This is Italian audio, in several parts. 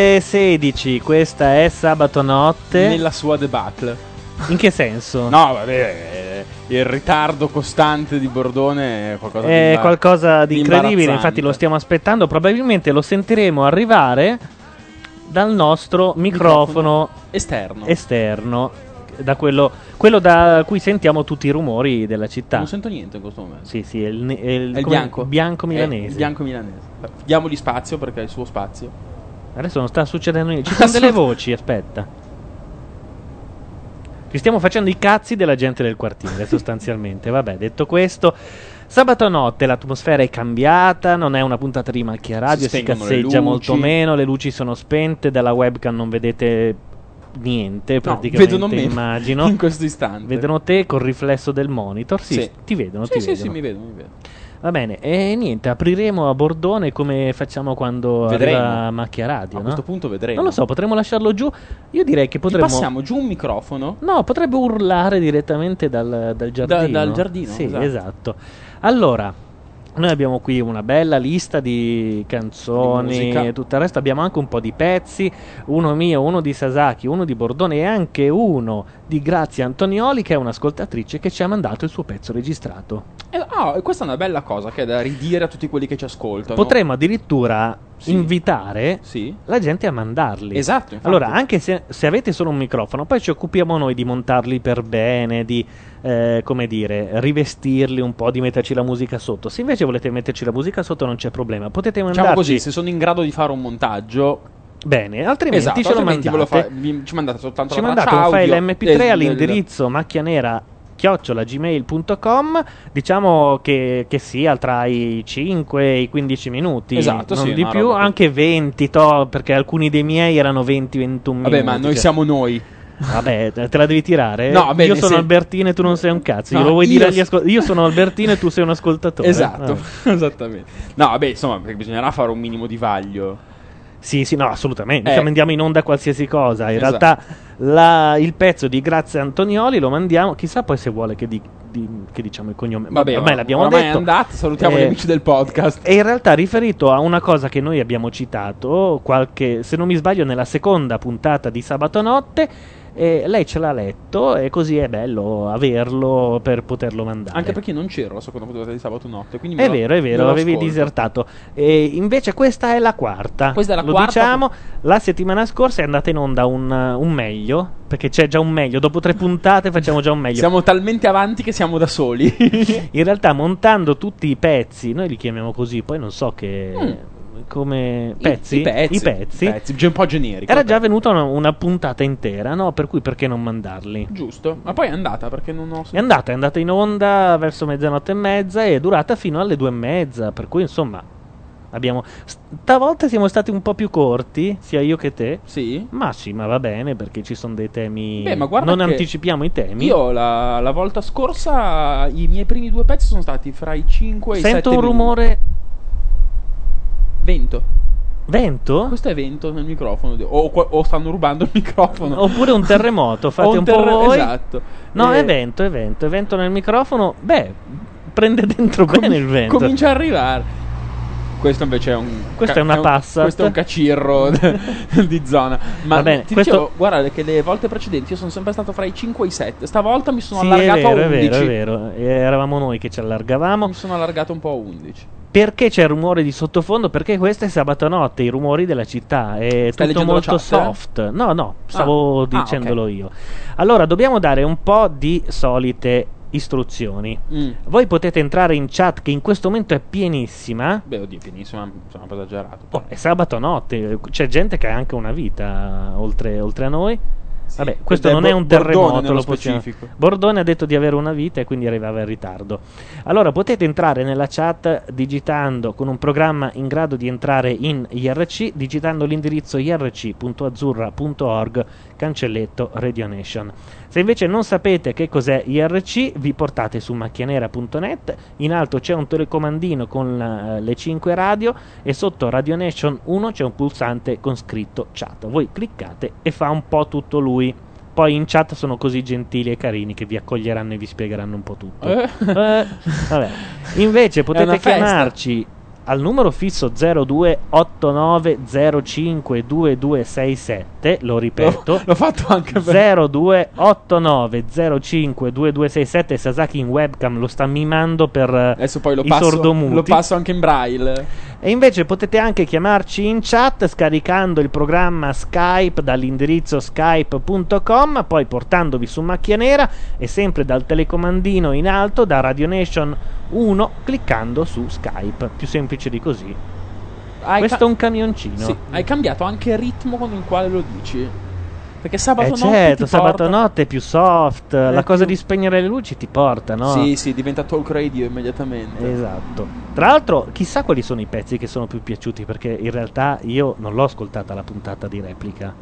Mezzanotte 16, questa è sabato notte. Nella sua debacle. In che senso? No, vabbè, eh, il ritardo costante di Bordone è qualcosa di È qualcosa di incredibile, infatti lo stiamo aspettando, probabilmente lo sentiremo arrivare dal nostro microfono, esterno. esterno, da quello, quello da cui sentiamo tutti i rumori della città. Non sento niente in questo momento. Sì, sì, è il, è il- È il bianco. bianco È milanese. il bianco milanese. Diamogli spazio perché è il suo spazio. Adesso non sta succedendo niente. Ci sono delle voci, aspetta. Ci stiamo facendo i cazzi della gente del quartiere, sostanzialmente. Vabbè, detto questo, sabato notte l'atmosfera è cambiata, non è una puntata di macchia radio, si, casseggia luci. molto meno, le luci sono spente, dalla webcam non vedete niente, praticamente vedono me immagino. in questo istante. Vedono te col riflesso del monitor, sì, Sì. ti vedono, Sì, ti sì, vedono. sì, mi vedo, mi vedo. Va bene, e niente, apriremo a Bordone come facciamo quando Vedremo. arriva Macchia Radio, A no? questo punto vedremo. Non lo so, potremmo lasciarlo giù. Io direi che Gli potremmo. passiamo giù un microfono. No, potrebbe urlare direttamente dal, dal giardino. dal giardino, Sì, esatto. esatto. Allora, noi abbiamo qui una bella lista di canzoni e tutto il resto. Abbiamo anche un po' di pezzi: uno mio, uno di Sasaki, uno di Bordone e anche uno di Grazia Antonioli, che è un'ascoltatrice che ci ha mandato il suo pezzo registrato. Eh, e questa è una bella cosa che è da ridire a tutti quelli che ci ascoltano. Potremmo addirittura Sì. invitare Sì. la gente a mandarli. Esatto, infatti. Allora, anche se, se avete solo un microfono, poi ci occupiamo noi di montarli per bene, di eh, come dire, rivestirli un po', di metterci la musica sotto. Se invece volete metterci la musica sotto, non c'è problema. Potete mandarci Diciamo così, se sono in grado di fare un montaggio, bene, altrimenti esatto, ce lo altrimenti ve mandate. lo fa- vi- ci mandate soltanto ci la mandate un file audio mp3 del- del- all'indirizzo macchianera chiocciolagmail.com diciamo che, che sia tra i 5 e i 15 minuti Esatto, non sì, di più roba anche 20 to, perché alcuni dei miei erano 20-21 minuti Vabbè, ma noi cioè. siamo noi. Vabbè, te la devi tirare? No, vabbè, io sono sen- Albertino e tu non sei un cazzo. No, Glielo vuoi io dire agli ascoltatori? Io sono Albertino e tu sei un ascoltatore. Esatto, Vabbè. esattamente. No, vabbè, insomma, perché bisognerà fare un minimo di vaglio. Sì, sì, no, assolutamente. Eh. Mica mandiamo in onda qualsiasi cosa. In Esatto. realtà la- il pezzo di Grazia Antonioli lo mandiamo. Chissà poi se vuole che, di- di- che diciamo il cognome. Vabbè, ormai l'abbiamo oramai detto. è andato, salutiamo Eh, gli amici del podcast. E in realtà riferito a una cosa che noi abbiamo citato, qualche, se non mi sbaglio, nella seconda puntata di Sabato Notte. E lei ce l'ha letto e così è bello averlo per poterlo mandare. Anche perché non c'ero la seconda puntata di sabato notte, È lo- vero, è vero, avevi ascolto. disertato. E invece questa è la quarta. Questa è la Lo quarta. diciamo, la settimana scorsa è andata in onda un, un meglio, perché c'è già un meglio. Dopo tre puntate facciamo già un meglio. Siamo talmente avanti che siamo da soli. In realtà montando tutti i pezzi, noi li chiamiamo così, poi non so che... Mm. Come pezzi? I, i pezzi. I pezzi. pezzi, un po' generico. Era già venuta una, una puntata intera, no? Per cui perché non mandarli? Giusto. Ma poi è andata perché non ho. È andata, è andata in onda verso mezzanotte e mezza e è durata fino alle due e mezza. Per cui, insomma, abbiamo. Stavolta siamo stati un po' più corti, sia io che te. Sì. Ma sì, ma va bene perché ci sono dei temi. Beh, ma guarda non anticipiamo i temi. Io la, la volta scorsa i miei primi due pezzi sono stati fra i 5 e i 7 Sento un minuti. Vento. Vento? Questo è vento nel microfono. O, o stanno rubando il microfono. Oppure un terremoto, fate O un, po' voi. Esatto. No, Eh, è vento, è vento, è vento nel microfono. Beh, prende dentro com- bene il vento. Comincia a arrivare. Questo invece è un. Questa ca- è una un- Passat. Questo è un cacirro di zona. Ma Va bene, ti questo- dicevo, guarda che le volte precedenti io sono sempre stato fra i 5 e i 7. Stavolta mi sono Sì, è allargato vero, a è 11. vero, è vero. Eravamo noi che ci allargavamo. Mi sono allargato un po' a 11. Perché c'è il rumore di sottofondo? Perché questo è sabato notte, i rumori della città. È Stai tutto molto eh? soft. No, no, stavo Ah, dicendolo ok. io. Allora, dobbiamo dare un po' di solite istruzioni. Mm. Voi potete entrare in chat che in questo momento è pienissima. Beh, oddio, pienissimo, sono un po' esagerato. Oh, è sabato notte, c'è gente che ha anche una vita oltre, oltre a noi. Vabbè, questo ed non è Bo- un terremoto, lo specifico. Bordone ha detto di avere una vita e quindi arrivava in ritardo. Allora potete entrare nella chat digitando con un programma in grado di entrare in IRC, digitando l'indirizzo irc.azzurra.org cancelletto Radio Nation. Se invece non sapete che cos'è IRC, vi portate su macchianera.net, in alto c'è un telecomandino con eh, le 5 radio e sotto Radio Nation 1 c'è un pulsante con scritto chat. Voi cliccate e fa un po' tutto lui. Poi in chat sono così gentili e carini che vi accoglieranno e vi spiegheranno un po' tutto. Eh? Eh, vabbè. Invece potete una festa. Al numero fisso 0289052267, lo ripeto, L'ho fatto anche per 0289052267 Sasaki in webcam lo sta mimando per eh, Adesso poi lo i passo, sordomuti. lo passo anche in braille. E invece potete anche chiamarci in chat scaricando il programma Skype dall'indirizzo skype.com, poi portandovi su macchia nera e sempre dal telecomandino in alto da Radio Nation 1 cliccando su Skype. Più semplice di così. Hai Questo ca- è un camioncino. Sì, hai cambiato anche il ritmo con il quale lo dici. Perché sabato Eh notte certo, sabato porta- notte è più soft, la cosa più- di spegnere le luci ti porta, no? Sì, sì, diventa talk radio immediatamente. Esatto. Tra l'altro, chissà quali sono i pezzi che sono più piaciuti, perché in realtà io non l'ho ascoltata la puntata di replica.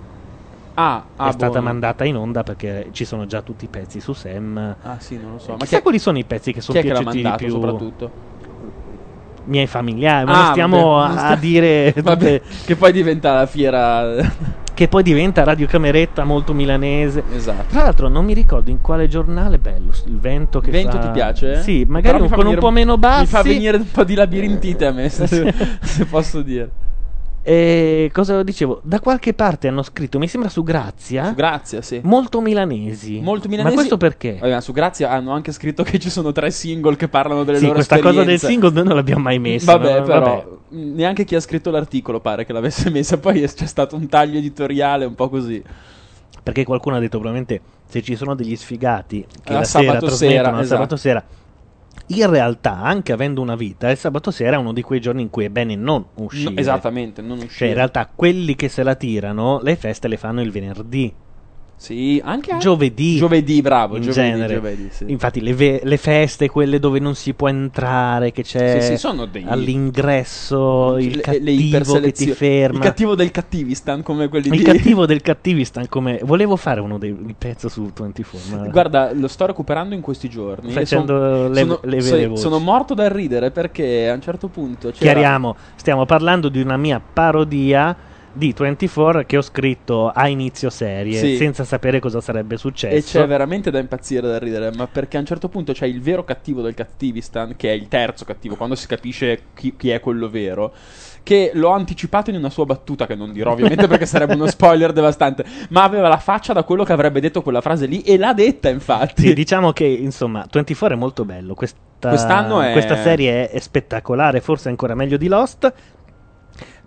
Ah, ah, è stata buono. mandata in onda perché ci sono già tutti i pezzi su Sam. Ah, sì, non lo so. Ma chissà chi quali sono i pezzi che chi sono che l'ha piaciuti di mandato più. soprattutto? Miei familiari, ma Ah, non stiamo vabbè, a, a dire Vabbè, che poi diventa la fiera. che poi diventa radiocameretta molto milanese. esatto. Tra l'altro, non mi ricordo in quale giornale bello il vento che vento fa- ti piace? Sì, magari fa con un venire- po' meno bassi. Mi fa venire un po' di labirintite a me, se, se posso dire. E cosa dicevo? Da qualche parte hanno scritto, mi sembra su Grazia, Su Grazia, sì. molto milanesi. Molto milanesi. Ma questo perché? Vabbè, ma su Grazia hanno anche scritto che ci sono tre single che parlano delle Sì, loro questa cosa del single noi non l'abbiamo mai messa. Vabbè, no? però Vabbè. neanche chi ha scritto l'articolo pare che l'avesse messa. Poi c'è stato un taglio editoriale un po' così. Perché qualcuno ha detto probabilmente se ci sono degli sfigati che la sera sabato sera, esatto. sabato sera. In realtà, anche avendo una vita, il sabato sera è uno di quei giorni in cui è bene non uscire. No, esattamente, non uscire. Cioè, in realtà, quelli che se la tirano, le feste le fanno il venerdì. Sì, anche Giovedì. Giovedì, bravo, in giovedì, genere. giovedì, sì. Infatti, le, ve- le feste, quelle dove non si può entrare, che c'è Sì, sì, dei- all'ingresso il Le- le cattivo che ti ferma. Il cattivo del cattivistan come quelli Il di cattivo del cattivistan come volevo fare uno dei il pezzo su 24 ma Guarda, lo sto recuperando in questi giorni. Facendo son- le- sono, le vere voci. sono morto dal ridere perché a un certo punto c'era- chiariamo stiamo parlando di una mia parodia di 24 che ho scritto a inizio serie Sì. senza sapere cosa sarebbe E successo c'è veramente da impazzire da ridere, ma perché a un certo punto c'è il vero cattivo del cattivistan, che è il terzo cattivo, quando si capisce chi, chi è quello vero, che l'ho anticipato in una sua battuta, che non dirò ovviamente perché sarebbe uno spoiler devastante, ma aveva la faccia da quello che avrebbe detto quella frase lì e l'ha detta infatti. Sì, diciamo che insomma 24 è molto bello questa, Quest'anno è- questa serie è, è spettacolare forse ancora meglio di Lost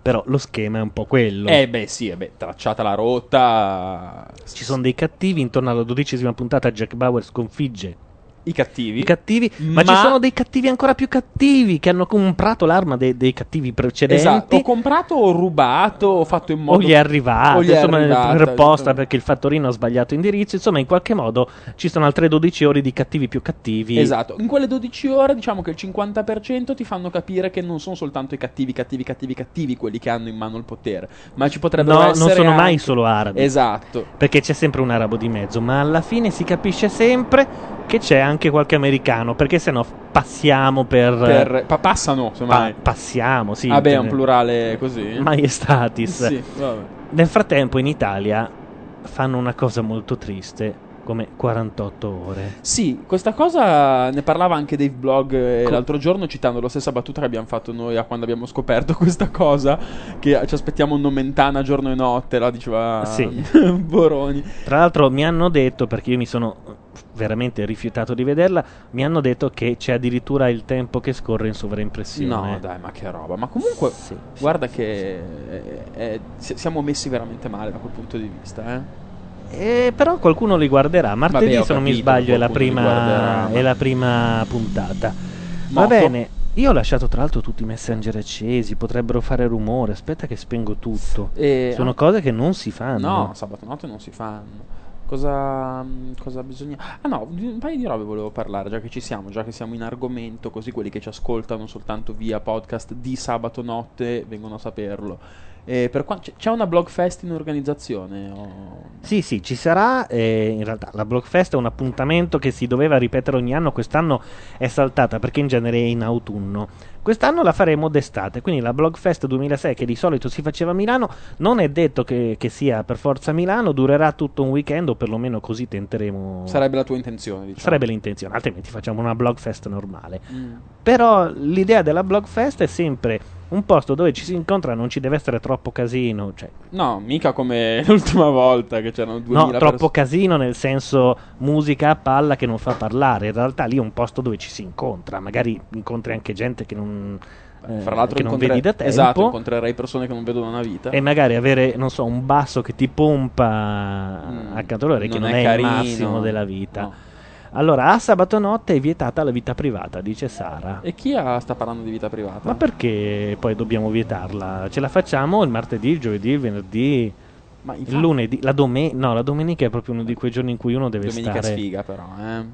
però lo schema è un po' quello. Eh beh sì, eh beh, tracciata la rotta... ci sono dei cattivi intorno alla dodicesima puntata Jack Bauer sconfigge I cattivi. i cattivi, ma, Ma- ci sono dei cattivi ancora più cattivi che hanno comprato l'arma dei, dei cattivi precedenti. Esatto, ho comprato o rubato o fatto in modo O gli è arrivata, o gli è insomma, arrivata, per posta perché il fattorino ha sbagliato indirizzo. Insomma, in qualche modo ci sono altre 12 ore di cattivi più cattivi. Esatto, in quelle 12 ore diciamo che il 50% ti fanno capire che non sono soltanto i cattivi, cattivi, cattivi, cattivi quelli che hanno in mano il potere, ma ci potrebbero No, essere non sono mai anche- solo arabi. Esatto. Perché c'è sempre un arabo di mezzo, ma alla fine si capisce sempre che c'è anche qualche americano, perché sennò passiamo per... Per, pa- passano, pa- semmai. passiamo, sì. Vabbè, è un plurale così. Maiestatis. Sì. Nel frattempo in Italia fanno una cosa molto triste, come 48 ore. Sì, questa cosa ne parlava anche Dave Blog eh, Co- l'altro giorno citando la stessa battuta che abbiamo fatto noi a quando abbiamo scoperto questa cosa che ci aspettiamo nomentana giorno e notte, la diceva Sì. Boroni. Tra l'altro mi hanno detto, perché io mi sono veramente rifiutato di vederla, mi hanno detto che c'è addirittura il tempo che scorre in sovraimpressione. No, dai, ma che roba. Ma comunque Sì, sì. guarda che eh, eh, si- siamo messi veramente male da quel punto di vista, eh. Eh, però qualcuno li guarderà. Martedì, Vabbè, se non mi sbaglio, è la, prima, guarderà, è la prima puntata. Va Moto. bene. Io ho lasciato tra l'altro tutti i messenger accesi, potrebbero fare rumore. Aspetta che spengo tutto. E- Sono cose che non si fanno. No, sabato notte non si fanno. Cosa, mm, cosa bisogna. Ah, no, un paio di robe volevo parlare, già che ci siamo, già che siamo in argomento, così quelli che ci ascoltano soltanto via podcast di sabato notte vengono a saperlo. E per qua- c'è- una blog fest in organizzazione? o- Sì, sì, ci sarà. eh, in realtà la Blockfest è un appuntamento che si doveva ripetere ogni anno. Quest'anno è saltata perché in genere è in autunno. Quest'anno la faremo d'estate. Quindi la Blockfest 2006, che di solito si faceva a Milano, non è detto che, che sia per forza a Milano. Durerà tutto un weekend, o perlomeno così tenteremo. Sarebbe la tua intenzione, diciamo. Sarebbe l'intenzione, altrimenti facciamo una Blockfest normale. Mm. Però l'idea della Blockfest è sempre un posto dove ci si incontra, non ci deve essere troppo casino. Cioè, No, mica come l'ultima volta che c'erano 2000 No, troppo perso- casino nel senso musica a palla che non fa parlare. In realtà lì è un posto dove ci si incontra. Magari incontri anche gente che non, eh, Fra l'altro che non incontre- vedi da tempo. Esatto, incontrerei persone che non vedo da una vita. e magari avere, non so, un basso che ti pompa Mm, accanto a loro, che non non è carino. il massimo della vita. No. Allora, a sabato notte è vietata la vita privata, dice Sara. E chi ha- sta parlando di vita privata? Ma perché poi dobbiamo vietarla? Ce la facciamo il martedì, il giovedì, il venerdì, Ma il infatti- lunedì, la domenica. No, la domenica è proprio uno di quei giorni in cui uno deve Domenica stare. è sfiga però, eh.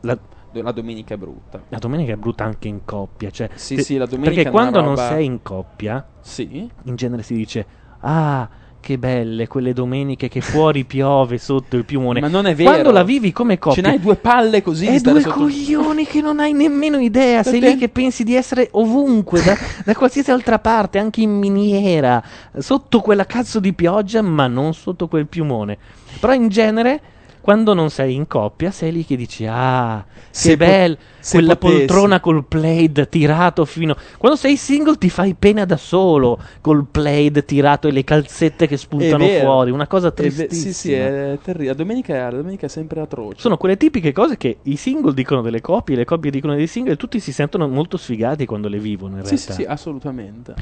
La, La domenica è brutta. La domenica è brutta anche in coppia. Cioè, Sì, sì, la domenica Perché quando non roba- sei in coppia, Sì? in genere si dice: Ah, che belle quelle domeniche che fuori piove sotto il piumone. Ma non è vero. Quando la vivi come coppia, Ce n'hai due palle così stare due sotto- coglioni che non hai nemmeno idea. Sei lì che pensi di essere ovunque, da, da qualsiasi altra parte, anche in miniera, sotto quella cazzo di pioggia, ma non sotto quel piumone. Però in genere. Quando non sei in coppia, sei lì che dici: Ah, che Se po- bella se quella potessi." poltrona col plaid tirato fino. Quando sei single, ti fai pena da solo col plaid tirato e le calzette che spuntano fuori. Una cosa tristissima. Sì, sì, è terribile. La domenica, la domenica è sempre atroce. Sono quelle tipiche cose che i single dicono delle coppie, le coppie dicono dei single, e tutti si sentono molto sfigati quando le vivono. In Sì, realtà. sì, sì, assolutamente.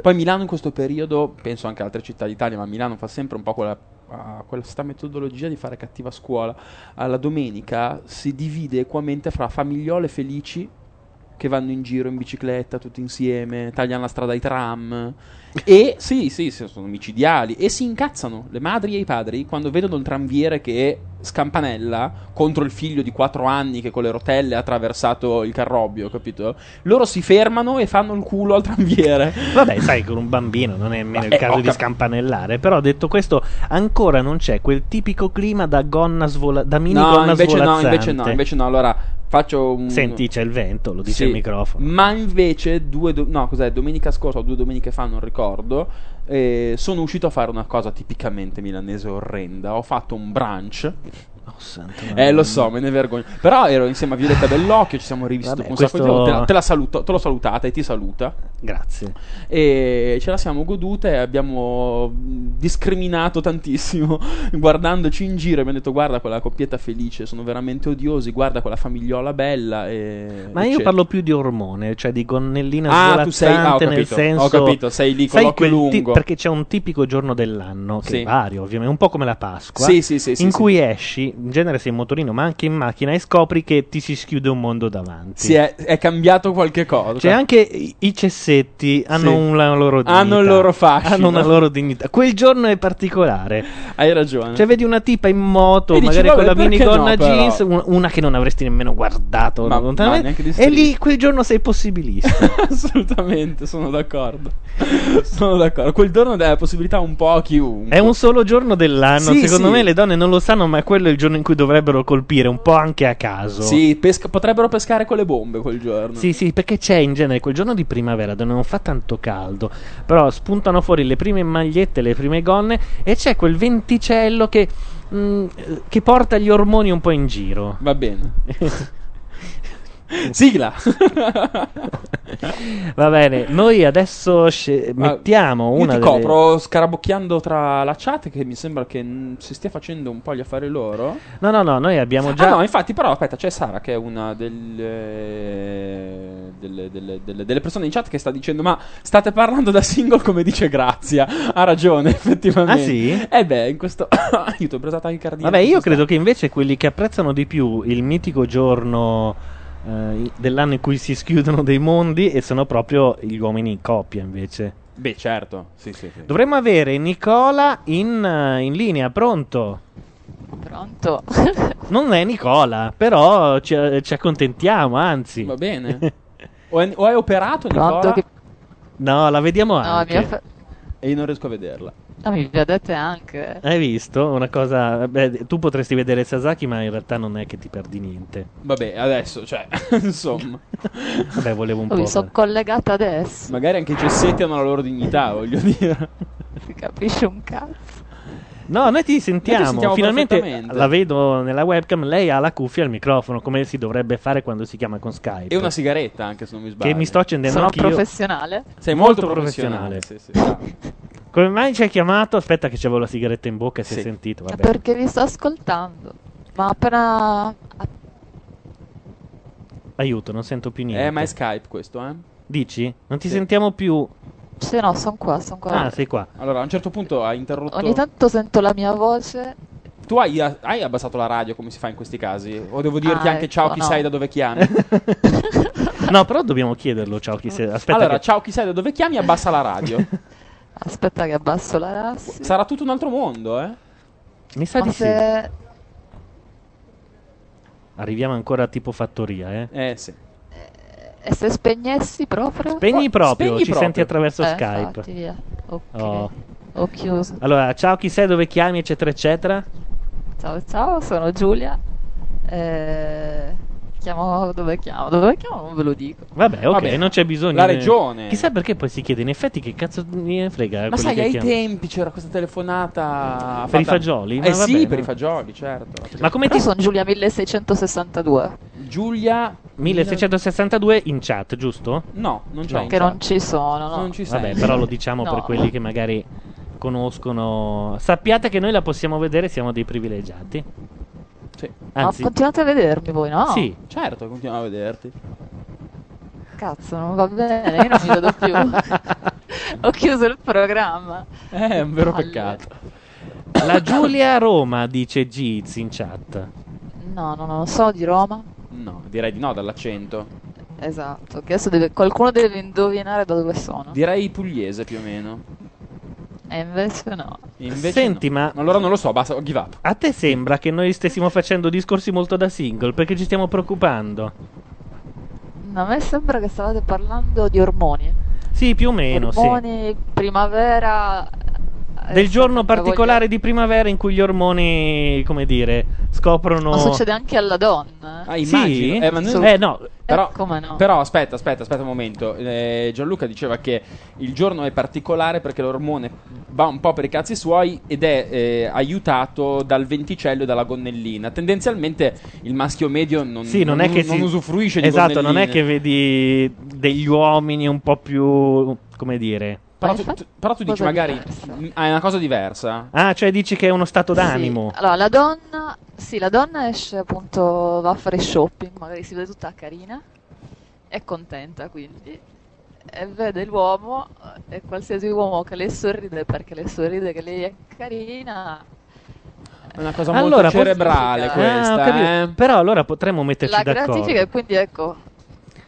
Poi Milano in questo periodo, penso anche altre città d'Italia, ma Milano fa sempre un po' quella, ah, questa metodologia di fare cattiva scuola. Alla domenica si divide equamente fra famigliole felici che vanno in giro in bicicletta tutti insieme, tagliano la strada ai tram. E sì, sì, sono micidiali. E si incazzano le madri e i padri quando vedono il tranviere che scampanella contro il figlio di 4 anni che con le rotelle ha attraversato il carrobbio, capito? Loro si fermano e fanno il culo al tranviere. Vabbè, sai, con un bambino non è nemmeno il caso di cap- scampanellare. Però detto questo, ancora non c'è quel tipico clima da gonna svola- da mini No, gonna invece no, svolazzante. invece no, invece no. Allora faccio un. Senti, c'è il vento, lo dice Sì, il microfono. Ma invece, due do- no, cos'è? Domenica scorsa o due domeniche fa, non ricordo. eh, sono uscito a fare una cosa tipicamente milanese orrenda. Ho fatto un brunch. Oh, Eh, lo so, me ne vergogno. Però ero insieme a Violetta Bellocchio, ci siamo rivisti Vabbè, un sacco di questo- volte. Te la- Te, la saluto, te l'ho salutata e ti saluta. Grazie. E ce la siamo goduta e abbiamo discriminato tantissimo guardandoci in giro. Abbiamo detto: Guarda quella coppietta felice, sono veramente odiosi. Guarda quella famigliola bella. E, Ma io parlo più di ormone, cioè di gonnellina Ah, tu sei- ah, svolazzante nel capito, senso... ho capito, sei lì con l'occhio quel ti- lungo. perché c'è un tipico giorno dell'anno, che Sì. è vario ovviamente, un po' come la Pasqua, Sì, sì, sì, sì, in sì. cui esci, in genere sei in motorino, ma anche in macchina, e scopri che ti si schiude un mondo davanti. Sì, è, è cambiato qualche cosa. Cioè anche i, i cessetti hanno Sì. una loro dignità. Hanno il loro fascino. Hanno una loro dignità. Quel giorno è particolare. Hai ragione. Cioè vedi una tipa in moto, E dici, magari vabbè, con la minigonna no, però? jeans, un- una che non avresti nemmeno guardato Ma- lontanamente, ma e lì quel giorno sei possibilista. Assolutamente, sono d'accordo. sono d'accordo. Quel giorno dà la possibilità un po' a chiunque. È un solo giorno dell'anno. Sì, Secondo sì. me le donne non lo sanno, ma quello è il giorno in cui dovrebbero colpire, un po' anche a caso. Sì, pesca- potrebbero pescare con le bombe quel giorno. Sì, sì, perché c'è in genere quel giorno di primavera dove non fa tanto caldo, però spuntano fuori le prime magliette, le prime gonne e c'è quel venticello che, mm, che porta gli ormoni un po' in giro. Va bene. Sigla. Va bene, noi adesso sce- Ma mettiamo Io una ti delle... copro scarabocchiando tra la chat che mi sembra che mm, si stia facendo un po' gli affari loro. No, no, no, noi abbiamo già... Ah no, infatti, però aspetta, c'è Sara che è una delle, delle, delle- delle- delle persone in chat che sta dicendo "Ma state parlando da single come dice Grazia". Ha ragione, effettivamente. Ah, sì? Eh beh, in questo aiuto, ho preso tachicardia. Vabbè, io credo che invece quelli che apprezzano di più il mitico giorno eh, dell'anno in cui si schiudono dei mondi e sono proprio gli uomini in coppia invece. Beh, certo. Sì, sì, sì. Dovremmo avere Nicola in, eh, in linea, pronto? Pronto? Non è Nicola, però ci, ci accontentiamo, anzi. Va bene. O è, o è operato Nicola? Pronto? Che... No, la vediamo No, anche. mi ha fa- E io non riesco a vederla. No, mi vedete anche. Hai visto? Una cosa. Beh, tu potresti vedere Sasaki, ma in realtà non è che ti perdi niente. Vabbè, adesso, cioè, insomma. Vabbè, volevo un Oh, po'. mi sono collegata adesso. Magari anche i cessetti hanno la loro dignità, voglio dire. Si capisce un cazzo. No, noi ti sentiamo. sentiamo Finalmente la vedo nella webcam. Lei ha la cuffia e il microfono, come si dovrebbe fare quando si chiama con Skype. E una sigaretta, anche se non mi sbaglio. che mi sto accendendo Sono anch'io. professionale. Sei molto, molto professionale. professionale. Sì, sì. Come mai ci hai chiamato? Aspetta, che c'avevo la sigaretta in bocca e si è Sì. sentito. Vabbè. Perché vi sto ascoltando. Ma appena. Aiuto, non sento più niente. Eh, ma è Skype questo, eh? Dici? Non ti Sì. sentiamo più. Sì, no, sono qua, sono qua. Ah, sei qua. Allora, a un certo punto ha interrotto. Ogni tanto sento la mia voce. Tu hai, hai abbassato la radio come si fa in questi casi? O devo dirti Ah, anche ecco, ciao chi no. sei da dove chiami? No, però dobbiamo chiederlo. Ciao, chi sei. Aspetta. allora, che- ciao chi sei da dove chiami abbassa la radio. Aspetta che abbasso la rassi. Sarà tutto un altro mondo, eh? Mi sa Ma di sì. se... Arriviamo ancora a tipo fattoria, eh. Eh, sì. E se spegnessi proprio? Spegni proprio, spegni ci proprio. senti attraverso Eh, Skype. infatti, via. Ok. Oh. Ho chiuso. Allora, ciao, chi sei, dove chiami, eccetera, eccetera. Ciao, ciao, sono Giulia. Eh... Chiamo dove chiamo? Dove chiamo? Non ve lo dico. Vabbè, ok, Vabbè, non c'è bisogno. la regione. Chissà perché poi si chiede, in effetti, che cazzo ne frega. Ma quelli sai, che ai chiamano. tempi c'era questa telefonata. Per i fatta- fagioli? Eh Ma sì, vabbè, per no. i fagioli, certo. Ma come Però ti. sono Giulia 1662. Giulia. 1662 in chat, giusto? No, non c'è. No. Che chat. non ci sono, no? Non ci sei. Vabbè, però lo diciamo No. per quelli che magari conoscono. Sappiate che noi la possiamo vedere, siamo dei privilegiati. Sì. Anzi, Ma continuate a vedermi voi, no? sì. Certo, continuiamo a vederti. Cazzo, non va bene, io non mi vedo più. Ho chiuso il programma. Eh, è un vero peccato. La Giulia Roma dice Giz in chat. No, no, non so di Roma. No, direi di no dall'accento. Esatto, che adesso deve- qualcuno deve indovinare da dove sono. Direi pugliese più o meno. E invece no. Invece Senti, no. ma Allora non lo so, basta, give up. a te sembra che noi stessimo facendo discorsi molto da single perché ci stiamo preoccupando? A me sembra che stavate parlando di ormoni. Sì, più o meno, sì. ormoni, primavera. Eh, Del giorno voglio- particolare di primavera in cui gli ormoni, come dire, scoprono. Ma succede anche alla donna. Ah, eh? immagino. Sì? Eh, ma noi- Eh, no. Però, Eh, come no? però aspetta, aspetta, aspetta un momento. Eh, Gianluca diceva che il giorno è particolare perché l'ormone va un po' per i cazzi suoi ed è eh, aiutato dal venticello e dalla gonnellina. Tendenzialmente il maschio medio non, Sì, non, è che non si... usufruisce di Esatto, non è che vedi degli uomini un po' più. come dire. Però tu, tu- però tu dici magari diversa. ah, è una cosa diversa. Ah, cioè dici che è uno stato Sì. d'animo. Allora, la donna, sì, la donna esce appunto, va a fare shopping, magari si vede tutta carina, è contenta quindi, e vede l'uomo, e qualsiasi uomo che le sorride perché le sorride che lei è carina, È una cosa Allora, molto cerebrale Ah, ho questa. capito. eh. Però allora potremmo metterci la d'accordo. gratifica e quindi ecco,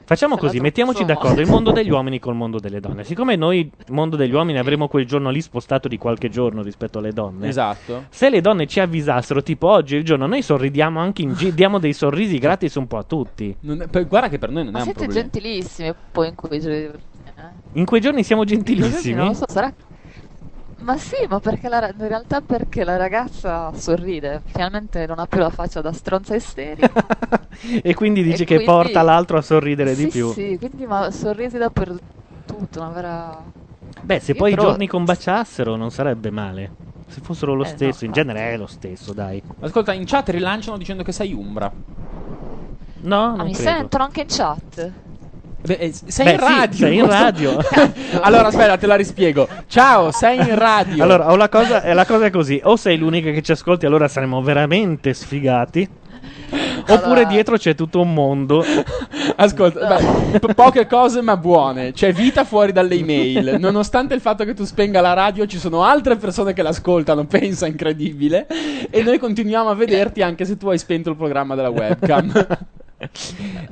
Facciamo così, mettiamoci d'accordo il mondo degli uomini col mondo delle donne. Siccome noi, il mondo degli uomini, avremo quel giorno lì spostato di qualche giorno rispetto alle donne. Esatto. Se le donne ci avvisassero, tipo oggi è il giorno, noi sorridiamo anche in giro, diamo dei sorrisi gratis un po' a tutti. Non è- per- guarda che per noi non ma è un siete problema. gentilissimi poi in quei giorni. eh? In quei giorni siamo gentilissimi. Non lo so, sarà... Ma sì, ma perché la, in realtà perché la ragazza sorride, finalmente non ha più la faccia da stronza isterica. e quindi dici E che quindi- porta l'altro a sorridere di sì, più. Sì, quindi ma sorrisi dappertutto, una vera... Beh, se Io poi però- i giorni combaciassero non sarebbe male. Se fossero lo Eh, stesso, no, in infatti. genere è lo stesso, dai. Ascolta, in chat rilanciano dicendo che sei Umbra. No, Ma non mi credo. sentono anche in chat? Beh, eh, sei Beh, in sì, radio. sei in radio. allora, aspetta, te la rispiego. Ciao, sei in radio. Allora, o la cosa, eh, la cosa è così: o sei l'unica che ci ascolti, allora saremo veramente sfigati. Oppure Allora- dietro c'è tutto un mondo. Ascolta, beh, po- poche cose ma buone. C'è vita fuori dalle email. Nonostante il fatto che tu spenga la radio, ci sono altre persone che l'ascoltano. Pensa, incredibile. E noi continuiamo a vederti anche se tu hai spento il programma della webcam.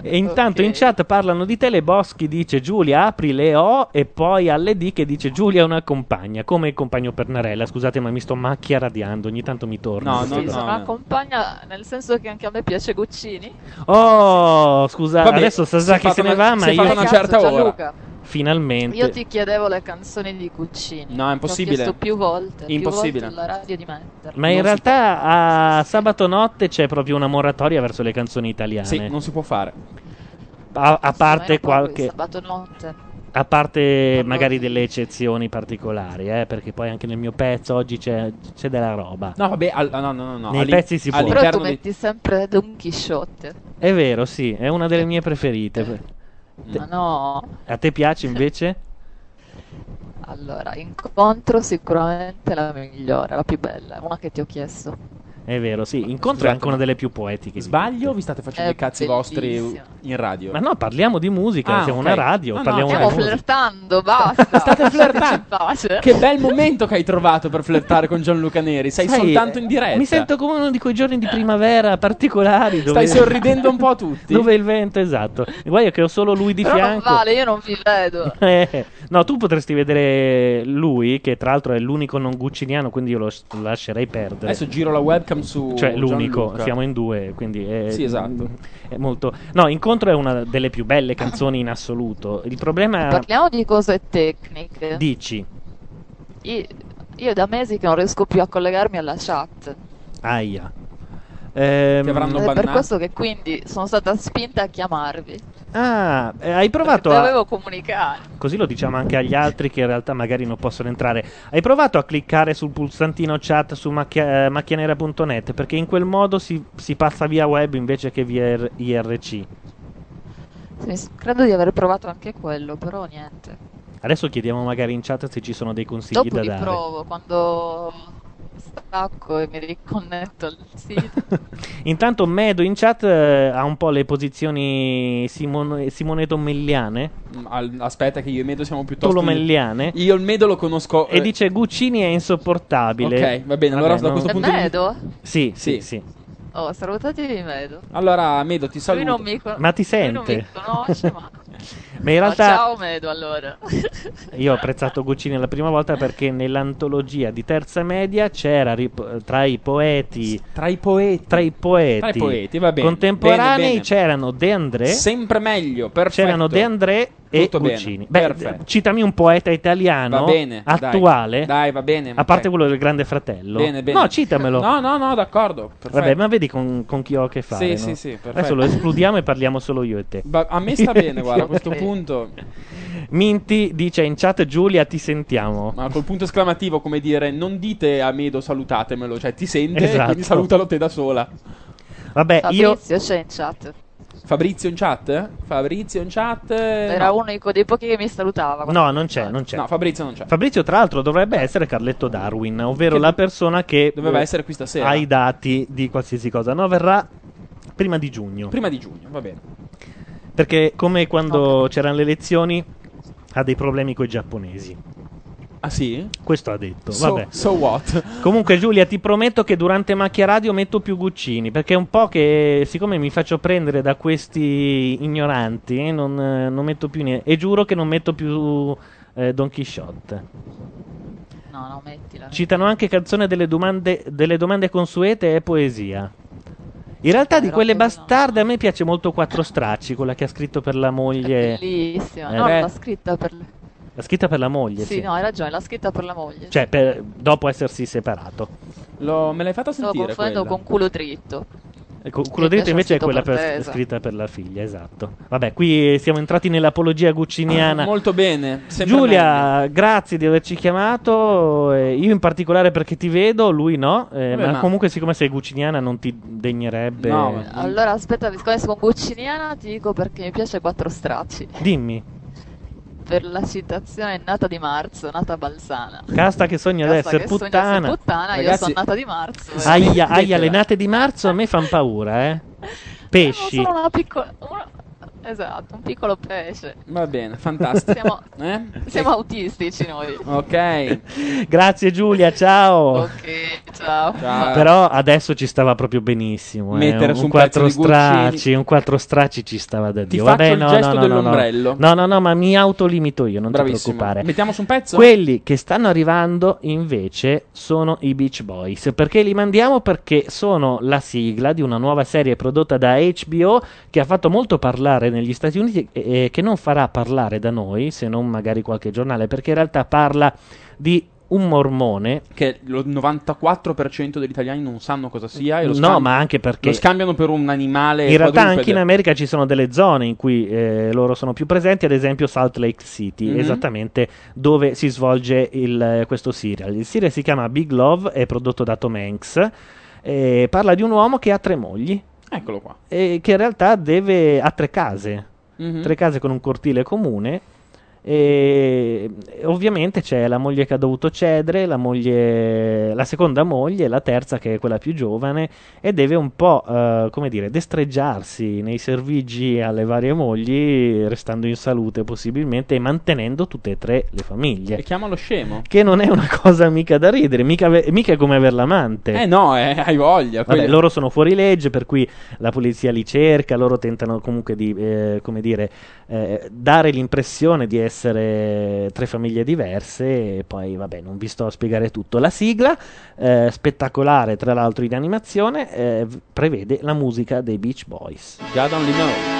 E intanto Ok. in chat parlano di te. Le Boschi dice Giulia apri le O. E poi alle D che dice Giulia è una compagna. Come il compagno Pernarella. Scusate, ma mi sto macchia radiando. Ogni tanto mi torna. No, no, sì, cosa. sono no. una compagna, nel senso che anche a me piace Guccini. Oh, scusa, Vabbè, adesso Sasaki fatta se ne va. Ma io. fatta una certa ora. Finalmente. Io ti chiedevo le canzoni di Guccini. No, è impossibile. Ho chiesto più volte. più Impossibile. volte alla radio di metterle. Ma in Non si realtà a sabato notte c'è proprio una moratoria verso le canzoni italiane. Sì, non si può fare. a, a parte qualche. Sabato notte. A parte magari delle eccezioni particolari, eh, perché poi anche nel mio pezzo oggi c'è, c'è della roba. No, vabbè, al- no, no, no, no. Nei pezzi si può. Però tu metti sempre Don Chisciotte. È vero, sì, è una delle mie preferite. Ma no. A te piace invece? Allora, incontro sicuramente la migliore, la più bella, una che ti ho chiesto. È vero, sì. Incontro è anche una ma- delle più poetiche. Sbaglio vi state facendo È i cazzi vostri in radio? Ma no, parliamo di musica, Ah, siamo ok. una radio, No, no, parliamo stiamo di Stiamo musica. flirtando, basta. State flirtando. in pace. Che bel momento che hai trovato per flirtare con Gianluca Neri. Sei Sai, soltanto in diretta. Mi sento come uno di quei giorni di primavera particolari dove Stai sorridendo un po' a tutti. Dove il vento, esatto. Guarda che ho solo lui di Però non fianco. vale, io non vi vedo. Eh, no, tu potresti vedere lui, che tra l'altro è l'unico non gucciniano, quindi io lo, s- lo lascerei perdere. Adesso giro la webcam su cioè, l'unico, Gianluca. siamo in due, quindi è, Sì, esatto. è molto. No, Incontro è una delle più belle canzoni in assoluto. Il problema è. Parliamo di cose tecniche. Dici, Io, io da mesi che non riesco più a collegarmi alla chat. aia. Ehm, Ti avranno Ed è per bannato. questo che quindi sono stata spinta a chiamarvi. Ah, eh, hai provato Perché a. dovevo comunicare. Così lo diciamo anche agli altri che in realtà magari non possono entrare. Hai provato a cliccare sul pulsantino chat su macchia- eh, macchianera.net perché in quel modo si, si passa via web invece che via IRC. Sì, credo di aver provato anche quello, però niente. Adesso chiediamo magari in chat se ci sono dei consigli Dopo da dare. provo quando stacco e mi riconnetto al sito. Intanto Medo in chat eh, ha un po' le posizioni Simone, Simone Tommelliane, Mm, al- Aspetta, che io e Medo siamo piuttosto. Tolomelliane, Io il Medo lo conosco. e eh, dice Guccini è insopportabile. Ok, va bene, allora da no- questo punto di- Medo? Sì, sì, Sì. sì. Oh, salutati di Medo. Allora, Medo, ti Lui saluto. non mi, con- Ma ti lui non sente? mi conosce, ma... Ma in Oh, realtà ciao Medo, allora. io ho apprezzato Guccini la prima volta perché nell'antologia di terza media c'era rip- tra i poeti Tra i poeti. tra i poeti, Tra i poeti, va bene. contemporanei Bene, bene. c'erano De André Sempre meglio, perfetto. c'erano De André e Tutto bene, Guccini. Beh, perfetto. citami un poeta italiano Va bene. dai. attuale, Dai, va bene. a parte quello del Grande Fratello. Bene, bene. No, citamelo. No, no, no, d'accordo. Perfetto. Vabbè, ma vedi con, con chi ho a che fare. Sì, no? sì, sì, perfetto. Adesso lo escludiamo e parliamo solo io e te. Va- a me sta bene, guarda, questo punto. Minti dice in chat Giulia ti sentiamo. Ma col punto esclamativo, come dire, non dite a Medo salutatemelo, cioè ti sente, Esatto. quindi salutalo te da sola. Vabbè, io Fabrizio c'è in chat. Fabrizio in chat? Fabrizio in chat? Era no. uno dei pochi che mi salutava. No, non c'è, non c'è. No, Fabrizio non c'è. Fabrizio, tra l'altro, dovrebbe essere Carletto Darwin, ovvero Che la persona che Doveva eh, essere qui stasera. ha i dati di qualsiasi cosa. No, verrà prima di giugno. Prima di giugno, va bene. Perché, come quando Ok. c'erano le elezioni, ha dei problemi con i giapponesi. Ah sì? Questo ha detto. So, Vabbè. so what? Comunque, Giulia, ti prometto che durante Macchia Radio metto più Guccini. Perché è un po' che, siccome mi faccio prendere da questi ignoranti, eh, non, non metto più niente. E giuro che non metto più eh, Don Quixote. No, no, mettila. Citano anche canzone delle domande, delle domande consuete e poesia. In realtà di quelle bastarde a me piace molto Quattro Stracci, quella che ha scritto per la È moglie. bellissima. Eh, no, beh. l'ha scritta per... L'ha scritta per la moglie, Sì, sì. no, hai ragione, l'ha scritta per la moglie. Cioè, per- dopo essersi separato. Lo- me l'hai fatta sentire confondendo quella? con culo dritto. Ecco, quello dritto piace invece è quella scritto per- scritta per la figlia, esatto. Vabbè, qui siamo entrati nell'apologia gucciniana. Molto bene. sempre meglio. Giulia, grazie di averci chiamato. eh, io in particolare perché ti vedo, lui no. eh, Vabbè, ma, ma- comunque, siccome sei gucciniana, non ti degnerebbe. No, ma- Allora, aspetta, siccome sono gucciniana, ti dico perché mi piace Quattro Stracci. Dimmi, Per la citazione nata di marzo, nata balsana. casta che sogna di essere puttana. puttana, io Ragazzi- sono nata di marzo. eh. Aia, aia, le nate di marzo a me fanno paura, eh. Pesci. Siamo solo una piccola... una- Esatto, un piccolo pesce. Va bene, fantastico. Siamo, Eh? siamo autistici noi. Ok. Grazie Giulia, ciao. Ok, ciao. Ciao. Però adesso ci stava proprio benissimo. eh. Mettere un, su un quattro pezzo di stracci, Guccini. un quattro stracci ci stava da Ti Dio. faccio Vabbè, il no, gesto no, no, no, no. dell'ombrello. No, no, no, ma mi autolimito io, non Bravissimo. ti preoccupare. Mettiamo su un pezzo? Quelli che stanno arrivando invece sono i Beach Boys. Perché li mandiamo? Perché sono la sigla di una nuova serie prodotta da HBO che ha fatto molto parlare negli Stati Uniti e e che non farà parlare da noi, se non magari qualche giornale, perché in realtà parla di un mormone. Che lo 94% degli italiani non sanno cosa sia. E lo No, scambi- ma anche perché Lo scambiano per un animale. in realtà anche in America ci sono delle zone in cui eh, loro sono più presenti, ad esempio Salt Lake City, Mhm. esattamente dove si svolge il, eh, questo serial. Il serial si chiama Big Love, è prodotto da Tom Hanks, e parla di un uomo che ha tre mogli Eccolo qua. e che in realtà deve, ha tre case, Mhm. tre case con un cortile comune. E ovviamente c'è la moglie che ha dovuto cedere, la, moglie, la seconda moglie, la terza che è quella più giovane, e deve un po', eh, come dire, destreggiarsi nei servigi alle varie mogli, restando in salute possibilmente e mantenendo tutte e tre le famiglie. E chiamalo scemo. Che non è una cosa mica da ridere, mica, ave- mica è come aver l'amante. Eh no, eh, hai voglia. Vabbè, loro sono fuori legge, per cui la polizia li cerca, loro tentano comunque di, eh, come dire, eh, dare l'impressione di essere tre famiglie diverse e poi, vabbè, non vi sto a spiegare tutto. La sigla, eh, spettacolare tra l'altro in animazione, eh, prevede la musica dei Beach Boys. God only knows.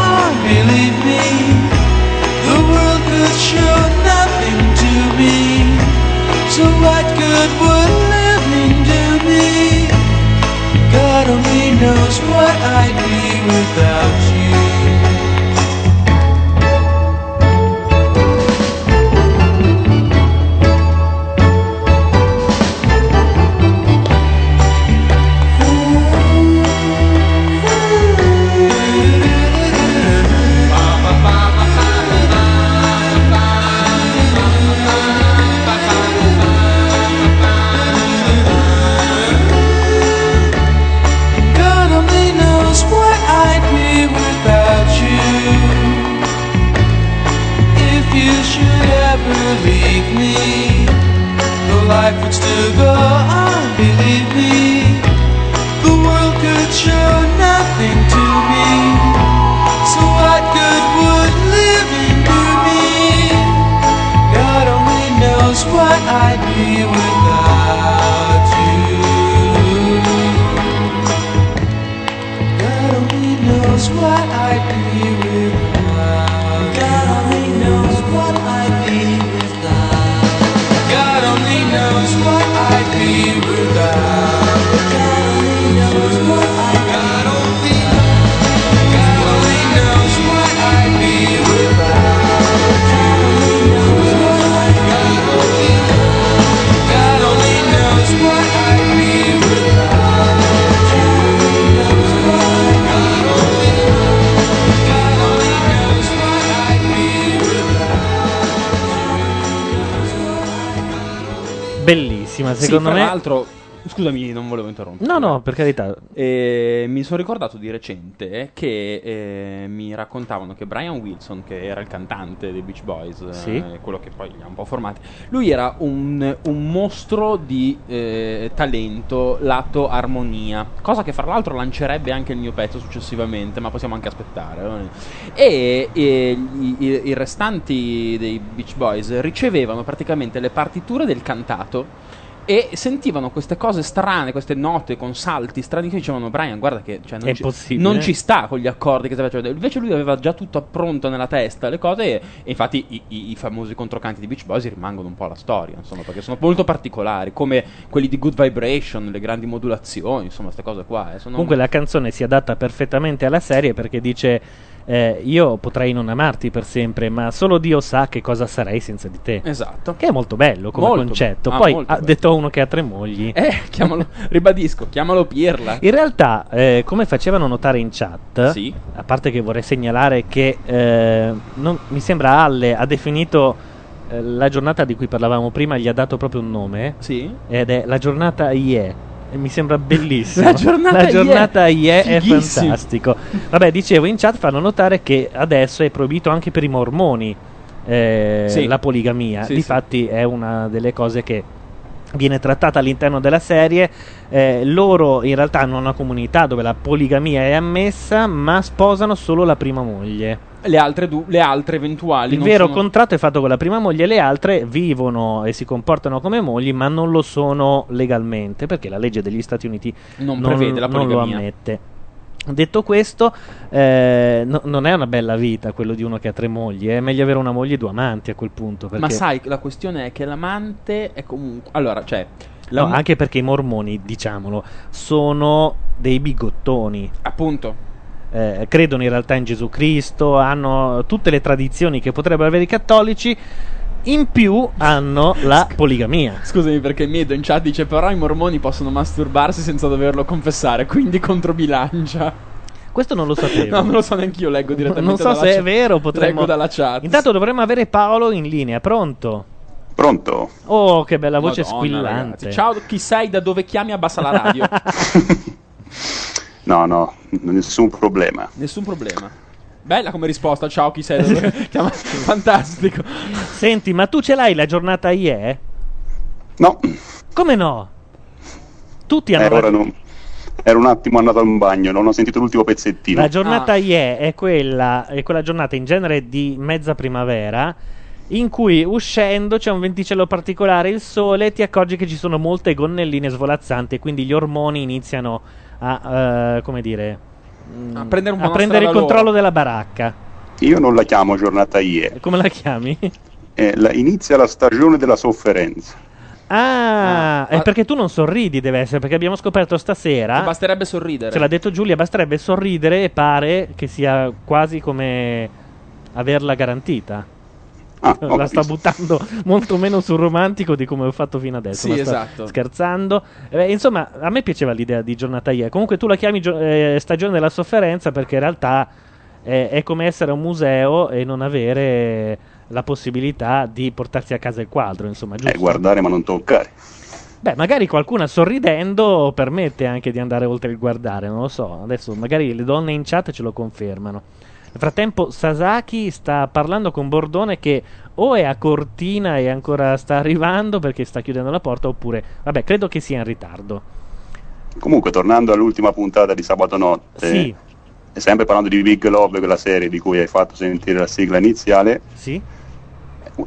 believe me The world could show nothing to me. So what good would living do me? God only knows what I'd be without you Bellissima, Sì, secondo fra me. l'altro, scusami, non volevo interrompere. No, no, per carità. Eh, mi sono ricordato di recente che eh, mi raccontavano che Brian Wilson, che era il cantante dei Beach Boys, eh, Sì. quello che poi li ha un po' formati, lui era un, un mostro di eh, talento lato armonia, cosa che fra l'altro lancerebbe anche il mio pezzo successivamente, ma possiamo anche aspettare. eh. E, e i, i- i restanti dei Beach Boys ricevevano praticamente le partiture del cantato E sentivano queste cose strane, queste note con salti strani che dicevano Brian guarda che cioè, non, ci, non ci sta con gli accordi che facendo. Invece lui aveva già tutto pronto nella testa, le cose e, e infatti i, i- i famosi controcanti di Beach Boys rimangono un po' alla storia, insomma, perché sono molto particolari, come quelli di Good Vibration, le grandi modulazioni, insomma, queste cose qua. eh, sono- Comunque la canzone si adatta perfettamente alla serie perché dice eh, io potrei non amarti per sempre, ma solo Dio sa che cosa sarei senza di te. Esatto. Che è molto bello come Molto concetto. bello. Ah, Poi ha bello. detto a uno che ha tre mogli. Eh, chiamalo, ribadisco, chiamalo Pirla. In realtà, eh, come facevano notare in chat, Sì. a parte che vorrei segnalare che eh, non- mi sembra Alle ha definito eh, la giornata di cui parlavamo prima, gli ha dato proprio un nome, Sì. ed è la giornata IE. E mi sembra bellissimo. La giornata La giornata IE è Fighissimo. fantastico. Vabbè, dicevo, in chat fanno notare che adesso è proibito anche per i mormoni eh, Sì. la poligamia. Sì, Difatti è una delle cose che viene trattata all'interno della serie. Eh, loro in realtà hanno una comunità dove la poligamia è ammessa, ma sposano solo la prima moglie. Le altre, du- le altre eventuali. Il non vero sono- contratto è fatto con la prima moglie, le altre vivono e si comportano come mogli, ma non lo sono legalmente, perché la legge degli Stati Uniti Non prevede la non lo poligamia. ammette. Detto questo, eh, no- non è una bella vita quello di uno che ha tre mogli, è meglio avere una moglie e due amanti a quel punto. Perché... Ma sai, la questione è che l'amante è comunque. Allora, cioè. No, anche perché i mormoni, diciamolo, sono dei bigottoni. Appunto. Eh, credono in realtà in Gesù Cristo, hanno tutte le tradizioni che potrebbero avere i cattolici, in più hanno la poligamia. Scusami perché Medo in chat dice però i mormoni possono masturbarsi senza doverlo confessare, quindi controbilancia. Questo non lo sapevo. No, non lo so neanche io, leggo direttamente Non so se è chat. vero, potremmo... Leggo dalla chat. Intanto dovremmo avere Paolo in linea, pronto? Pronto? Oh, che bella voce Madonna, squillante. ragazzi. Ciao, chi sei, da dove chiami, abbassa la radio. No, no, nessun problema. Nessun problema. Bella come risposta, ciao, chi sei, dove. Fantastico. Senti, ma tu ce l'hai la giornata IE? No, Come no? Tutti hanno eh, ora non... Ero un attimo andato al bagno, non ho sentito l'ultimo pezzettino. La giornata Ah. IE è quella, è quella giornata in genere di mezza primavera in cui uscendo c'è un venticello particolare, il sole, e ti accorgi che ci sono molte gonnelline svolazzanti e quindi gli ormoni iniziano a, eh, come dire, mm, A prendere a prendere il controllo loro. della baracca. Io non la chiamo giornata IE, Come la chiami? eh, la- inizia la stagione della sofferenza. Ah, Ah, è ah. perché tu non sorridi, deve essere, perché abbiamo scoperto stasera, Basterebbe sorridere. ce l'ha detto Giulia, basterebbe sorridere e pare che sia quasi come averla garantita. Ah, la sta buttando molto meno sul romantico di come ho fatto fino adesso. Sì, esatto. Scherzando. Eh, insomma, a me piaceva l'idea di giornata IE. Comunque tu la chiami gio- eh, stagione della sofferenza perché in realtà eh, è come essere a un museo e non avere la possibilità di portarsi a casa il quadro, insomma, giusto? Eh, guardare ma non toccare. Beh, magari qualcuno sorridendo permette anche di andare oltre il guardare, non lo so. Adesso magari le donne in chat ce lo confermano. Nel frattempo Sasaki sta parlando con Bordone che o è a Cortina e ancora sta arrivando perché sta chiudendo la porta oppure, vabbè, credo che sia in ritardo. Comunque, tornando all'ultima puntata di sabato notte, Sì, e sempre parlando di Big Love, quella serie di cui hai fatto sentire la sigla iniziale, sì.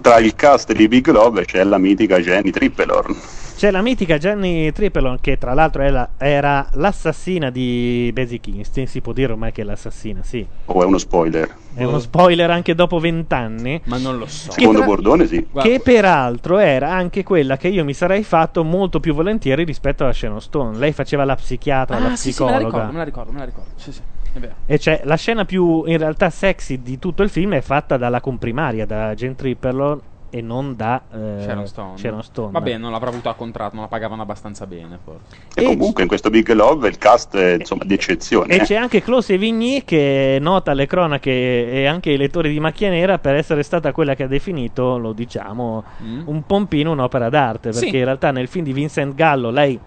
tra il cast di Big Love c'è la mitica Jenny Trippelorn. C'è la mitica Jenny Tripelon che tra l'altro la- era l'assassina di Basic Instinct, si può dire ormai che è l'assassina, sì. O è uno spoiler? È uno spoiler anche dopo vent'anni. Ma non lo so. Secondo tra- Bordone sì. Guarda- Che peraltro era anche quella che io mi sarei fatto molto più volentieri rispetto alla Sharon Stone. Lei faceva la psichiatra, la Ah, sì, sì, me la psicologa. ricordo, me la ricordo, me la ricordo. Sì, sì, è vero. e cioè la scena più in realtà sexy di tutto il film è fatta dalla comprimaria, da Jane Tripperlon e non da eh, Sharon Stone. Sharon Stone. Vabbè, non l'avrà avuto a contratto, non la pagavano abbastanza bene, forse. E, E- comunque in questo Big Love il cast è insomma di eccezione. E eh. c'è anche Close Evigny che nota le cronache e anche i lettori di Macchia Nera per essere stata quella che ha definito, lo diciamo, Mm? un pompino un'opera d'arte. Perché Sì. in realtà nel film di Vincent Gallo lei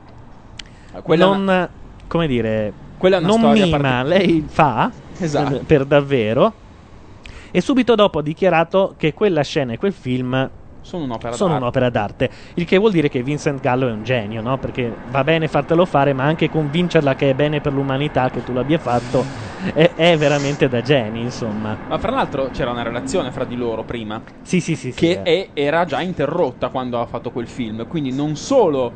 Quella è non, una- come dire, quella è una non mima, partic- lei fa Esatto. per davvero. E subito dopo ha dichiarato che quella scena e quel film Sono un'opera sono d'arte. un'opera d'arte. Il che vuol dire che Vincent Gallo è un genio, no? Perché va bene fartelo fare, ma anche convincerla che è bene per l'umanità che tu l'abbia fatto è, è veramente da geni, insomma. Ma fra l'altro c'era una relazione fra di loro prima. Sì, sì, sì. Che sì, eh. è- era già interrotta quando ha fatto quel film. Quindi non solo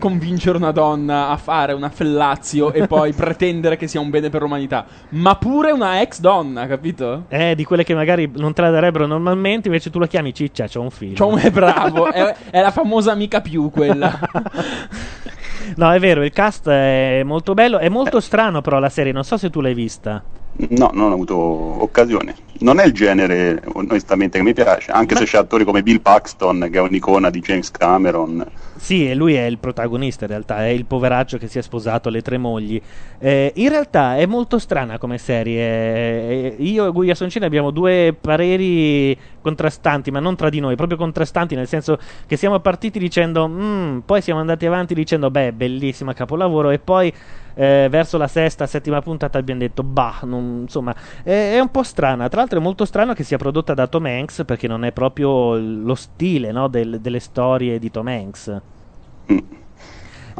convincere una donna a fare una fellazio e poi pretendere che sia un bene per l'umanità, ma pure una ex donna, capito? Eh, di quelle che magari non te la darebbero normalmente, invece tu la chiami ciccia, c'ho un film. Cioè, un- è bravo, è, è la famosa amica più quella. No, è vero, il cast è molto bello. È molto strano, però, la serie. Non so se tu l'hai vista. No, non ho avuto occasione. Non è il genere, onestamente, che mi piace, anche se c'è attori come Bill Paxton, che è un'icona di James Cameron. Sì, e lui è il protagonista in realtà, è il poveraccio che si è sposato alle tre mogli. Eh, in realtà è molto strana come serie. Eh, io e Guia Soncini abbiamo due pareri contrastanti, ma non tra di noi, proprio contrastanti, nel senso che siamo partiti dicendo, "Mm", poi siamo andati avanti dicendo, beh, bellissima capolavoro, e poi eh, verso la sesta, settima puntata abbiamo detto, bah, non- insomma, è, è un po' strana. Tra l'altro è molto strano che sia prodotta da Tom Hanks, perché non è proprio lo stile no, del- delle storie di Tom Hanks.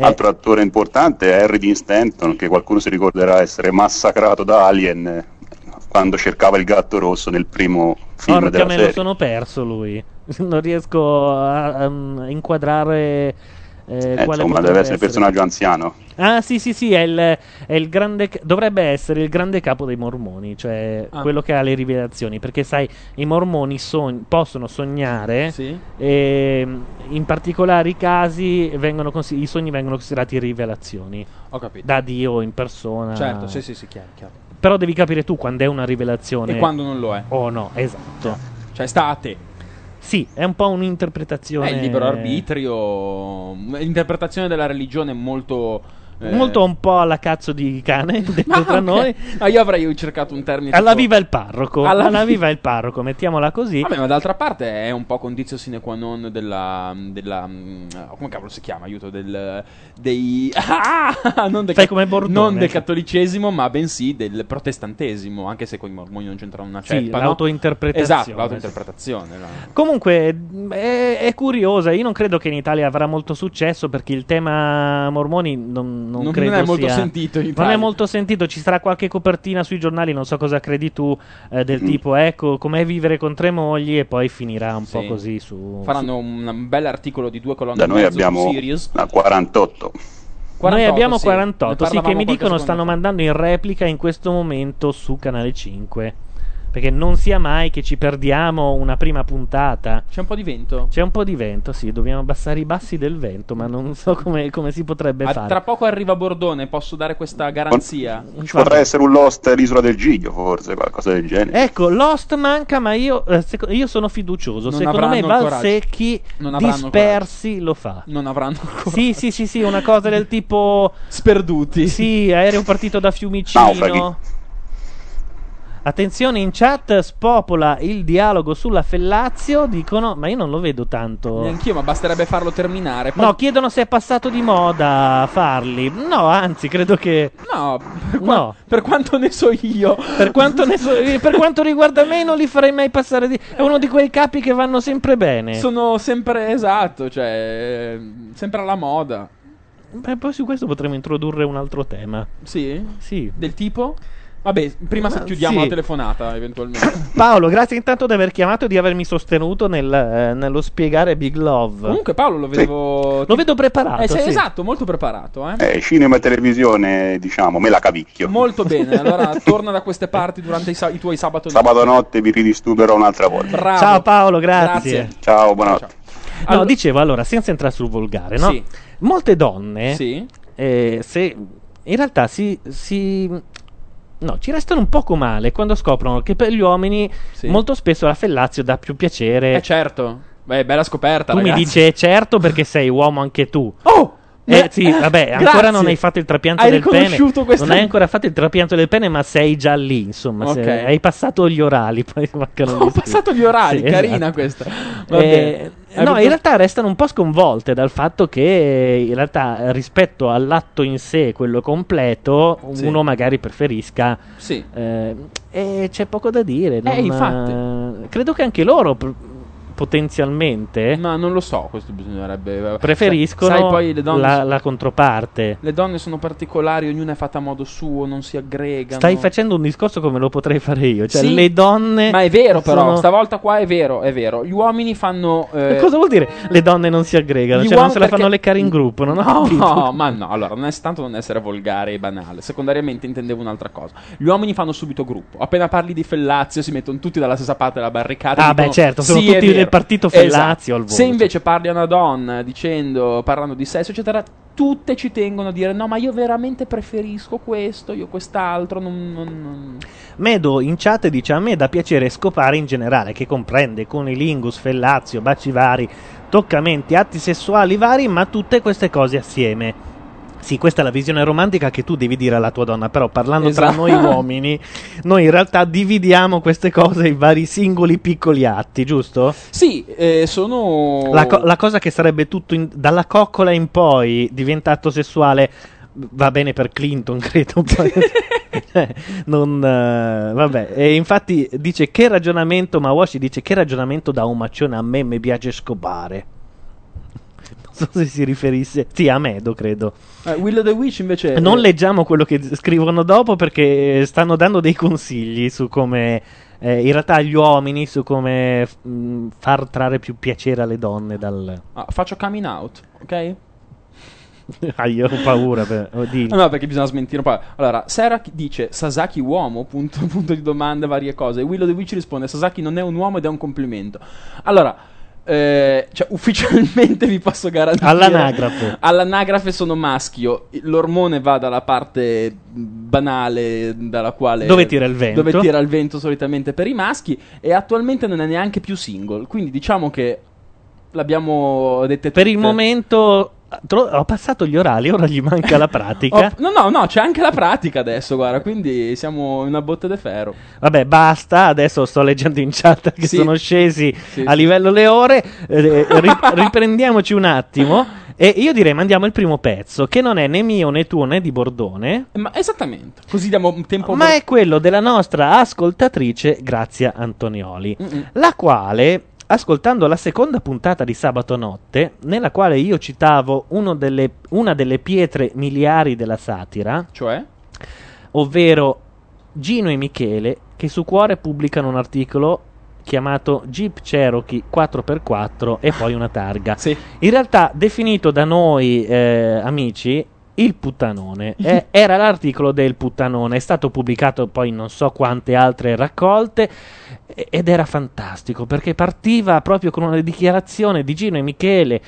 Altro attore importante è Harry Dean Stanton, che qualcuno si ricorderà essere massacrato da Alien eh, quando cercava il gatto rosso nel primo film Porca della me serie. lo sono perso lui. Non riesco a, a- a inquadrare eh, Eh, quale insomma, deve essere il personaggio anziano. Ah, sì, sì, sì, è il, è il grande. Dovrebbe essere il grande capo dei mormoni, cioè Ah. quello che ha le rivelazioni. Perché, sai, i mormoni sogn- possono sognare Sì. e in particolari casi vengono consi- i sogni vengono considerati rivelazioni Ho capito. da Dio in persona. Certo, sì, sì, sì, chiaro, chiaro. Però devi capire tu quando è una rivelazione E quando non lo è. o no, esatto. Cioè, sta a te. Sì, è un po' un'interpretazione. È il libero arbitrio. L'interpretazione della religione molto. Eh, Molto un po' alla cazzo di cane, detto Ma tra ok. noi. Ah, io avrei cercato un termine. Alla tipo- viva il parroco. Alla Alla, vi- viva il parroco, mettiamola così. Vabbè, ma d'altra parte è un po' condizio sine qua non della. della mm, come cavolo si chiama? Aiuto del. dei. Ah! Non del, Fai come Bordone. non del cattolicesimo, ma bensì del protestantesimo. Anche se con i mormoni non c'entrano una Sì, ceppa. no? l'autointerpretazione. Esatto, l'autointerpretazione. la- Comunque è, è curiosa. Io non credo che in Italia avrà molto successo perché il tema mormoni non, non Non- credo non è molto sia- sentito in Non è molto sentito. Ci sarà qualche copertina sui giornali. Non so cosa credi tu. eh, del tipo, ecco, com'è vivere con tre mogli. E poi finirà un po' Sì. così su. Faranno un, un bel articolo di due colonne Da noi abbiamo su Sirius. la 48. Noi 48, abbiamo sì. Ne 48, sì, che mi dicono stanno mandando in replica in questo momento su Canale 5. Perché non sia mai che ci perdiamo una prima puntata. C'è un po' di vento. C'è un po' di vento, sì, dobbiamo abbassare i bassi del vento, ma non so come, come si potrebbe Ah, fare. tra poco arriva Bordone, posso dare questa garanzia? Ci potrà essere un Lost l'isola del Giglio, forse, qualcosa del genere. Ecco, Lost manca, ma io, eh, seco- io sono fiducioso. Non Secondo me. Valsecchi dispersi lo fa. Non avranno ancora. Sì, sì, sì, sì, una cosa del tipo... Sperduti. Sì, aereo partito da Fiumicino. Naufraghi. Attenzione, in chat spopola il dialogo sulla Fellazio. Dicono, ma io non lo vedo tanto. Neanch'io, ma basterebbe farlo terminare. Poi- No, chiedono se è passato di moda farli. No, anzi, credo che. No, per, qua- No. per quanto ne so io. Per quanto, ne so- eh, per quanto riguarda me, non li farei mai passare di. È uno di quei capi che vanno sempre bene. Sono sempre esatto, cioè. Sempre alla moda. Beh, poi su questo potremmo introdurre un altro tema. Sì? Sì. Del tipo? Vabbè, prima Ma- chiudiamo sì. la telefonata, eventualmente. Paolo, grazie intanto di aver chiamato e di avermi sostenuto nel, eh, nello spiegare Big Love. Comunque, Paolo lo vedevo. Lo vedo preparato. Eh, sì. esatto, molto preparato, eh. Eh, cinema e televisione, diciamo, me la cavicchio. Molto bene. Allora, torna da queste parti durante i, sa- i tuoi sabato Sabato notte vi ridisturberò un'altra volta. Bravo. Ciao Paolo, grazie. Grazie. Ciao, buonanotte. No, Allora- dicevo allora, senza entrare sul volgare, no? Sì. Molte donne, Sì. eh, se in realtà si, si- No, ci restano un poco male quando scoprono che per gli uomini Sì. molto spesso la fellazio dà più piacere. Eh, certo. Beh, bella scoperta, tu mi ragazzi. dici "Eh, certo perché sei uomo anche tu. Oh! Eh sì, vabbè, grazie. ancora non hai fatto il trapianto Hai del pene. questa- Non hai ancora fatto il trapianto del pene, ma sei già lì, insomma. se- Ok. hai passato gli orali, poi mancano Ho passato gli orali, Sì, carina esatto. questa. Eh, no, avuto- in realtà restano un po' sconvolte dal fatto che in realtà rispetto all'atto in sé, quello completo, Sì. uno magari preferisca Sì. eh, e c'è poco da dire. non- infatti. eh, credo che anche loro potenzialmente Ma non lo so, questo bisognerebbe. preferiscono Sai, poi le donne, la, sono- la controparte. le donne sono particolari, ognuna è fatta a modo suo, non si aggregano. Stai facendo un discorso come lo potrei fare io, cioè Sì, le donne Ma è vero, però, sono- stavolta qua è vero, è vero. Gli uomini fanno. eh, Cosa vuol dire le donne non si aggregano? Gli Cioè non se la fanno leccare in gruppo, non ho No, capito. ma no, allora non è tanto non essere volgare e banale. Secondariamente intendevo un'altra cosa. Gli uomini fanno subito gruppo. Appena parli di Fellazio, si mettono tutti dalla stessa parte della barricata. Ah, dicono, beh, certo, sono "Sì, tutti è vero". del partito Esatto. Fellazio al volo. Se invece parli a una donna dicendo, parlando di sesso, eccetera, tutte ci tengono a dire: No, ma io veramente preferisco questo, io quest'altro. Non, non- non-". Medo in chat dice a me dà piacere scopare in generale, che comprende conilingus, fellazio, baci vari, toccamenti, atti sessuali vari, ma tutte queste cose assieme. Sì, questa è la visione romantica che tu devi dire alla tua donna, però parlando tra Esatto. noi uomini, noi in realtà dividiamo queste cose in vari singoli piccoli atti, giusto? Sì, eh, sono. La, co- la cosa che sarebbe tutto in- dalla coccola in poi diventato sessuale va bene per Clinton, credo. non, eh, vabbè, e infatti dice che ragionamento, ma Washi dice che ragionamento da un macione a me mi piace scopare. Non so se si riferisse, sì, a Medo credo. Eh, Will the Witch invece. Non eh, leggiamo quello che scrivono dopo perché stanno dando dei consigli su come, eh, in realtà agli uomini, su come mh, far trarre più piacere alle donne dal... ah, faccio coming out, ok? Ah, io ho paura. Per... oh, No, perché bisogna smentire un po'. Allora, Sera dice Sasaki uomo, punto, punto di domanda, varie cose. E Willow the Witch risponde Sasaki non è un uomo ed è un complimento. Allora, eh, cioè, ufficialmente vi posso garantire All'anagrafe. All'anagrafe sono maschio. L'ormone va dalla parte banale dalla quale Dove tira il vento. Dove tira il vento solitamente per i maschi e attualmente non è neanche più single. Quindi diciamo che l'abbiamo dette Per il momento tro- ho passato gli orali, ora gli manca la pratica. Oh, no, no, no, c'è anche la pratica adesso, guarda, quindi siamo in una botte de ferro. Vabbè, basta. Adesso sto leggendo in chat che Sì. sono scesi Sì, a sì. livello le ore. Eh, ri- riprendiamoci un attimo. E io direi mandiamo il primo pezzo, che non è né mio né tuo né di Bordone, Eh, Ma esattamente, così diamo tempo ma è quello della nostra ascoltatrice Grazia Antonioli. Mm-mm. la quale, ascoltando la seconda puntata di sabato notte, nella quale io citavo delle- una delle pietre miliari della satira, Cioè? ovvero Gino e Michele, che su Cuore pubblicano un articolo chiamato Jeep Cherokee 4x4 e poi una targa. Sì. In realtà, definito da noi eh, amici, il puttanone. Eh, era l'articolo del puttanone, è stato pubblicato poi in non so quante altre raccolte ed era fantastico perché partiva proprio con una dichiarazione di Gino e Michele.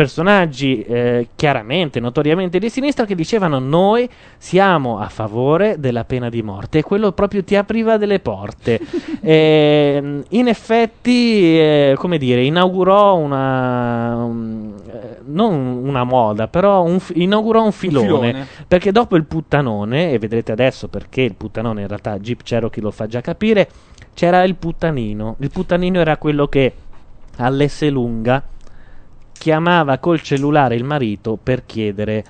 Personaggi eh, chiaramente, notoriamente di sinistra che dicevano noi siamo a favore della pena di morte e quello proprio ti apriva delle porte. Ehm, in effetti, eh, come dire, inaugurò una. un- eh, non una moda, però un inaugurò un filone, filone. Perché dopo il puttanone, e vedrete adesso perché il puttanone in realtà Jeep Cherokee lo fa già capire, c'era il puttanino. Il puttanino era quello che all'S lunga chiamava col cellulare il marito per chiedere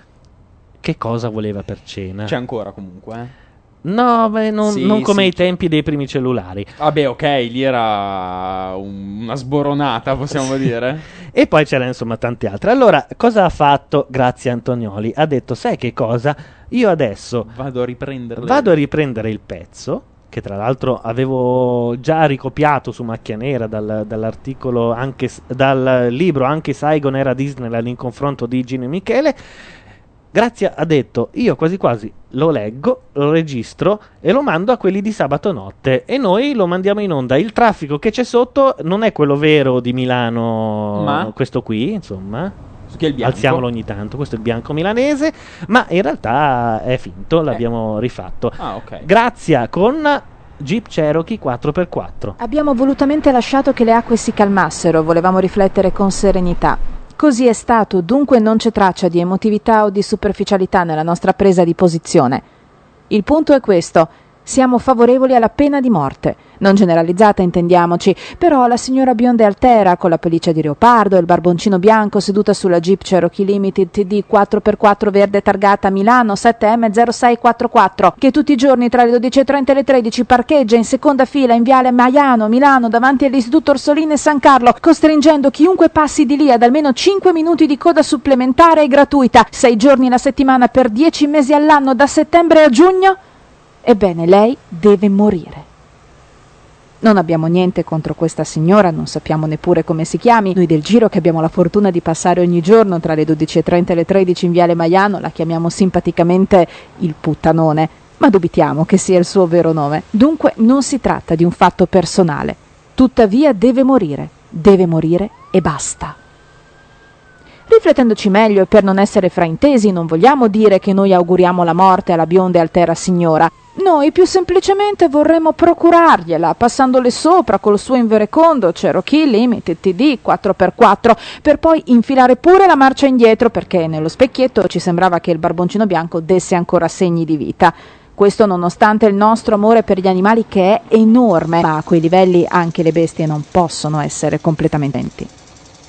che cosa voleva per cena. C'è ancora comunque, eh. No, beh, non, Sì, non come sì. ai tempi dei primi cellulari. Vabbè, ok, lì era un- una sboronata, possiamo dire. E poi c'era insomma tanti altri. Allora, cosa ha fatto Grazia Antonioli? Ha detto, sai che cosa? Io adesso Vado a riprenderle. vado a riprendere il pezzo, che tra l'altro avevo già ricopiato su Macchia Nera dal- dall'articolo, anche, dal libro Anche Saigon era Disneyland in confronto di Gino e Michele. Grazia ha detto, io quasi quasi lo leggo, lo registro e lo mando a quelli di sabato notte e noi lo mandiamo in onda. Il traffico che c'è sotto non è quello vero di Milano, Ma? questo qui, insomma. Che è il bianco. Alziamolo ogni tanto, questo è il bianco milanese, ma in realtà è finto, l'abbiamo rifatto. Ah, ok. Grazia con Jeep Cherokee 4x4. Abbiamo volutamente lasciato che le acque si calmassero, volevamo riflettere con serenità. Così è stato, dunque non c'è traccia di emotività o di superficialità nella nostra presa di posizione. Il punto è questo. Siamo favorevoli alla pena di morte. Non generalizzata, intendiamoci, però la signora bionda e altera, con la pelliccia di leopardo e il barboncino bianco seduta sulla Jeep Cherokee Limited TD 4x4 verde targata Milano 7M0644, che tutti i giorni tra le 12.30 e le 13 parcheggia in seconda fila in viale Maiano, Milano, davanti all'Istituto Orsolini e San Carlo, costringendo chiunque passi di lì ad almeno 5 minuti di coda supplementare e gratuita, 6 giorni la settimana per 10 mesi all'anno da settembre a giugno? Ebbene, lei deve morire. Non abbiamo niente contro questa signora, non sappiamo neppure come si chiami. Noi del giro che abbiamo la fortuna di passare ogni giorno tra le 12.30 e le 13 in Viale Maiano la chiamiamo simpaticamente il puttanone, ma dubitiamo che sia il suo vero nome. Dunque non si tratta di un fatto personale. Tuttavia deve morire, deve morire e basta. Riflettendoci meglio e per non essere fraintesi, non vogliamo dire che noi auguriamo la morte alla bionda e altera signora. Noi più semplicemente vorremmo procurargliela, passandole sopra col suo inverecondo Cherokee Limited TD 4x4, per poi infilare pure la marcia indietro perché nello specchietto ci sembrava che il barboncino bianco desse ancora segni di vita. Questo nonostante il nostro amore per gli animali che è enorme, ma a quei livelli anche le bestie non possono essere completamente enti.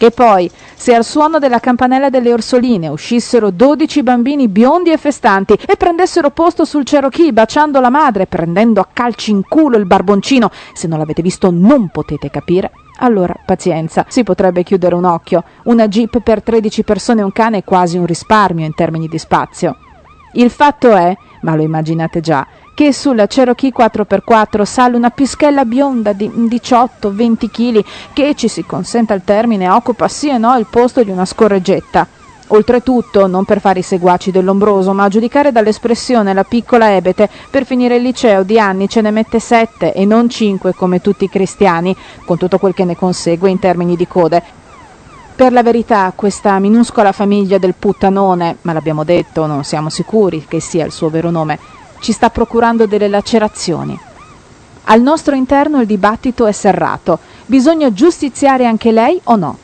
Che poi, se al suono della campanella delle orsoline uscissero dodici bambini biondi e festanti e prendessero posto sul Cherokee baciando la madre, prendendo a calci in culo il barboncino, se non l'avete visto non potete capire, allora pazienza, si potrebbe chiudere un occhio. Una jeep per 13 persone e un cane è quasi un risparmio in termini di spazio. Il fatto è, ma lo immaginate già, che sulla Cherokee 4x4 sale una pischella bionda di 18-20 kg che, ci si consenta il termine, occupa sì e no il posto di una scorreggetta. Oltretutto, non per fare i seguaci dell'ombroso, ma a giudicare dall'espressione la piccola ebete, per finire il liceo di anni ce ne mette sette e non cinque come tutti i cristiani, con tutto quel che ne consegue in termini di code. Per la verità, questa minuscola famiglia del puttanone, ma l'abbiamo detto, non siamo sicuri che sia il suo vero nome, ci sta procurando delle lacerazioni. Al nostro interno il dibattito è serrato. Bisogna giustiziare anche lei o no?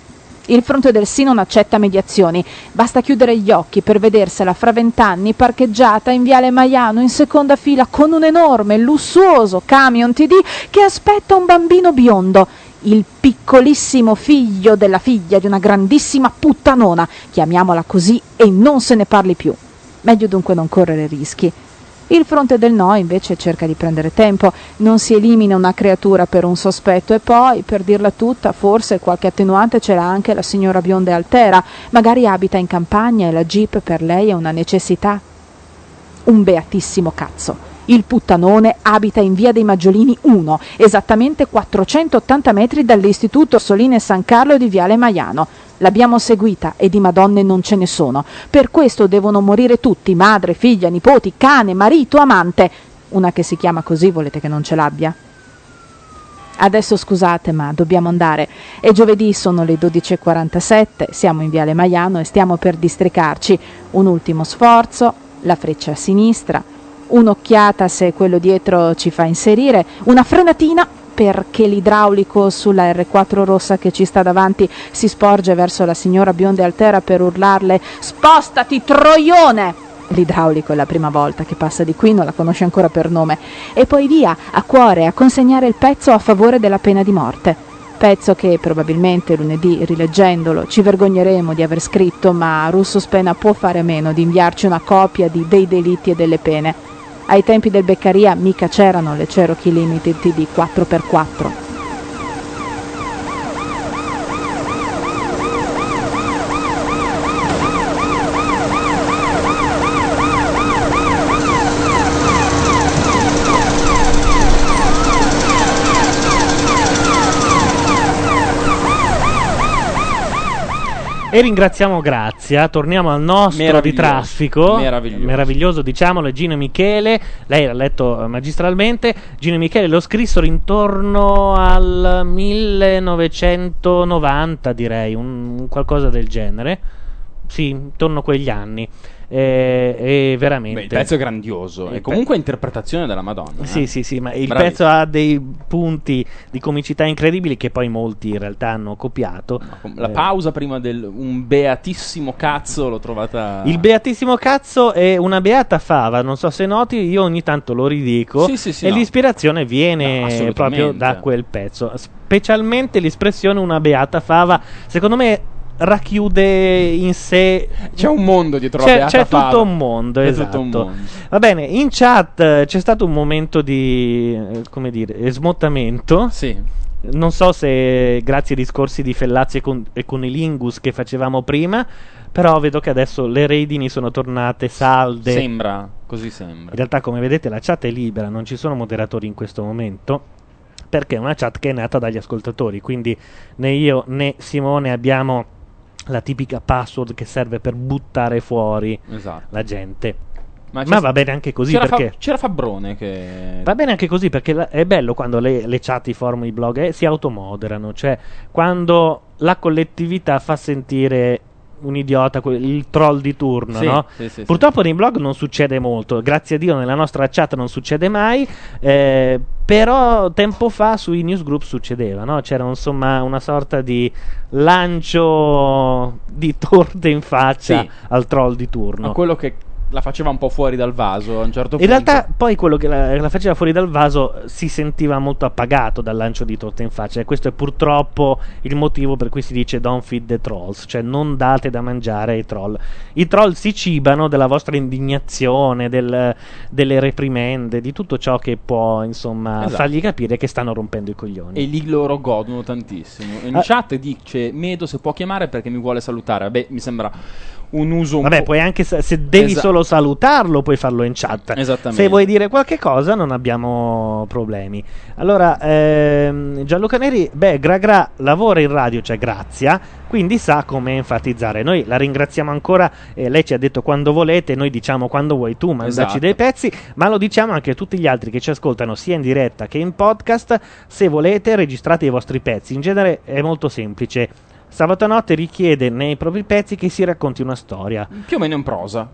Il fronte del sì non accetta mediazioni. Basta chiudere gli occhi per vedersela fra vent'anni parcheggiata in viale Maiano in seconda fila con un enorme, lussuoso camion TD che aspetta un bambino biondo, il piccolissimo figlio della figlia di una grandissima puttanona, chiamiamola così, e non se ne parli più. Meglio dunque non correre rischi. Il fronte del no invece cerca di prendere tempo, non si elimina una creatura per un sospetto e poi, per dirla tutta, forse qualche attenuante ce l'ha anche la signora bionda e altera, magari abita in campagna e la jeep per lei è una necessità. Un beatissimo cazzo. Il puttanone abita in via dei Maggiolini 1, esattamente 480 metri dall'istituto Soline San Carlo di Viale Maiano. L'abbiamo seguita e di madonne non ce ne sono. Per questo devono morire tutti, madre, figlia, nipoti, cane, marito, amante. Una che si chiama così volete che non ce l'abbia? Adesso scusate, ma dobbiamo andare. È giovedì, sono le 12.47, siamo in Viale Maiano e stiamo per districarci. Un ultimo sforzo, la freccia a sinistra, un'occhiata se quello dietro ci fa inserire, una frenatina perché l'idraulico sulla R4 rossa che ci sta davanti si sporge verso la signora bionda e altera per urlarle Spostati, troione! L'idraulico è la prima volta che passa di qui, non la conosce ancora per nome. E poi via, a cuore, a consegnare il pezzo a favore della pena di morte. Pezzo che probabilmente lunedì, rileggendolo, ci vergogneremo di aver scritto, ma Russo Spena può fare a meno di inviarci una copia di Dei delitti e delle pene. Ai tempi del Beccaria mica c'erano le Cherokee Limited TD 4x4. E ringraziamo Grazia, torniamo al nostro di traffico. meraviglioso. Meraviglioso, diciamolo, Gino Michele. Lei l'ha letto eh, magistralmente. Gino Michele lo scrissero intorno al 1990, direi, un qualcosa del genere. Sì, intorno a quegli anni. Eh, è veramente... Beh, il pezzo è grandioso. E comunque interpretazione della Madonna. Sì, eh. sì, sì, ma il Bravissimo. pezzo ha dei punti di comicità incredibili che poi molti in realtà hanno copiato. La Eh, pausa prima del un beatissimo cazzo l'ho trovata. Il beatissimo cazzo è una beata fava, non so se noti, io ogni tanto lo ridico Sì, sì, sì, e no. l'ispirazione No, viene assolutamente. proprio da quel pezzo. Specialmente l'espressione una beata fava, secondo me racchiude in sé C'è un mondo dietro la c'è, beata c'è fava. tutto un mondo, C'è esatto. un mondo. Va bene, in chat eh, c'è stato un momento di eh, come dire, smottamento. Sì. Non so se grazie ai discorsi di Fellazzi e, con- e Conilingus che facevamo prima, però vedo che adesso le redini sono tornate salde. Sembra, così sembra. In realtà, come vedete, la chat è libera, non ci sono moderatori in questo momento. Perché è una chat che è nata dagli ascoltatori. Quindi né io né Simone abbiamo la tipica password che serve per buttare fuori Esatto. la gente. Ma Ma, va bene anche così c'era, Fa- perché. c'era Fabbrone che. Va bene anche così perché la- è bello quando le, le chat, i forum, i blog eh, si automoderano, cioè quando la collettività fa sentire un idiota, il troll di turno, Sì, no? sì, sì, Purtroppo nei blog non succede molto, grazie a Dio nella nostra chat non succede mai, eh, però tempo fa sui newsgroup succedeva, no? C'era insomma una sorta di lancio di torte in faccia al troll di turno. Ma quello che la faceva un po' fuori dal vaso a un certo punto. In realtà, poi quello che la, la faceva fuori dal vaso si sentiva molto appagato dal lancio di torta in faccia. E questo è purtroppo il motivo per cui si dice don't feed the trolls, cioè non date da mangiare ai troll. I troll si cibano della vostra indignazione, del- delle reprimende, di tutto ciò che può, insomma, Esatto. fargli capire che stanno rompendo i coglioni. E lì loro godono tantissimo. In Ah. chat dice Medo se può chiamare perché mi vuole salutare. Vabbè, mi sembra un uso un Vabbè, po'. puoi anche se devi Esa- solo salutarlo, puoi farlo in chat. Esattamente. Se vuoi dire qualche cosa, non abbiamo problemi. Allora, ehm, Gianluca Neri, beh, Gra Gra lavora in radio, cioè Grazia, quindi sa come enfatizzare. Noi la ringraziamo ancora, eh, lei ci ha detto quando volete, noi diciamo quando vuoi tu, mandaci Esatto. dei pezzi, ma lo diciamo anche a tutti gli altri che ci ascoltano sia in diretta che in podcast. Se volete, registrate i vostri pezzi. In genere è molto semplice. Sabato notte richiede nei propri pezzi che si racconti una storia. Più o meno in prosa.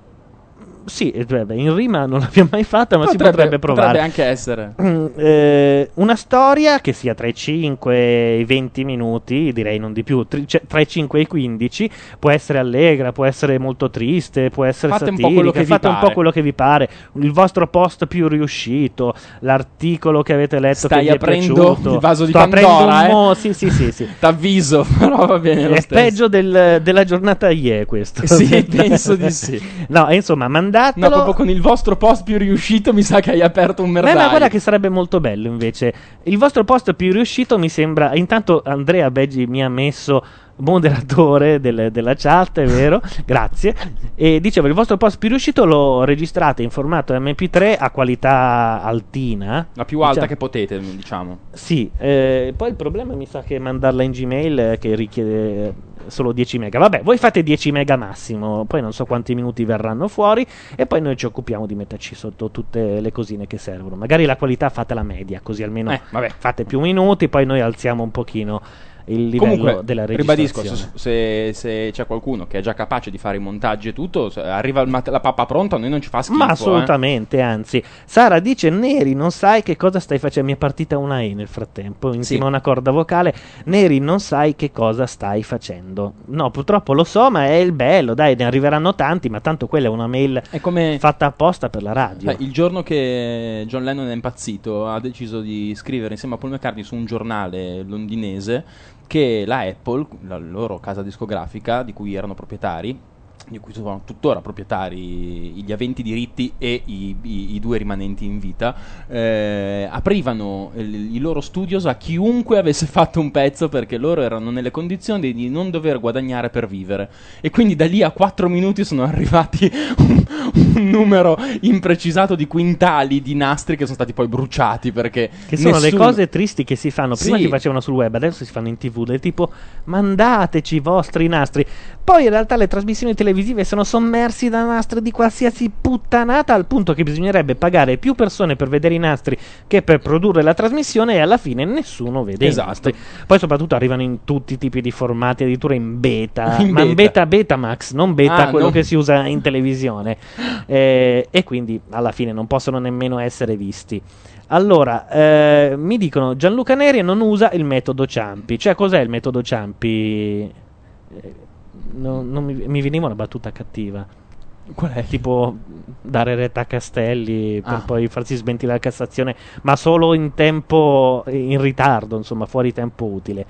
Sì, eh, in rima non l'abbiamo mai fatta, ma si potrebbe provare. Potrebbe anche essere. Mm, eh, una storia che sia tra i 5 e i 20 minuti, direi non di più, tri- cioè, tra i 5 e i 15, può essere allegra, può essere molto triste, può essere Fate un po' satirica, vi fate un po' quello che vi pare, il vostro post più riuscito, l'articolo che avete letto Stai che vi è piaciuto. il vaso di Sto Pandora, un eh? mo- sì, sì, sì, sì. T'avviso, però va bene lo È stesso. peggio del- della giornata IE questo. Sì, penso di sì. No, insomma, mandatelo. No, proprio con il vostro post più riuscito mi sa che hai aperto un Beh, merdaio. ma guarda che sarebbe molto bello invece. Il vostro post più riuscito mi sembra. Intanto Andrea Beggi mi ha messo moderatore del- della chat, è vero? Grazie. E dicevo, il vostro post più riuscito lo registrate in formato MP3 a qualità altina. La più alta Diciamo- che potete, diciamo. Sì, eh, poi il problema mi sa che mandarla in Gmail eh, che richiede solo 10 mega. Vabbè, voi fate 10 mega massimo, poi non so quanti minuti verranno fuori e poi noi ci occupiamo di metterci sotto tutte le cosine che servono. Magari la qualità fate la media, così almeno Eh, vabbè. fate più minuti, poi noi alziamo un pochino il livello Comunque, della ribadisco, registrazione. se, se- se c'è qualcuno che è già capace di fare i montaggi e tutto, arriva mat- la pappa pronta, a noi non ci fa schifo. Ma eh. assolutamente, anzi. Sara dice: Neri, non sai che cosa stai facendo. Mi è partita una E nel frattempo, insieme Sì. a una corda vocale. Neri, non sai che cosa stai facendo. No, purtroppo lo so, ma è il bello. Dai, ne arriveranno tanti. Ma tanto quella è una mail È come fatta apposta per la radio. Sai, il giorno che John Lennon è impazzito, ha deciso di scrivere insieme a Paul McCartney su un giornale londinese che la Apple, la loro casa discografica, di cui erano proprietari, di cui sono tuttora proprietari gli aventi diritti e i, i- i due rimanenti in vita, eh, aprivano il- i loro studios a chiunque avesse fatto un pezzo perché loro erano nelle condizioni di non dover guadagnare per vivere. E quindi da lì a 4 minuti sono arrivati un, un numero imprecisato di quintali di nastri che sono stati poi bruciati perché Che sono le nessuno- cose tristi che si fanno. Prima Sì. si facevano sul web, adesso si fanno in tv. Del tipo, mandateci i vostri nastri. Poi in realtà le trasmissioni televisive televisive sono sommersi da nastri di qualsiasi puttanata al punto che bisognerebbe pagare più persone per vedere i nastri che per produrre la trasmissione e alla fine nessuno vede Esatto. i nastri. Poi soprattutto arrivano in tutti i tipi di formati, addirittura in beta, In ma in beta. beta Betamax, non beta Ah, quello no. che si usa in televisione. Eh, e quindi alla fine non possono nemmeno essere visti. Allora, eh, mi dicono Gianluca Neri non usa il metodo Ciampi. Cioè, cos'è il metodo Ciampi? Eh, no- non mi, mi veniva una battuta cattiva. Qual è? Tipo dare retta a Castelli per Ah. poi farsi sventilare la Cassazione, ma solo in tempo in ritardo, insomma, fuori tempo utile.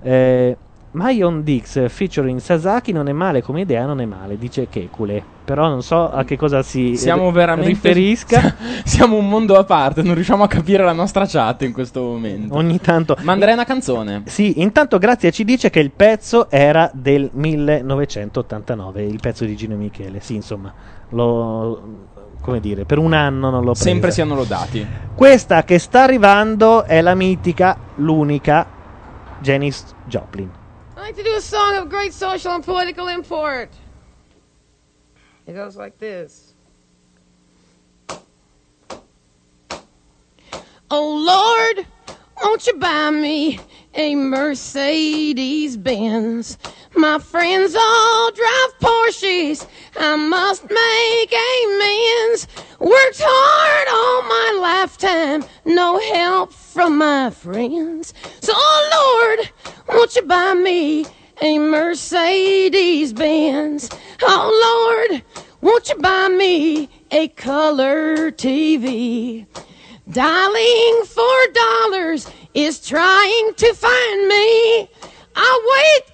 Eh, Mayon Dix featuring Sasaki non è male come idea, non è male, dice Kekule. Però non so a che cosa si Siamo veramente. riferisca. Siamo un mondo a parte, non riusciamo a capire la nostra chat in questo momento. Ogni tanto. Manderei una canzone. Sì, intanto Grazia ci dice che il pezzo era del 1989, il pezzo di Gino Michele. Sì, insomma, lo come dire, per un anno non l'ho presa. Sempre siano lodati. Questa che sta arrivando è la mitica, l'unica Janis Joplin. Like to do a song of great social and political import. It goes like this. Oh Lord, won't you buy me a Mercedes Benz? My friends all drive Porsches. I must make amends. Worked hard all my lifetime, no help from my friends. So, oh Lord, won't you buy me a Mercedes Benz? Oh Lord, won't you buy me a color TV? Dialing for dollars is trying to find me. I wait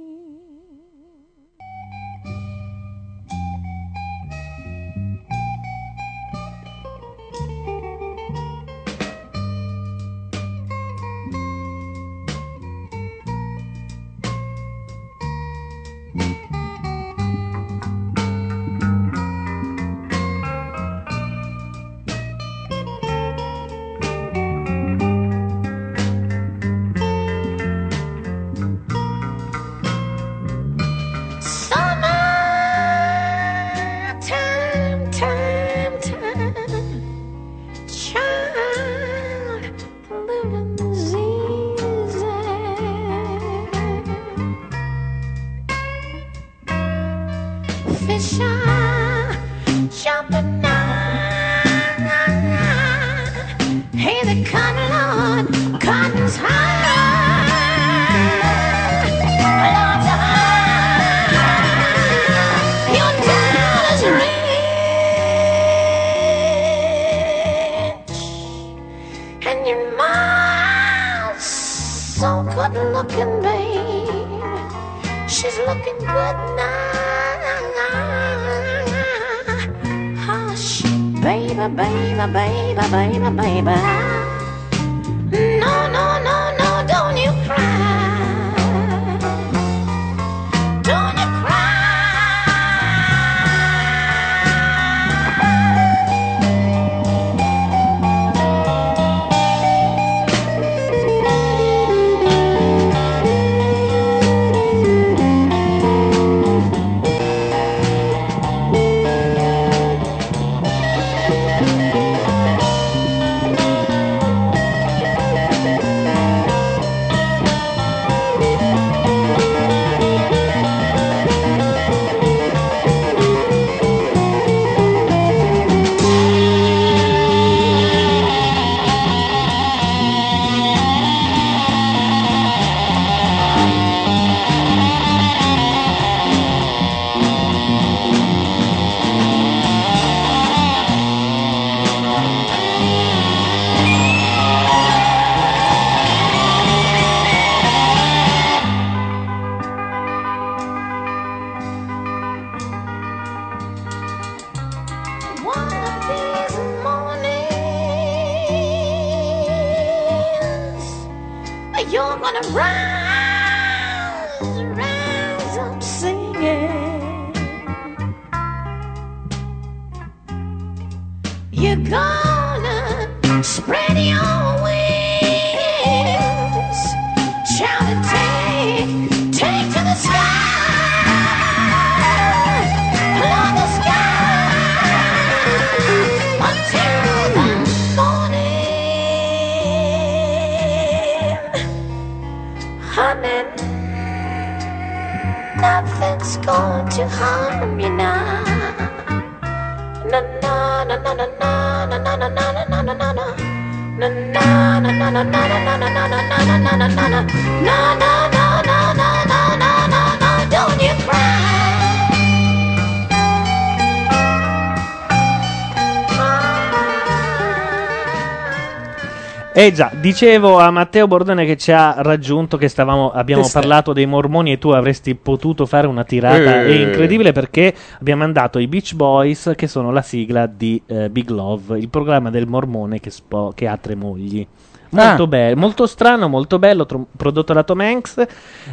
Eh già, dicevo a Matteo Bordone che ci ha raggiunto che stavamo, abbiamo Testé. parlato dei mormoni e tu avresti potuto fare una tirata. Eh. Incredibile perché abbiamo mandato i Beach Boys che sono la sigla di eh, Big Love, il programma del mormone che, spo- che ha tre mogli. Molto Ah. bello, molto strano, molto bello, tro- prodotto da Tom Hanks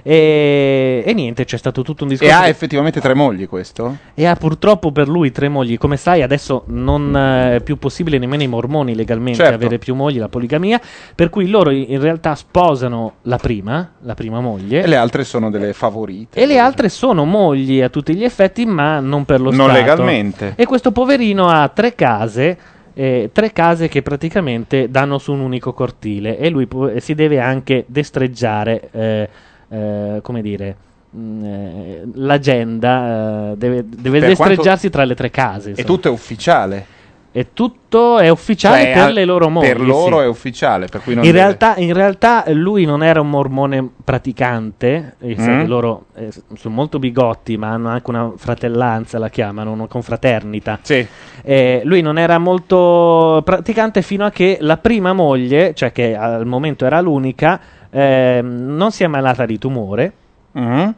e, e niente, c'è stato tutto un E discorso. ha che- effettivamente tre mogli questo? e ha purtroppo per lui tre mogli. Come sai, adesso non eh, è più possibile nemmeno ai mormoni legalmente Certo. avere più mogli, la poligamia. Per cui loro in realtà sposano la prima, la prima moglie. E le altre sono delle favorite. E le altre sono mogli a tutti gli effetti, ma non per lo Non Stato. legalmente. E questo poverino ha tre case. Eh, tre case che praticamente danno su un unico cortile e lui pu- si deve anche destreggiare, eh, eh, come dire, mh, eh, l'agenda, eh, deve, deve quanto- destreggiarsi tra le tre case. E insomma. tutto è ufficiale. E tutto è ufficiale Cioè, per le loro mogli. Per loro sì. è ufficiale, per cui non In deve- realtà, in realtà lui non era un mormone praticante, e sai Mm. loro eh, sono molto bigotti, ma hanno anche una fratellanza, la chiamano, una confraternita. Sì. Eh, lui non era molto praticante fino a che la prima moglie, cioè che al momento era l'unica, ehm, non si è ammalata di tumore. Mhm.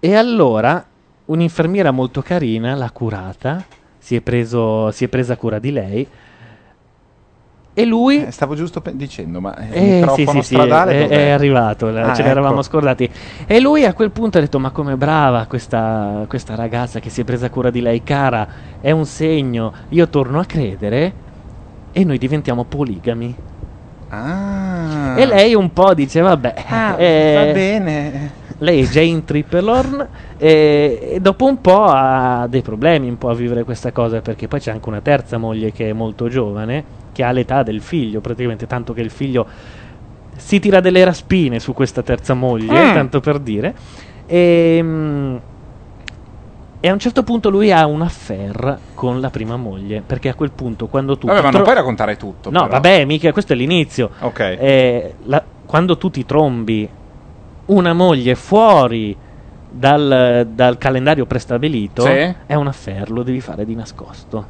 E allora un'infermiera molto carina l'ha curata, si è, preso, si è presa cura di lei. E lui Eh, stavo giusto pe- dicendo, ma il eh, microfono sì, sì, sì, stradale è, dov'è? è arrivato, la- Ah, ce l'eravamo ecco. scordati. E lui a quel punto ha detto: Ma com'è brava questa, questa ragazza che si è presa cura di lei, cara, è un segno. Io torno a credere e noi diventiamo poligami. Ah. E lei un po' dice: Vabbè, Ah, eh, va bene. Lei è Jane Trippelorn e, e dopo un po' ha dei problemi un po' a vivere questa cosa perché poi c'è anche una terza moglie che è molto giovane che ha l'età del figlio praticamente tanto che il figlio si tira delle raspine su questa terza moglie Mm. tanto per dire e, mm, e a un certo punto lui ha un affair con la prima moglie perché a quel punto quando tu Vabbè, ma non tro- puoi raccontare tutto. no però. vabbè mica questo è l'inizio Ok. eh, la- quando tu ti trombi una moglie fuori dal, dal calendario prestabilito, Sì. è un affair, lo devi fare di nascosto.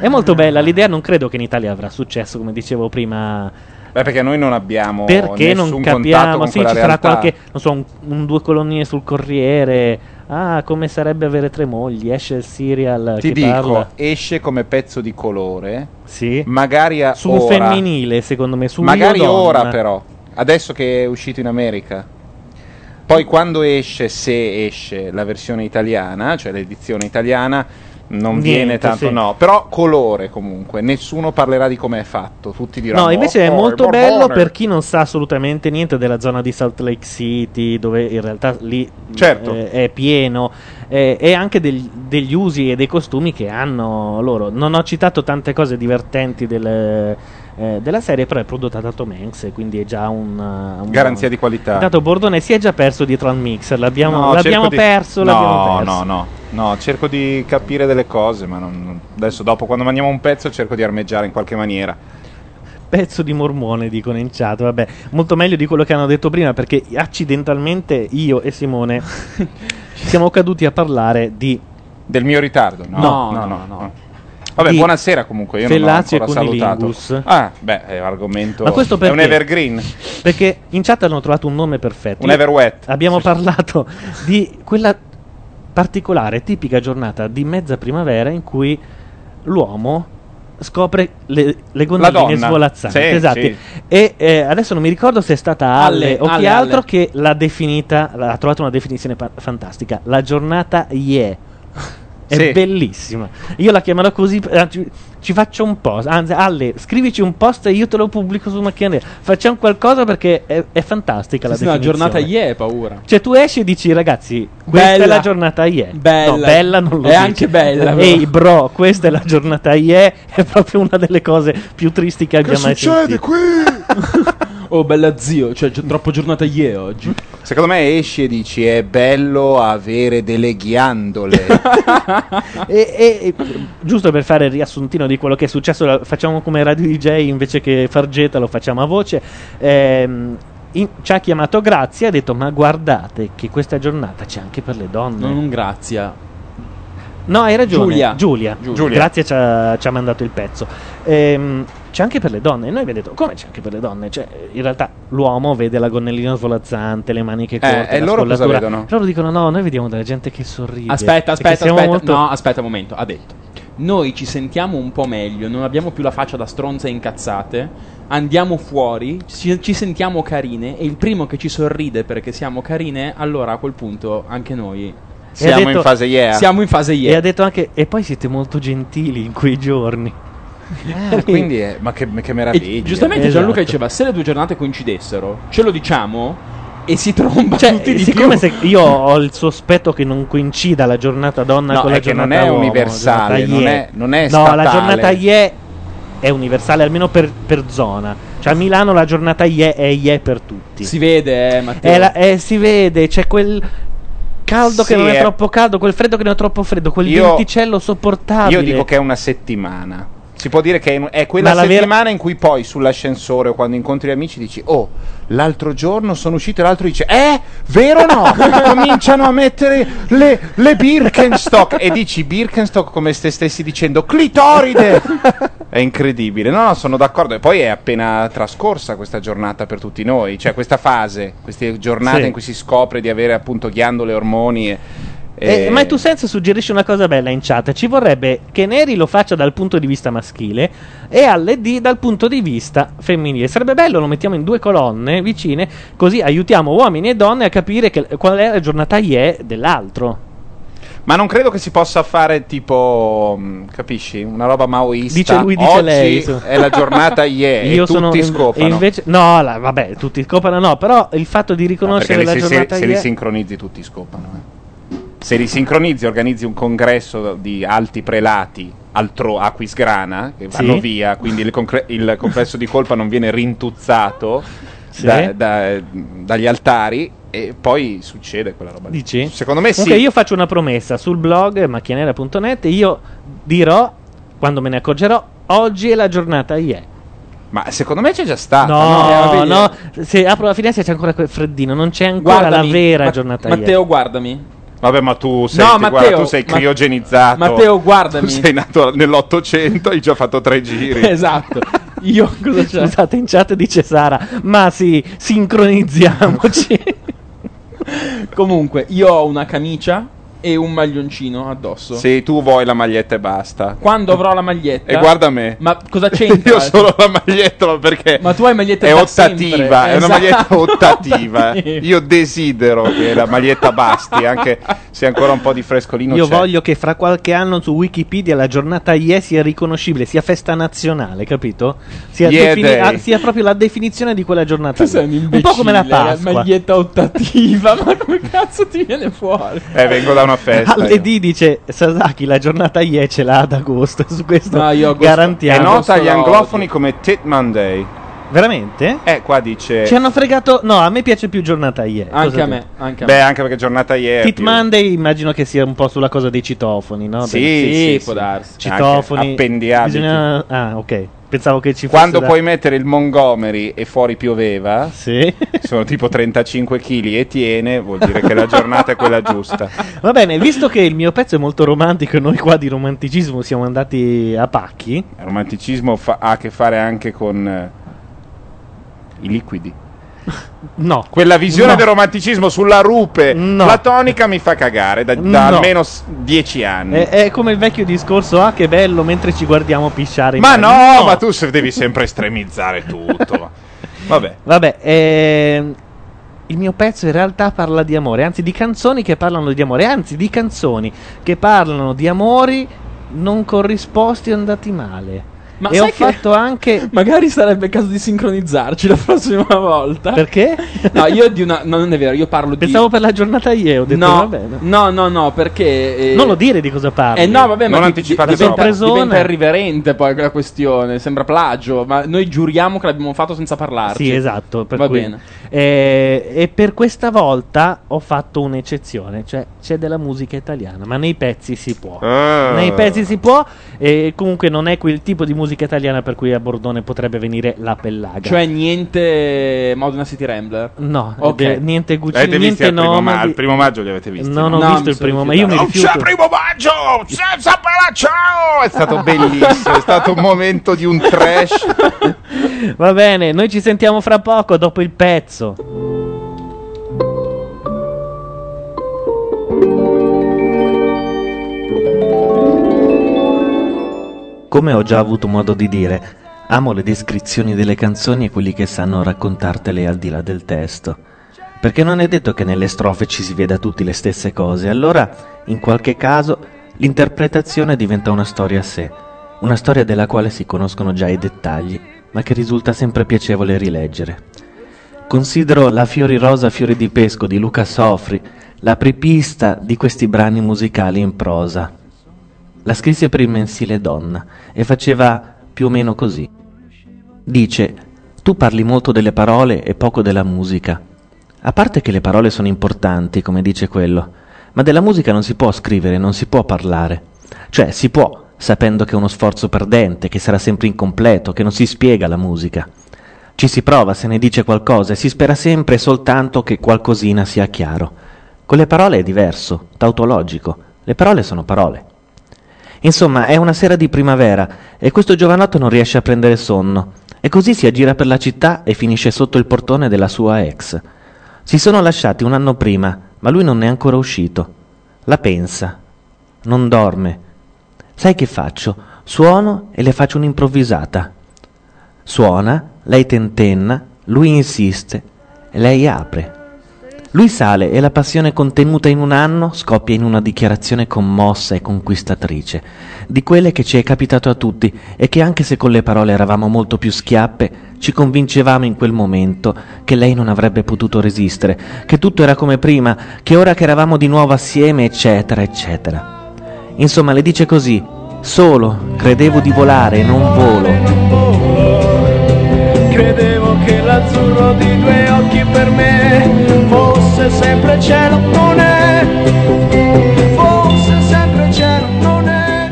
È molto bella l'idea, non credo che in Italia avrà successo, come dicevo prima, Beh, perché noi non abbiamo perché non capiamo, sì, ci sarà qualche, non so, un, un due colonnine sul Corriere, ah, come sarebbe avere tre mogli, esce il serial Ti dico, parla. esce come pezzo di colore, Sì. magari a Su un ora. femminile, secondo me, su magari ora però, adesso che è uscito in America. Poi quando esce, se esce la versione italiana, cioè l'edizione italiana, non Niente, viene tanto sì. no, però colore comunque, nessuno parlerà di come è fatto, tutti diranno No, invece è "Oh, molto il bello Borbone". per chi non sa assolutamente niente della zona di Salt Lake City, dove in realtà lì Certo. eh, è pieno, eh, e anche degli, degli usi e dei costumi che hanno loro. Non ho citato tante cose divertenti del, eh, della serie, però è prodotta da Tom Hanks, e quindi è già un, uh, un- Garanzia di qualità. Intanto Bordone si è già perso dietro al mixer, l'abbiamo, No, l'abbiamo cerco di- perso, no, l'abbiamo perso. No, no, no, cerco di capire delle cose, ma non- adesso dopo quando mangiamo un pezzo cerco di armeggiare in qualche maniera. pezzo di mormone dicono in chat vabbè molto meglio di quello che hanno detto prima perché accidentalmente io e Simone siamo caduti a parlare di Del mio ritardo? No, No, no, no, no. no. no. Vabbè, buonasera comunque, io Fellazio non ho e ancora salutato. Ah, beh, è un argomento Ma questo è perché? un evergreen, perché in chat hanno trovato un nome perfetto un everwet. abbiamo parlato di quella particolare tipica giornata di mezza primavera in cui l'uomo scopre le, le gondoline svolazzanti. Sì, esatto. sì. E eh, adesso non mi ricordo se è stata Alle, Alle, o chi Alle, altro Alle. che l'ha definita, ha trovato una definizione pa- fantastica. La giornata yeah. È Sì. bellissima. Io la chiamerò così. eh, Ci, ci faccio un post. Anzi, Alle, scrivici un post e io te lo pubblico su Macchina Nera. Facciamo qualcosa perché è, è fantastica la Sì, sì, no, definizione. giornata yeah, paura. Cioè, tu esci e dici, ragazzi, questa Bella. è la giornata yeah. Bella. No, bella non lo È dice. anche bella, però. Ehi, bro, questa è la giornata yeah. È proprio una delle cose più tristi che abbia mai sentito. Oh, bella zio, cioè c'è troppo giornata yeah oggi. Secondo me esci e dici è bello avere delle ghiandole. E, e- e- giusto per fare il riassuntino di quello che è successo, facciamo come radio DJ invece che Fargeta, lo facciamo a voce. Ehm, in- ci ha chiamato Grazia e ha detto: Ma guardate che questa giornata c'è anche per le donne. Non grazia. No, hai ragione. Giulia. Giulia. Giulia. Grazie, ci ha, ci ha mandato il pezzo. Ehm, c'è anche per le donne. E noi abbiamo detto: come c'è anche per le donne? Cioè, in realtà l'uomo vede la gonnellina svolazzante, le maniche corte. e la loro cosa vedono? Loro dicono: No, noi vediamo della gente che sorride. Aspetta, e aspetta, aspetta. molto- No, aspetta un momento. Ha detto. Noi ci sentiamo un po' meglio, non abbiamo più la faccia da stronze incazzate. Andiamo fuori, ci, ci sentiamo carine. E il primo che ci sorride perché siamo carine, allora a quel punto anche noi E Siamo detto- in fase yeah. siamo in fase E yeah. ha detto anche: E poi siete molto gentili in quei giorni. Eh, quindi è- ma che, che meraviglia. E giustamente Esatto. Gianluca diceva: se le due giornate coincidessero, ce lo diciamo e si tromba Cioè, tutti di siccome più. se io ho il sospetto che non coincida la giornata donna No, con la è che non giornata è uomo, universale, la giornata non è- non è No, la statale. giornata yeah è universale almeno per, per zona. Cioè a Milano la giornata yeah è yeah per tutti. Si vede, eh, Matteo. È la- eh, si vede, c'è quel caldo Sì, che non è, è- troppo caldo, quel freddo che non è troppo freddo, quel Io- venticello sopportabile. Io dico che è una settimana. Si può dire che è, quella Ma la vera- settimana in cui poi sull'ascensore o quando incontri gli amici dici Oh, l'altro giorno sono uscito e l'altro dice Eh, vero o no? Cominciano a mettere le, le Birkenstock E dici Birkenstock come se stessi dicendo Clitoride È incredibile No, no, sono d'accordo E poi è appena trascorsa questa giornata per tutti noi Cioè questa fase, queste giornate Sì. in cui si scopre di avere appunto ghiandole, ormoni e, Eh, e- ma tu senso suggerisce una cosa bella in chat. Ci vorrebbe che Neri lo faccia dal punto di vista maschile e alle D dal punto di vista femminile. Sarebbe bello, lo mettiamo in due colonne vicine, così aiutiamo uomini e donne a capire che- qual è la giornata IE dell'altro. Ma non credo che si possa fare tipo, mh, capisci? Una roba maoista. Dice lui, dice Oggi lei. su- è la giornata yeah, e Io tutti sono scopano. e invece no, la- vabbè, tutti scopano no, però il fatto di No, riconoscere perché la se, giornata se, se li IE sincronizzi tutti scopano. eh. Se li sincronizzi, organizzi un congresso di alti prelati altro a Quisgrana che vanno Sì. via, quindi il, concre- il complesso di colpa non viene rintuzzato Sì. da- da- dagli altari e poi succede quella roba lì. Dici? Secondo me sì. Comunque io faccio una promessa sul blog macchianera.net io dirò quando me ne accorgerò oggi è la giornata IE. Ma secondo me c'è già stata. No, vedi? no, se apro la finestra c'è ancora quel freddino, non c'è ancora Guardami, la vera Ma- giornata Matteo, guardami. Vabbè, ma tu sei, No, ti- Matteo, guarda, tu sei Ma- criogenizzato. Matteo, guardami. Tu sei nato nell'Ottocento, hai già fatto tre giri. esatto. Io cosa c'è? Scusate, in chat dice Sara, ma sì, sincronizziamoci. Comunque, io ho una camicia e un maglioncino addosso. Sì, tu vuoi la maglietta e basta. Quando avrò la maglietta. E guarda me. Ma cosa c'entra? Io solo la maglietta ma perché Ma tu hai magliette è ottativa, sempre. è una maglietta ottativa. ottativa. Io desidero che la maglietta basti, anche se ancora un po' di frescolino Io c'è. voglio che fra qualche anno su Wikipedia la giornata IE sia riconoscibile, sia festa nazionale, capito? Sia, defini- ah, sia proprio la definizione di quella giornata. Tu sei un un po' come la La Pasqua. maglietta ottativa, ma come cazzo ti viene fuori? Eh, vengo da una festa. Alle. D dice Sasaki la giornata IE ce l'ha ad agosto, su questo No, io agosto- È garantiamo. nota agli anglofoni odio. come Tit Monday. Veramente? Eh, qua dice Ci hanno fregato. No, a me piace più giornata IE. Anche a me, anche a Beh, me. anche perché giornata ieri. Tit Monday immagino che sia un po' sulla cosa dei citofoni, no? Sì, Dei- Sì, sì, può sì. darsi. citofoni. Anche. Bisogna... Ah, ok. Pensavo che ci. Quando da- puoi mettere il Montgomery e fuori pioveva, Sì. sono tipo 35 kg e tiene, vuol dire che la giornata è quella giusta. Va bene, visto che il mio pezzo è molto romantico e noi qua di romanticismo siamo andati a pacchi. Il romanticismo fa- ha a che fare anche con eh, i liquidi. No. Quella visione No. del romanticismo sulla rupe No. platonica mi fa cagare da, da No. almeno s- dieci anni. È, è come il vecchio discorso, ah che bello mentre ci guardiamo pisciare. ma no, ma tu devi sempre estremizzare tutto. Vabbè. Vabbè, ehm, il mio pezzo in realtà parla di amore, anzi di canzoni che parlano di amore, anzi di canzoni che parlano di amori non corrisposti o andati male. Ma e sai ho che- fatto anche... Magari sarebbe il caso di sincronizzarci la prossima volta. Perché? No, io di una. No, non è vero, io parlo di. Pensavo per la giornata ieri, ho detto no, va bene. no, no, no, perché. eh, Non lo dire di cosa parli. Eh no, vabbè, ma Non di- anticipate di- diventa, troppo. diventa irriverente poi la questione, sembra plagio, ma noi giuriamo che l'abbiamo fatto senza parlarci. Sì, esatto. Per Va cui- bene. Eh, e per questa volta ho fatto un'eccezione, cioè c'è della musica italiana, ma nei pezzi si può. Ah. Nei pezzi si può e comunque non è quel tipo di musica italiana per cui a Bordone potrebbe venire la pellaga. Cioè niente Modena City Rambler. no, Ok. de- niente Gucci, L'avete niente al primo, ma- al primo maggio li avete visti? Non ho No, visto mi il primo, ma io mi rifiutato. Non c'è rifiuto. primo maggio! Senza pela ciao! È stato bellissimo, è stato un momento di un trash. Va bene, noi ci sentiamo fra poco dopo il pezzo. Come ho già avuto modo di dire, amo le descrizioni delle canzoni e quelli che sanno raccontartele al di là del testo. Perché non è detto che nelle strofe ci si veda tutti le stesse cose, allora, in qualche caso, l'interpretazione diventa una storia a sé, una storia della quale si conoscono già i dettagli, ma che risulta sempre piacevole rileggere. Considero La Fiori Rosa Fiori di Pesco di Luca Sofri l'apripista di questi brani musicali in prosa. La scrisse per il mensile Donna e faceva più o meno così. Dice, tu parli molto delle parole e poco della musica. A parte che le parole sono importanti, come dice quello, ma della musica non si può scrivere, non si può parlare. Cioè, si può, sapendo che è uno sforzo perdente, che sarà sempre incompleto, che non si spiega la musica. Ci si prova, se ne dice qualcosa e si spera sempre soltanto che qualcosina sia chiaro. Con le parole è diverso, tautologico. Le parole sono parole. Insomma, è una sera di primavera e questo giovanotto non riesce a prendere sonno. E così si aggira per la città e finisce sotto il portone della sua ex. Si sono lasciati un anno prima, ma lui non è ancora uscito. La pensa. Non dorme. Sai che faccio? Suono e le faccio un'improvvisata. Suona, lei tentenna, lui insiste e lei apre. Lui sale e la passione contenuta in un anno scoppia in una dichiarazione commossa e conquistatrice, di quelle che ci è capitato a tutti e che anche se con le parole eravamo molto più schiappe, ci convincevamo in quel momento che lei non avrebbe potuto resistere, che tutto era come prima, che ora che eravamo di nuovo assieme, eccetera, eccetera. Insomma, le dice così, solo credevo di volare e non volo. Credevo che l'azzurro di due occhi per me fosse sempre cielo, non è. Fosse sempre cielo, non è.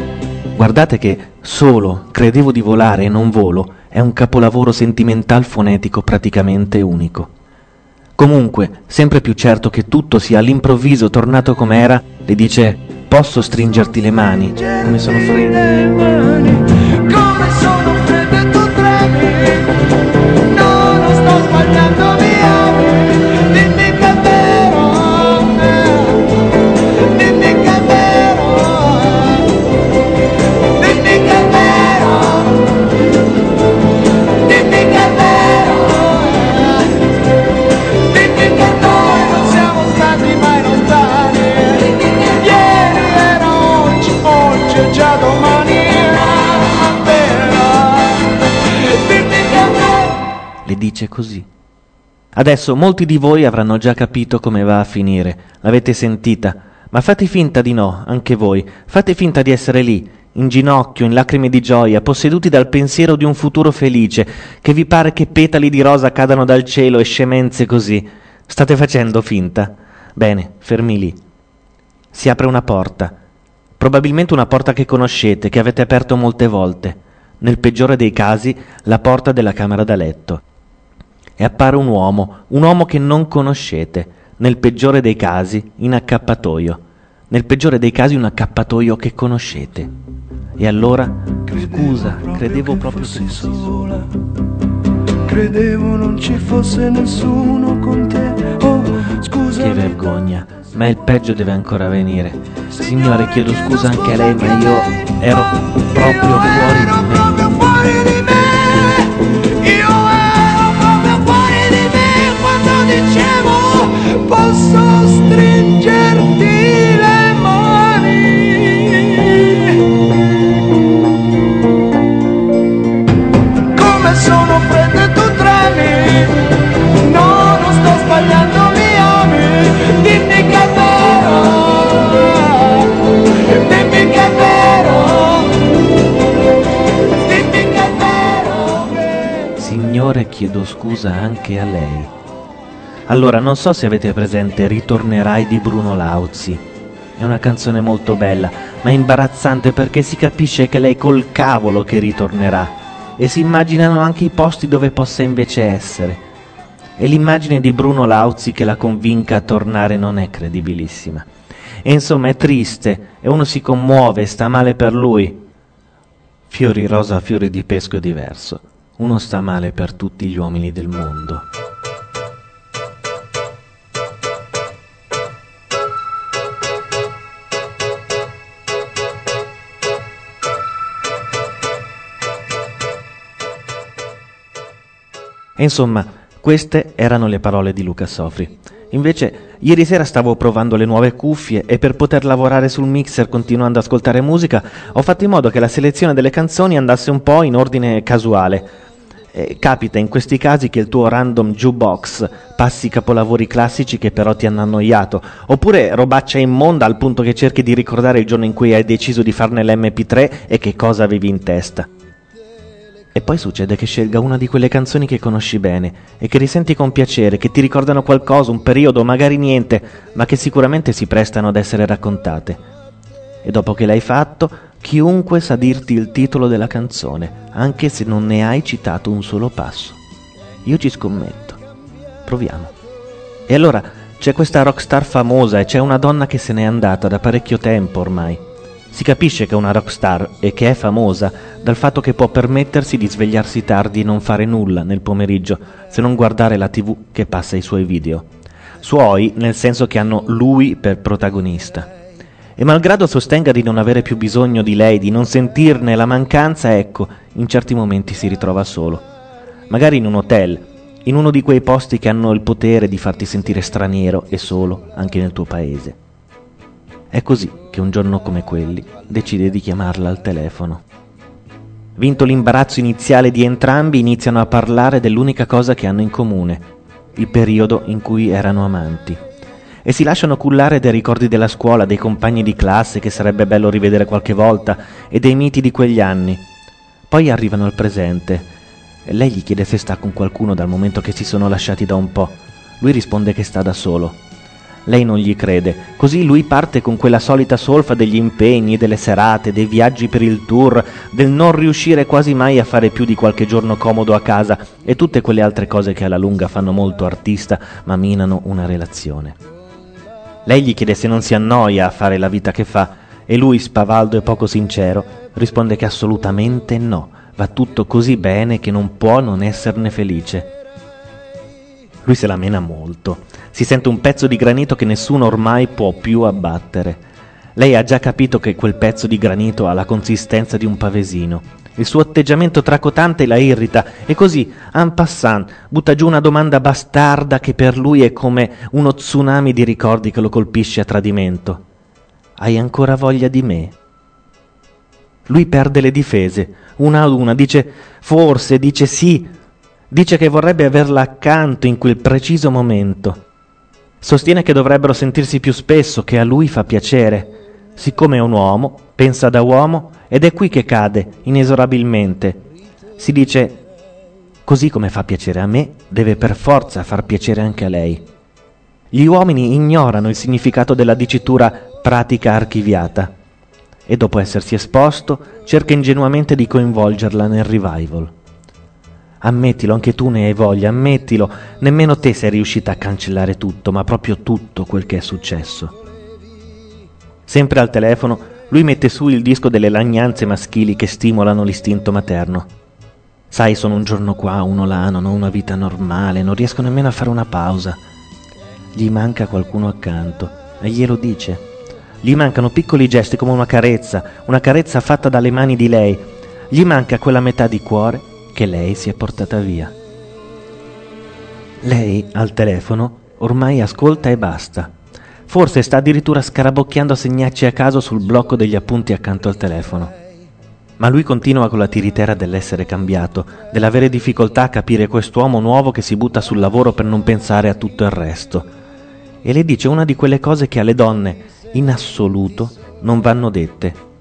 Guardate che solo credevo di volare e non volo è un capolavoro sentimental fonetico praticamente unico. Comunque, sempre più certo che tutto sia all'improvviso tornato com'era, le dice posso stringerti le mani come sono fredde. Come sono dice così. Adesso molti di voi avranno già capito come va a finire, l'avete sentita, ma fate finta di no, anche voi, fate finta di essere lì, in ginocchio, in lacrime di gioia, posseduti dal pensiero di un futuro felice, che vi pare che petali di rosa cadano dal cielo e scemenze così. State facendo finta? Bene, fermi lì. Si apre una porta, probabilmente una porta che conoscete, che avete aperto molte volte, nel peggiore dei casi la porta della camera da letto. E appare un uomo, un uomo che non conoscete, nel peggiore dei casi in accappatoio, nel peggiore dei casi un accappatoio che conoscete. E allora, scusa, credevo proprio che sola. Credevo non ci fosse nessuno con te. Oh, scusa. Che vergogna, ma il peggio deve ancora venire. Signore, chiedo scusa anche a lei, ma io ero proprio fuori di me. Io ero posso stringerti le mani. Come sono freddo e tu tremi. No, non sto sbagliando, mi ami. Dimmi che è vero. Dimmi che è vero. Dimmi che è vero. Signore, chiedo scusa anche a lei. Allora, non so se avete presente Ritornerai di Bruno Lauzi. È una canzone molto bella, ma imbarazzante perché si capisce che lei col cavolo che ritornerà. E si immaginano anche i posti dove possa invece essere. E l'immagine di Bruno Lauzi che la convinca a tornare non è credibilissima. E insomma è triste, e uno si commuove, sta male per lui. Fiori rosa, fiori di pesco è diverso. Uno sta male per tutti gli uomini del mondo. E insomma, queste erano le parole di Luca Sofri. Invece, ieri sera stavo provando le nuove cuffie e per poter lavorare sul mixer continuando ad ascoltare musica, ho fatto in modo che la selezione delle canzoni andasse un po' in ordine casuale. Eh, capita in questi casi che il tuo random jukebox passi capolavori classici che però ti hanno annoiato, oppure robaccia immonda al punto che cerchi di ricordare il giorno in cui hai deciso di farne l'MP3 e che cosa avevi in testa. E poi succede che scelga una di quelle canzoni che conosci bene e che risenti con piacere, che ti ricordano qualcosa, un periodo, magari niente, ma che sicuramente si prestano ad essere raccontate. E dopo che l'hai fatto, chiunque sa dirti il titolo della canzone, anche se non ne hai citato un solo passo. Io ci scommetto. Proviamo. E allora c'è questa rockstar famosa e c'è una donna che se n'è andata da parecchio tempo ormai. Si capisce che è una rockstar e che è famosa dal fatto che può permettersi di svegliarsi tardi e non fare nulla nel pomeriggio se non guardare la tv che passa i suoi video. Suoi nel senso che hanno lui per protagonista. E malgrado sostenga di non avere più bisogno di lei, di non sentirne la mancanza, ecco, in certi momenti si ritrova solo. Magari in un hotel, in uno di quei posti che hanno il potere di farti sentire straniero e solo anche nel tuo paese. È così che un giorno come quelli decide di chiamarla al telefono. Vinto l'imbarazzo iniziale di entrambi, iniziano a parlare dell'unica cosa che hanno in comune, il periodo in cui erano amanti. E si lasciano cullare dai ricordi della scuola, dei compagni di classe che sarebbe bello rivedere qualche volta e dei miti di quegli anni. Poi arrivano al presente. Lei gli chiede se sta con qualcuno dal momento che si sono lasciati da un po'. Lui risponde che sta da solo. Lei non gli crede, così lui parte con quella solita solfa degli impegni, delle serate, dei viaggi per il tour, del non riuscire quasi mai a fare più di qualche giorno comodo a casa e tutte quelle altre cose che alla lunga fanno molto artista ma minano una relazione. Lei gli chiede se non si annoia a fare la vita che fa e lui, spavaldo e poco sincero, risponde che assolutamente no, va tutto così bene che non può non esserne felice. Lui se la mena molto. Si sente un pezzo di granito che nessuno ormai può più abbattere. Lei ha già capito che quel pezzo di granito ha la consistenza di un pavesino. Il suo atteggiamento tracotante la irrita e così, en passant, butta giù una domanda bastarda che per lui è come uno tsunami di ricordi che lo colpisce a tradimento. Hai ancora voglia di me? Lui perde le difese, una ad una, dice forse, dice sì, dice che vorrebbe averla accanto in quel preciso momento. Sostiene che dovrebbero sentirsi più spesso, che a lui fa piacere. Siccome è un uomo, pensa da uomo, ed è qui che cade, inesorabilmente. Si dice, così come fa piacere a me, deve per forza far piacere anche a lei. Gli uomini ignorano il significato della dicitura pratica archiviata e dopo essersi esposto cerca ingenuamente di coinvolgerla nel revival. Ammettilo, anche tu ne hai voglia, ammettilo, nemmeno te sei riuscita a cancellare tutto, ma proprio tutto quel che è successo. Sempre al telefono, lui mette su il disco delle lagnanze maschili che stimolano l'istinto materno. Sai, sono un giorno qua, uno là, non ho una vita normale, non riesco nemmeno a fare una pausa. Gli manca qualcuno accanto e glielo dice. Gli mancano piccoli gesti come una carezza, una carezza fatta dalle mani di lei. Gli manca quella metà di cuore che lei si è portata via. Lei, al telefono, ormai ascolta e basta. Forse sta addirittura scarabocchiando segnacci a caso sul blocco degli appunti accanto al telefono. Ma lui continua con la tiritera dell'essere cambiato, dell'avere difficoltà a capire quest'uomo nuovo che si butta sul lavoro per non pensare a tutto il resto. E le dice una di quelle cose che alle donne, in assoluto, non vanno dette.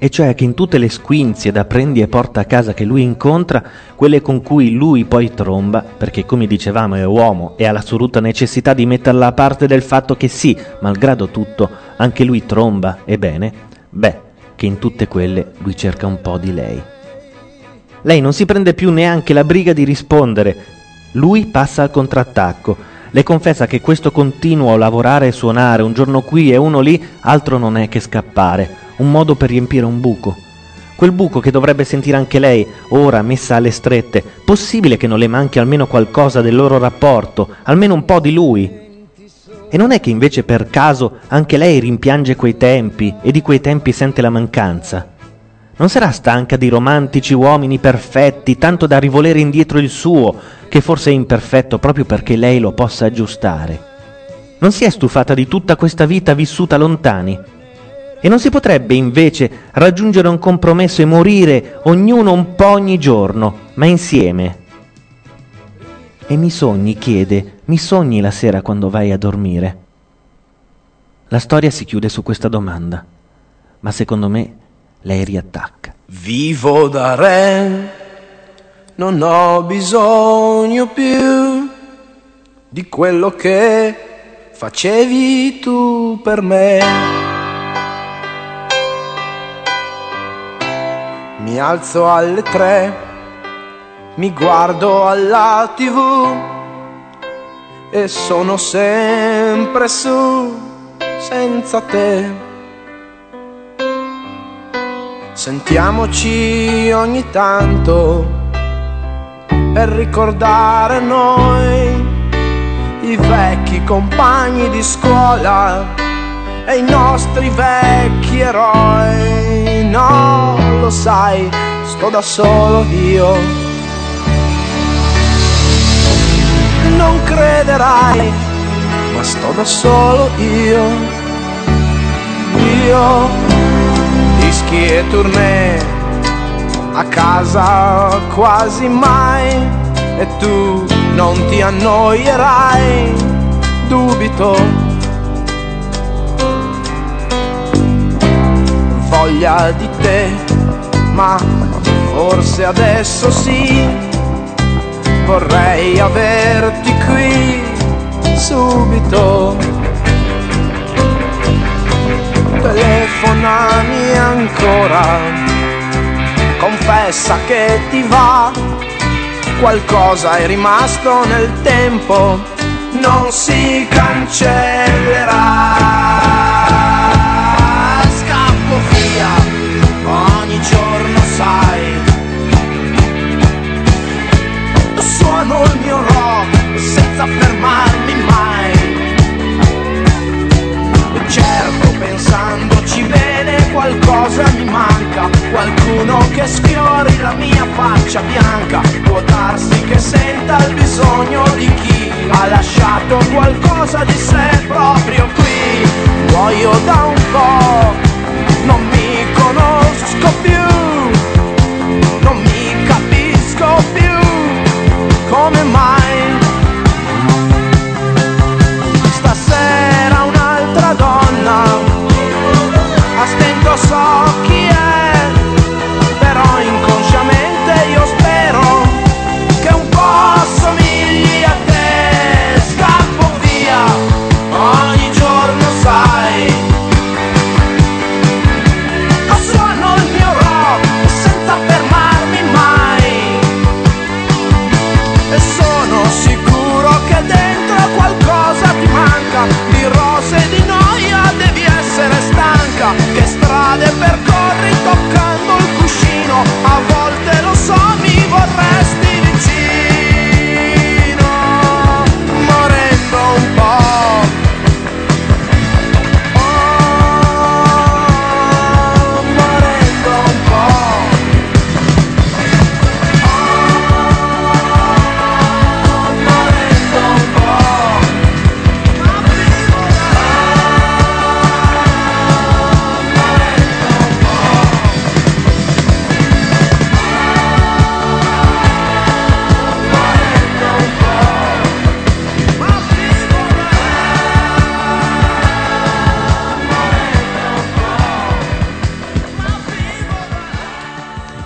E cioè che in tutte le squinzie da prendi e porta a casa che lui incontra, quelle con cui lui poi tromba, perché come dicevamo è uomo e ha l'assoluta necessità di metterla a parte del fatto che sì, malgrado tutto, anche lui tromba, e bene, beh, che in tutte quelle lui cerca un po' di lei. Lei non si prende più neanche la briga di rispondere. Lui passa al contrattacco. Le confessa che questo continuo lavorare e suonare un giorno qui e uno lì altro non è che scappare, un modo per riempire un buco. Quel buco che dovrebbe sentire anche lei, ora messa alle strette. Possibile che non le manchi almeno qualcosa del loro rapporto, almeno un po' di lui? E non è che invece per caso anche lei rimpiange quei tempi e di quei tempi sente la mancanza? Non sarà stanca di romantici uomini perfetti, tanto da rivolere indietro il suo, che forse è imperfetto proprio perché lei lo possa aggiustare? Non si è stufata di tutta questa vita vissuta lontani? E non si potrebbe invece raggiungere un compromesso e morire ognuno un po' ogni giorno, ma insieme? E mi sogni, chiede, mi sogni la sera quando vai a dormire? La storia si chiude su questa domanda, ma secondo me lei riattacca. Vivo da re, non ho bisogno più di quello che facevi tu per me. Mi alzo alle tre, mi guardo alla tv e sono sempre su senza te. Sentiamoci ogni tanto per ricordare noi i vecchi compagni di scuola e i nostri vecchi eroi. No, lo sai, sto da solo io. Non crederai, ma sto da solo io. Io, dischi e tournée, a casa quasi mai. E tu non ti annoierai, dubito. voglia di te, ma forse adesso sì, vorrei averti qui subito. Telefonami ancora, confessa che ti va, qualcosa è rimasto nel tempo, non si cancellerà che sfiori la mia faccia bianca può darsi che senta il bisogno di chi ha lasciato qualcosa di sé proprio qui. Muoio da un po' non mi conosco più, non mi capisco più, come mai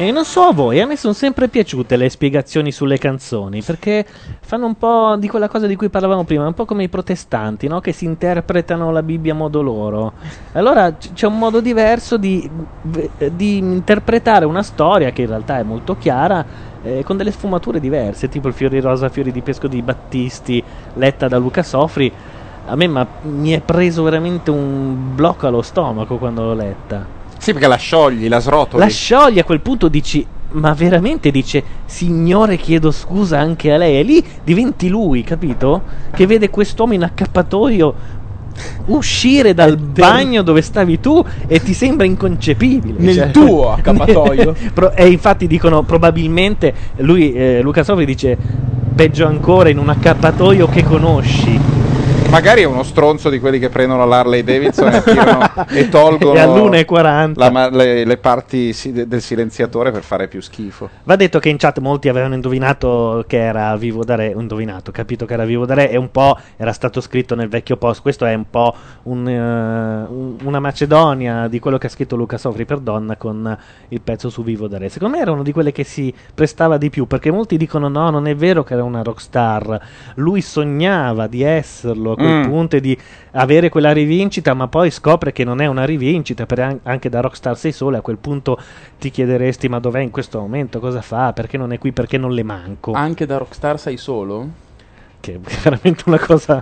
E non so a voi, a me sono sempre piaciute le spiegazioni sulle canzoni, perché fanno un po' di quella cosa di cui parlavamo prima, un po' come i protestanti, no? che si interpretano la Bibbia a modo loro. Allora c- c'è un modo diverso di, di interpretare una storia che in realtà è molto chiara, eh, con delle sfumature diverse, tipo il Fiori Rosa, Fiori di Pesco di Battisti, letta da Luca Sofri. A me ma- mi è preso veramente un blocco allo stomaco quando l'ho letta. Sì, perché la sciogli, la srotoli. La sciogli a quel punto dici, ma veramente dice, signore chiedo scusa anche a lei. E lì diventi lui, capito? Che vede quest'uomo in accappatoio uscire dal bagno dove stavi tu e ti sembra inconcepibile. Nel Cioè- tuo accappatoio. E infatti dicono probabilmente, lui, eh, Luca Sofri dice, peggio ancora in un accappatoio che conosci. Magari è uno stronzo di quelli che prendono l'Harley Davidson e, tirano e tolgono E all'1,40. la le, le parti si- de- del silenziatore per fare più schifo. Va detto che in chat molti avevano indovinato che era Vivo da Re, indovinato, capito che era Vivo da Re e un po' era stato scritto nel vecchio post. Questo è un po' un, un- una macedonia di quello che ha scritto Luca Sofri per Donna con il pezzo su Vivo da Re. Secondo me era uno di quelle che si prestava di più perché molti dicono no, non è vero che era una rockstar. Lui sognava di esserlo quel Mm. punto e di avere quella rivincita, ma poi scopre che non è una rivincita, per an- anche da Rockstar sei sole, a quel punto ti chiederesti ma dov'è in questo momento, cosa fa, perché non è qui, perché non le manco. Anche da Rockstar sei solo? Che è veramente una cosa...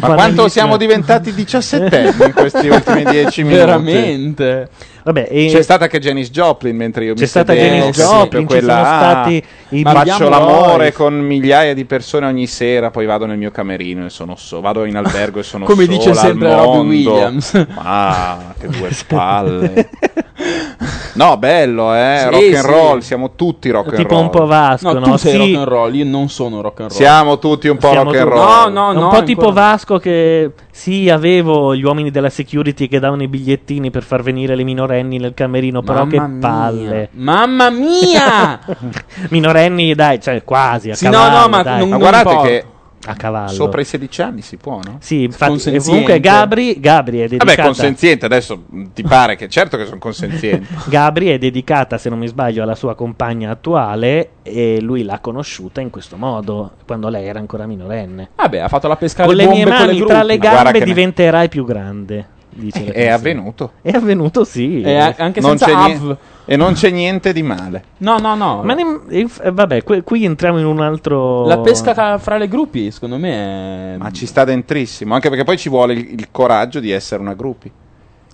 Ma quanto siamo diventati diciassettenni in questi ultimi dieci minuti? Veramente. Vabbè, e- C'è stata anche Janis Joplin mentre io C'è mi stata Janis Joplin, per ci quella, sono ah, stati i faccio l'amore Boys. con migliaia di persone ogni sera, poi vado nel mio camerino e sono so- vado in albergo e sono Come sola dice sempre mondo. Williams. Ah, che due spalle. No, bello, eh, Sì, rock and sì. roll, siamo tutti rock and Tipo roll. un po' Vasco, No, no? tu sei Sì. rock and roll, io non sono rock and roll. Siamo tutti un po' Siamo rock and roll. No, no, È un no, po' tipo ancora- Vasco che sì, avevo gli uomini della security che davano i bigliettini per far venire le minorenni nel camerino, però Mamma che mia. palle. Mamma mia! minorenni, dai, cioè quasi a Sì, no, cavallo, no, ma dai. non- Ma non guardate importa. che a cavallo. sopra i 16 anni si può, no? Sì, infatti, Consenziente. comunque Gabri, Gabri è dedicata Vabbè, consenziente, adesso mh, ti pare che certo che sono consenziente. Gabri è dedicata, se non mi sbaglio, alla sua compagna attuale e lui l'ha conosciuta in questo modo, quando lei era ancora minorenne. Vabbè, ha fatto la pesca Con alle le bombe mie con le mani gru. tra le Ma guarda gambe che ne- diventerai più grande. Dice la È canzone. avvenuto. È avvenuto, sì. E a- anche Non senza c'è Av. e non c'è niente di male. No, no, no. Ma ne- eh, vabbè, que- qui entriamo in un altro. La pesca ca- fra le gruppi, secondo me è... Ma ci sta dentrissimo, anche perché poi ci vuole il, il coraggio di essere una gruppi.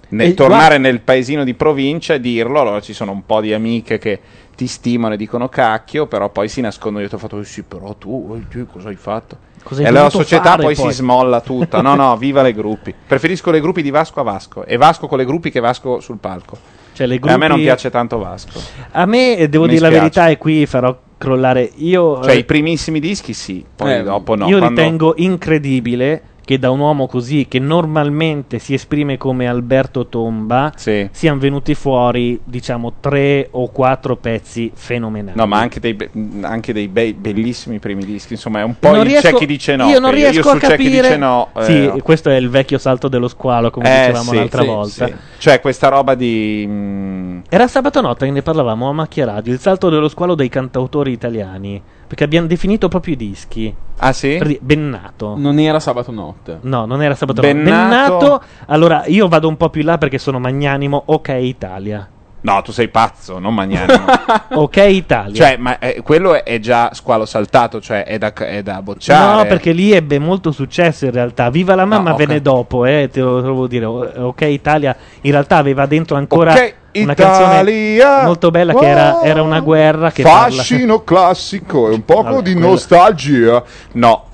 Ne- E tornare nel paesino di provincia e dirlo, allora ci sono un po' di amiche che ti stimano e dicono cacchio, però poi si nascondono dietro fatto sì, però tu, eh, tu cosa hai fatto? Cosa hai e la società fare, poi, poi? si smolla tutta. No, no, viva le gruppi. Preferisco le gruppi di Vasco a Vasco e Vasco con le gruppi che Vasco sul palco. Cioè, le E a me non gruppi- piace tanto Vasco. A me, eh, devo Mi dire la spiace. verità, e qui farò crollare. Io, Cioè, eh, i primissimi dischi sì, poi Eh, dopo no. io Quando- ritengo incredibile che da un uomo così, che normalmente si esprime come Alberto Tomba, Sì. siano venuti fuori, diciamo, tre o quattro pezzi fenomenali. No, ma anche dei, be- anche dei bei- bellissimi primi dischi. Insomma, è un po' Non il riesco- c'è chi dice no. Io non che riesco io a su c'è chi capire. dice no. eh, sì, no. questo è il vecchio salto dello squalo, come Eh, dicevamo sì, l'altra sì, volta. Cioè, questa roba di. mm, Era sabato notte che ne parlavamo a Macchia Radio, il salto dello squalo dei cantautori italiani. Perché abbiamo definito proprio i dischi. Ah, sì? Per dire, Bennato. Non era sabato notte. No, non era sabato Bennato- notte. Bennato. Allora, io vado un po' più in là perché sono magnanimo. Ok, Italia. No, tu sei pazzo, non magnanimo. Ok, Italia. cioè, ma eh, quello è, è già squalo saltato, cioè è da, è da bocciare. No, perché lì ebbe molto successo in realtà. Viva la mamma No, ok. venne dopo, eh, te lo devo dire. Ok, Italia in realtà aveva dentro ancora Ok, una Italia. canzone molto bella che era, era una guerra che parla- Fascino classico e un poco Vabbè, di quello- nostalgia. No,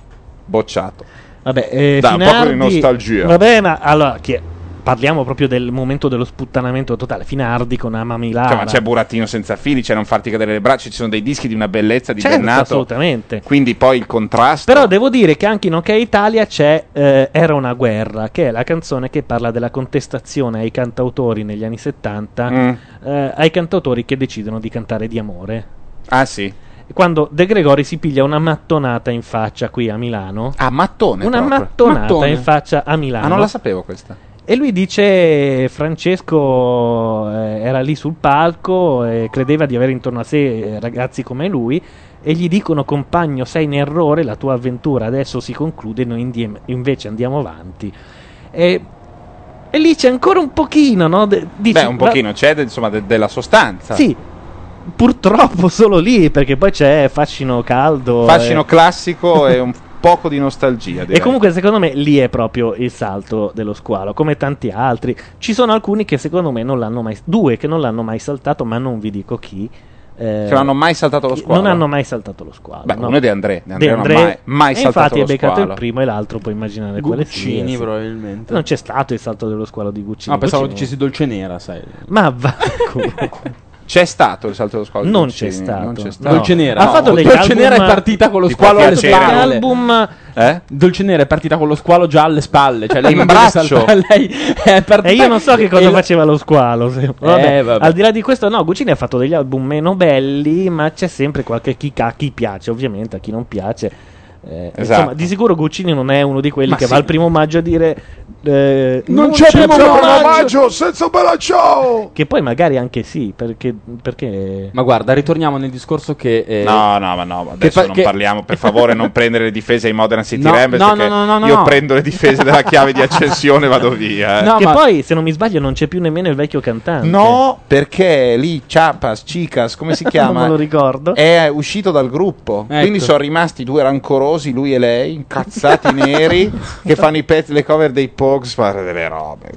bocciato. Vabbè, eh, Dai, un po' di nostalgia. Vabbè, ma allora che- parliamo proprio del momento dello sputtanamento totale. Finardi con Ama Milana. Cioè, ma c'è burattino senza fili, cioè non farti cadere le braccia. Ci sono dei dischi di una bellezza di Certo, Bennato. assolutamente. Quindi poi il contrasto. Però devo dire che anche in OK Italia c'è eh, Era una guerra, che è la canzone che parla della contestazione ai cantautori negli anni 70, Mm. eh, ai cantautori che decidono di cantare di amore. Ah, sì. Quando De Gregori si piglia una mattonata in faccia qui a Milano. Ah, mattone. Una proprio. mattonata Mattone. in faccia a Milano. Ah, non la sapevo questa. E lui dice: Francesco eh, era lì sul palco e credeva di avere intorno a sé eh, ragazzi come lui. E gli dicono: Compagno, sei in errore, la tua avventura adesso si conclude, noi indie- invece andiamo avanti. E, e lì c'è ancora un pochino, no? De- dici, Beh, un "Ma- pochino c'è de- insomma de- della sostanza. Sì, purtroppo solo lì, perché poi c'è fascino caldo. Fascino e- classico e un poco di nostalgia. E direi. comunque secondo me lì è proprio il salto dello squalo, come tanti altri. Ci sono alcuni che secondo me non l'hanno mai, due che non l'hanno mai saltato, ma non vi dico chi. eh, Che non hanno mai saltato lo squalo. Non hanno mai saltato lo squalo. Beh, no. uno è De André. De André De non ha André- mai- mai e saltato infatti lo è beccato squalo. il primo e l'altro puoi immaginare quale sia. Guccini, probabilmente. Non c'è stato il salto dello squalo di Guccini. No, pensavo Guccini- dicessi dolce nera, sai. Ma va. C'è stato il salto dello squalo? Non c'è stato. Non c'è No. stato. Dolce nera. Ha fatto degli Dolce album- nera è partita con lo Ti può squalo alle piacere? spalle. album Eh? Dolce nera è partita con lo squalo già alle spalle. Cioè lei In non deve braccio. saltare, lei è partita E io non so che cosa e la- faceva lo squalo. se- vabbè, Eh, vabbè. Al di là di questo, no, Guccini ha fatto degli album meno belli, ma c'è sempre qualche chi, a chi piace, ovviamente, a chi non piace. Eh, Esatto. Insomma, di sicuro Guccini non è uno di quelli Ma che sì. va al primo maggio a dire eh, Non c'è primo maggio senza bella ciao. Che poi magari anche sì, perché, perché Ma guarda, ritorniamo nel discorso che. eh, No, no, ma no, adesso fa- non che- parliamo, per favore, non prendere le difese ai Modern City No, Rebels, no, no, no, no, io no. prendo le difese della chiave di accensione e vado via. eh. No, che ma- poi, se non mi sbaglio, non c'è più nemmeno il vecchio cantante. No, perché lì Chiapas, Chicas, come si chiama? Non me lo ricordo. È uscito dal gruppo. Ecco. Quindi sono rimasti due rancorosi, lui e lei, incazzati neri, che fanno i pezzi, le cover dei Pogs, fare delle robe.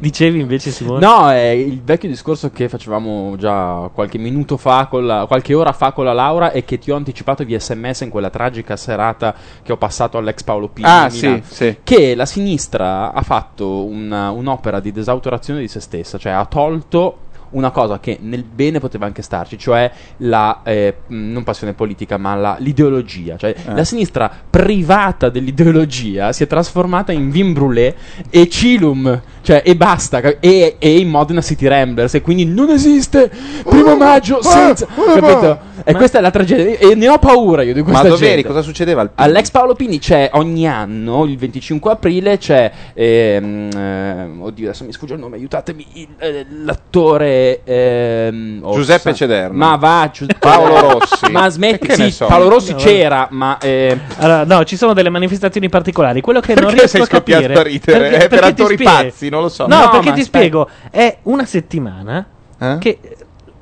Dicevi invece, Simone? No, è il vecchio discorso che facevamo già qualche minuto fa, con la- qualche ora fa con la Laura e che ti ho anticipato via sms in quella tragica serata che ho passato all'ex Paolo Pini. Ah, sì, sì. Che la sinistra ha fatto una- un'opera di desautorazione di se stessa, cioè ha tolto una cosa che nel bene poteva anche starci, cioè la eh, non passione politica, ma la- l'ideologia. Cioè Eh. la sinistra privata dell'ideologia si è trasformata in Vin Brûlé e Cilum, cioè e basta, e, e in Modena City Ramblers, e quindi non esiste primo maggio senza. capito? E questa è la tragedia. E ne ho paura io di Ma questa dove eri? gente. Cosa succedeva al All'ex Paolo Pini c'è ogni anno, il 25 aprile, c'è. ehm, ehm, oddio, adesso mi sfugge il nome, aiutatemi. il- eh, l'attore. ehm, oh, Giuseppe Cederna. Ma va, Gius- Paolo Rossi. Ma smetti, sì, so? Paolo Rossi No, c'era, ma. eh, Allora, no, ci sono delle manifestazioni particolari. Quello che non Perché riesco sei a scoppiato capire a ridere? perché- È per perché ti attori spiego- pazzi, non lo so. No, No, perché ti spiego, è una settimana Eh? che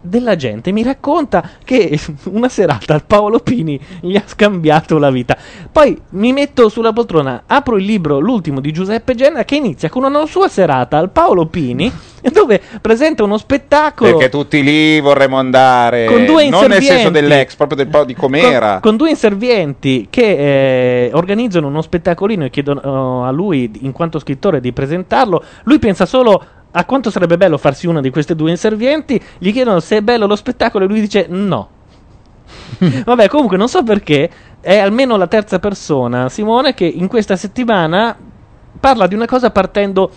della gente mi racconta che una serata al Paolo Pini gli ha scambiato la vita. Poi mi metto sulla poltrona, apro il libro, l'ultimo di Giuseppe Genna, che inizia con una sua serata al Paolo Pini, dove presenta uno spettacolo. Perché tutti lì vorremmo andare. Con due non nel senso dell'ex, proprio del po' di com'era. Con, con due inservienti che eh, organizzano uno spettacolino e chiedono a lui, in quanto scrittore, di presentarlo. Lui pensa solo a quanto sarebbe bello farsi uno di queste due inservienti. Gli chiedono se è bello lo spettacolo e lui dice no. Vabbè, comunque non so perché è almeno la terza persona, Simone, che in questa settimana parla di una cosa partendo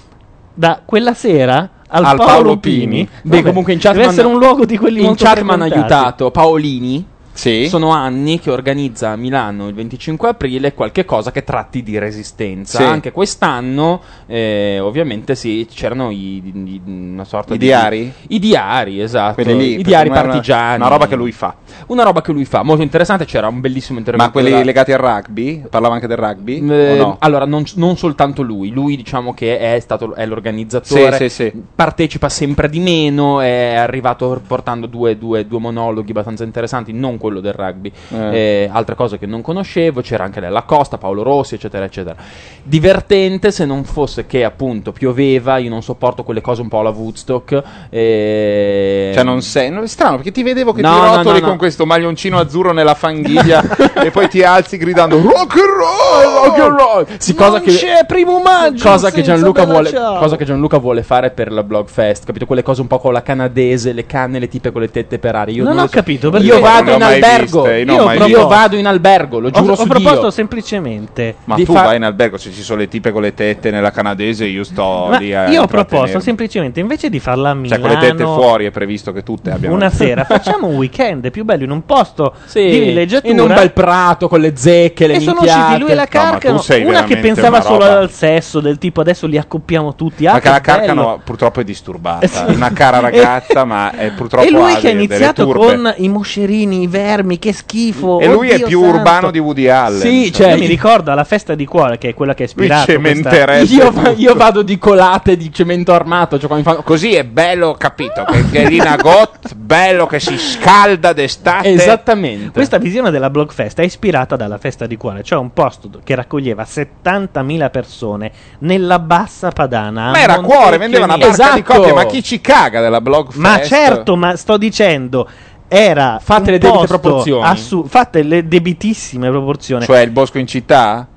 da quella sera al, Al Paolo, Paolo Pini. Pini. Beh, Vabbè, comunque in chat deve essere un luogo di quelli in chat mi hanno aiutato Paolini. Sì. Sono anni che organizza a Milano il 25 aprile qualche cosa che tratti di resistenza. Sì. Anche quest'anno, eh, ovviamente, sì, c'erano i, i- una sorta I di diari? I diari, esatto. Lì, I diari è una- partigiani. Una roba che lui fa. Una roba che lui fa, molto interessante. C'era un bellissimo intervento. Ma quelli della- legati al rugby? Parlava anche del rugby? Eh, no? Allora, non, non soltanto lui, lui diciamo che è stato è l'organizzatore, Sì, sì, sì. partecipa sempre di meno, è arrivato portando due, due- due monologhi abbastanza interessanti, non quello del rugby, Eh. eh, altre cose che non conoscevo, c'era anche Lella Costa, Paolo Rossi, eccetera, eccetera. Divertente se non fosse che appunto pioveva, io non sopporto quelle cose un po' alla Woodstock. eh, Cioè, non sei. no, è strano perché ti vedevo che No, ti rotoli no, con questo maglioncino azzurro nella fanghiglia e poi ti alzi gridando rock and roll! Rock and roll! Sì, cosa Non che- c'è primo maggio cosa che, Gianluca vuole, Ciao. cosa che Gianluca vuole fare per la Blog Fest, capito? Quelle cose un po' con la canadese, le canne, le tipe con le tette per aria. Io Non lo ho so. capito, perché- Io Non vado in mai albergo. viste? Io, No, io visto. vado in albergo, lo Ho, giuro ho su proposto Dio. semplicemente Ma di tu far- vai in albergo se ci sono le tipe con le tette nella canadese, io sto Ma lì a io ho proposto semplicemente invece di farla a Milano Cioè, con le tette fuori è previsto che tutte abbiano una sera facciamo un weekend più bello in un posto di Sì, villeggiatura in un bel prato con le zecche, le e sono minchiate. usciti lui e la Carcano una che pensava solo al sesso del tipo adesso li accoppiamo tutti ah, Ma che la che bello. Carcano purtroppo è disturbata. Eh sì. Una cara ragazza, ma è purtroppo e lui che ha iniziato con i moscerini, i vermi, che schifo. E lui è più santo. urbano di Woody Allen. Sì, cioè, io mi ricordo alla festa di cuore, che è quella che è ispirata. Io, va- io vado di colate di cemento armato. Cioè fanno- Così è bello, capito? Che Gherina Gott, bello che si scalda d'estate. Esattamente. Questa visione della Blogfest è ispirata dalla festa di cuore, cioè un posto che raccoglieva 70.000 persone nella bassa padana. Ma era cuore, vendeva una barca di copie, ma chi ci caga della blog Ma certo, ma sto dicendo. Era Fate un le debite proporzioni. assu- fate le debitissime proporzioni. Cioè il bosco in città?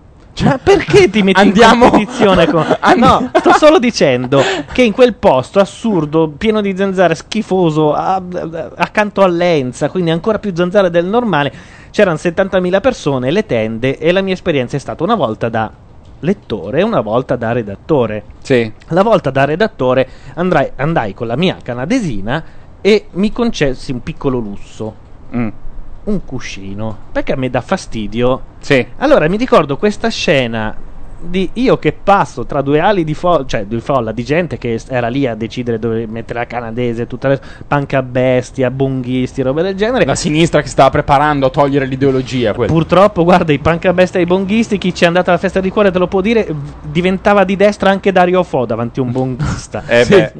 Ma perché ti metti Andiamo- in competizione con... No, sto solo dicendo che in quel posto assurdo, pieno di zanzare, schifoso, a- a- accanto all'Enza, quindi ancora più zanzare del normale, c'erano 70.000 persone, le tende e la mia esperienza è stata una volta da lettore e una volta da redattore. Sì. La volta da redattore andrai- andai con la mia canadesina e mi concessi un piccolo lusso. Mm. Un cuscino. Perché a me dà fastidio. Sì. Allora mi ricordo questa scena di io che passo tra due ali di folla, cioè di folla di gente che era lì a decidere dove mettere la canadese, tutta la panca bestia, bonghisti, roba del genere. La sinistra che stava preparando a togliere l'ideologia. quella. Purtroppo, guarda, i panca bestia e i bonghisti, chi ci è andato alla festa di cuore te lo può dire, diventava di destra anche Dario Fo davanti a un bonghista. Eh beh,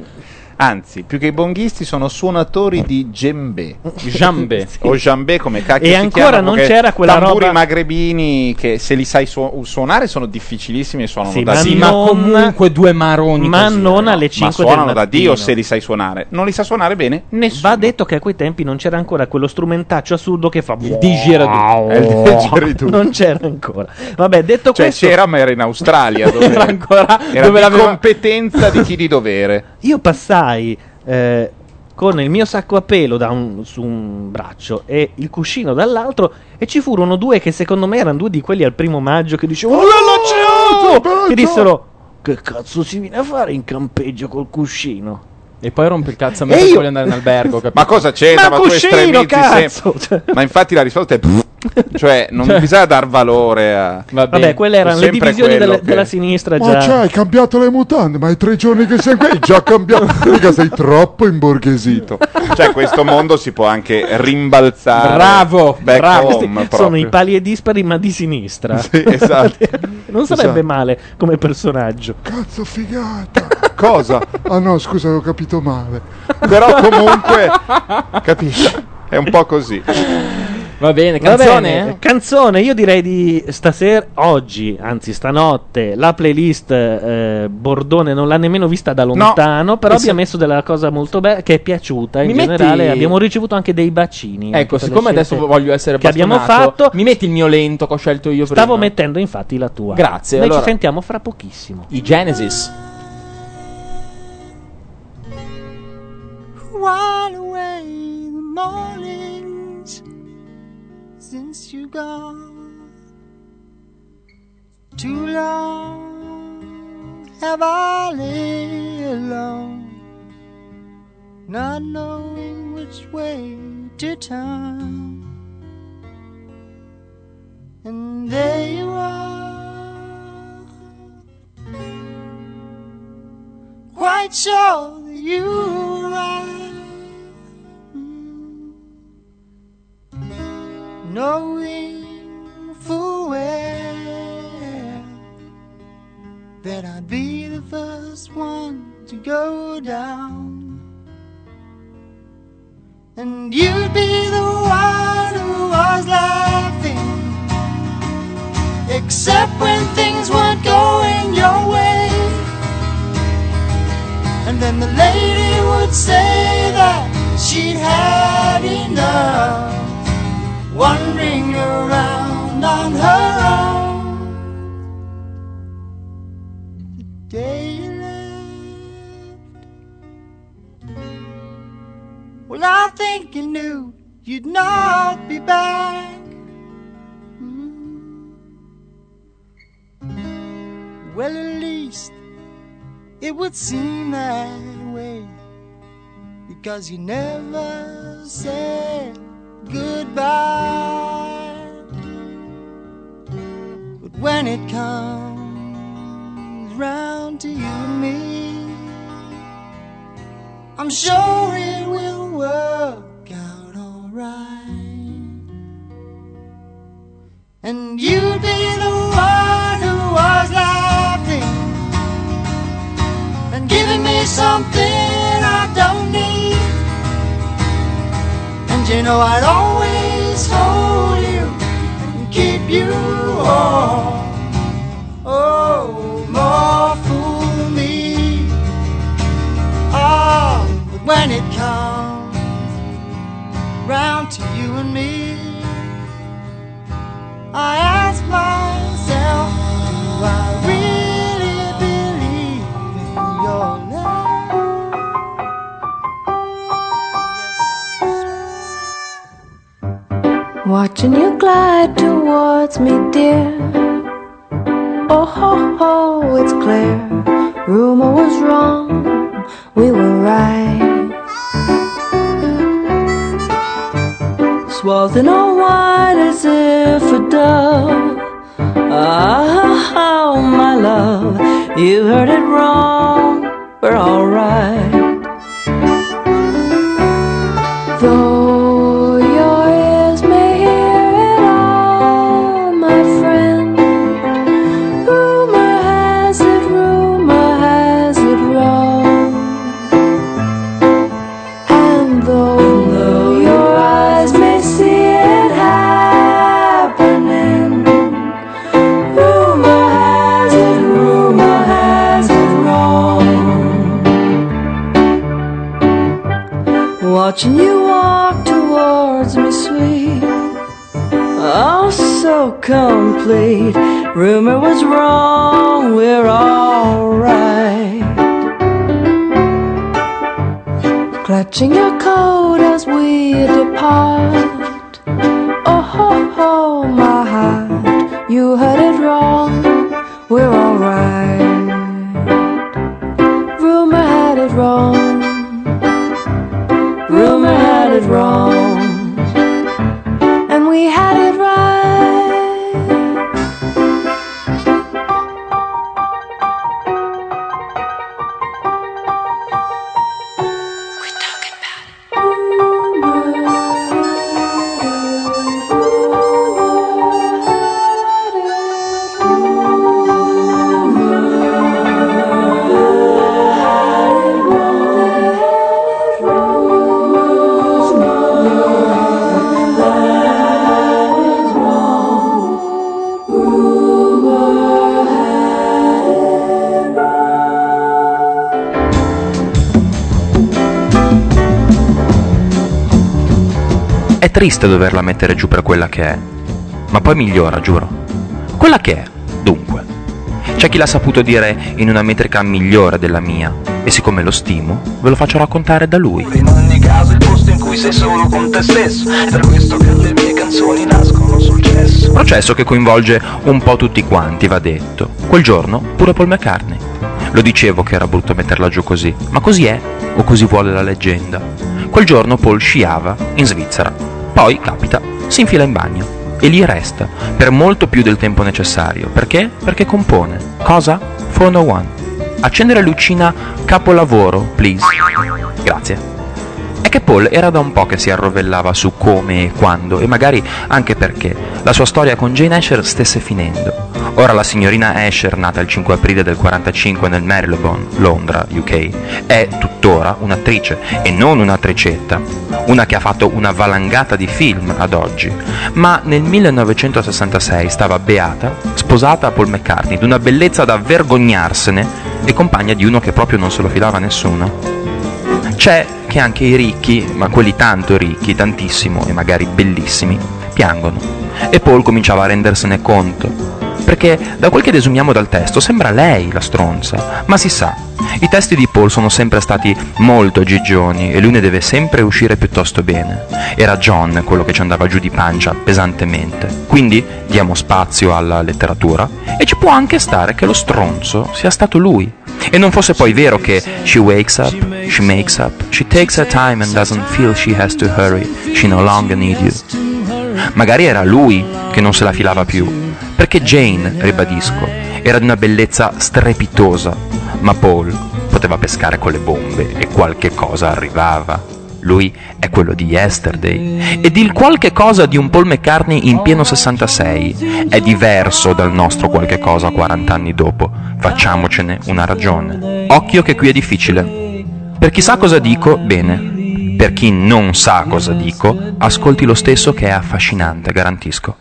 Anzi, più che i bonghisti sono suonatori di djembe. Jambé. O jambé come cacchio E si ancora chiamano, non c'era quella tamburi roba- magrebini che se li sai suo- suonare sono difficilissimi e suonano Sì, da ma Dio. Sì, ma non- comunque due maroni. ma così, non no? alle Ma 5 del suonano da. Dio se li sai suonare. Non li sa suonare bene? Nessuno. Va detto che a quei tempi non c'era ancora quello strumentaccio assurdo che fa Il didgeridoo. Non c'era ancora. Vabbè, detto Cioè questo, c'era ma era in Australia dove Era ancora era dove l'aveva- competenza di chi di dovere. io passai eh, con il mio sacco a pelo da un- su un braccio e il cuscino dall'altro e ci furono due che secondo me erano due di quelli al primo maggio che dicevano "Oh, l'ho lanciato!" che dissero che cazzo si viene a fare in campeggio col cuscino? E poi rompe il cazzo a E me perché io- voglio andare in albergo. capito? Ma cosa c'entra? Ma tu cuscino, cazzo! sempre. Ma infatti la risposta è cioè non Cioè- bisogna dar valore a Va bene. Vabbè, quelle erano le divisioni delle- che- della sinistra Ma già. c'hai hai cambiato le mutande, ma i tre giorni che sei qui hai già cambiato. Sei troppo imborghesito. cioè questo mondo si può anche rimbalzare Bravo, back bravo. home Sono i pali e dispari, ma di sinistra. Sì, esatto. non sarebbe Esatto. male come personaggio. Cazzo figata. cosa Ah no, scusa, ho capito male. però comunque capisci è un po' così Va bene, Va canzone? bene, canzone, io direi di stasera, oggi, anzi stanotte, la playlist eh, Bordone non l'ha nemmeno vista da lontano, però E se- abbiamo messo della cosa molto bella che è piaciuta in Mi metti- generale, abbiamo ricevuto anche dei bacini. Ecco, le siccome adesso voglio essere che abbiamo fatto, mi metti il mio lento che ho scelto io prima. stavo mettendo infatti la tua. Grazie, Noi allora- ci sentiamo fra pochissimo. I Genesis. while away the you gone. Too long have I lay alone, not knowing which way to turn. And there you are, quite sure that you were mm. One to go down, and you'd be the one who was laughing, except when things weren't going your way. And then the lady would say that she'd had enough wandering around on her well, I think you knew you'd not be back. Mm. Well, at least it would seem that way because you never said goodbye. But when it comes round to you and me, I'm sure it will work out alright. And you'd be the one who was laughing and giving me something I don't need. And you know I'd always hold you and keep you warm. Oh, more fool me. But when it comes round to you and me, I ask myself, do I really believe in your love? Watching you glide towards me, dear. Oh, ho, ho, it's clear. Rumor was wrong, we were right. Swathed in all white as if a dove. Ah, my love, you heard it wrong, we're alright. Rumor was wrong, we're alright. Clutching your coat as we depart. Oh, ho, ho, my heart. You heard it wrong, we're triste doverla mettere giù per quella che è, ma poi migliora, giuro. Quella che è, dunque. C'è chi l'ha saputo dire in una metrica migliore della mia, e siccome lo stimo, ve lo faccio raccontare da lui. In ogni caso il posto in cui sei solo con te stesso È per questo che le mie canzoni nascono sul cesso Processo che coinvolge un po' tutti quanti, va detto. Quel giorno pure Paul McCartney. Lo dicevo che era brutto metterla giù così, ma così è, o così vuole la leggenda. Quel giorno Paul sciava in Svizzera. Poi, capita, si infila in bagno e lì resta per molto più del tempo necessario. Perché? Perché compone. Cosa? 401. Accendere lucina capolavoro, please. Grazie. È che Paul era da un po' che si arrovellava su come e quando, e magari anche perché la sua storia con Jane Asher stesse finendo. Ora la signorina Asher, nata il 5 aprile del 45 nel Marylebone, Londra, UK, è tuttora un'attrice e non una tricetta, una che ha fatto una valangata di film ad oggi, ma nel 1966 stava beata, sposata a Paul McCartney, d'una bellezza da vergognarsene e compagna di uno che proprio non se lo filava nessuno. C'è che anche i ricchi, ma quelli tanto ricchi, tantissimo e magari bellissimi, piangono. E Paul cominciava a rendersene conto. Perché da quel che desumiamo dal testo sembra lei la stronza, ma si sa, i testi di Paul sono sempre stati molto gigioni e lui ne deve sempre uscire piuttosto bene. Era John quello che ci andava giù di pancia pesantemente. Quindi diamo spazio alla letteratura e ci può anche stare che lo stronzo sia stato lui. E non fosse poi vero che she wakes up, she makes up, she takes her time and doesn't feel she has to hurry, she no longer need you. Magari era lui che non se la filava più, perché Jane, ribadisco, era di una bellezza strepitosa, ma Paul poteva pescare con le bombe e qualche cosa arrivava. Lui è quello di Yesterday ed il qualche cosa di un Paul McCartney in pieno 66 è diverso dal nostro qualche cosa 40 anni dopo. Facciamocene una ragione. Occhio che qui è difficile. Per chi sa cosa dico, bene. Per chi non sa cosa dico, ascolti lo stesso che è affascinante, garantisco.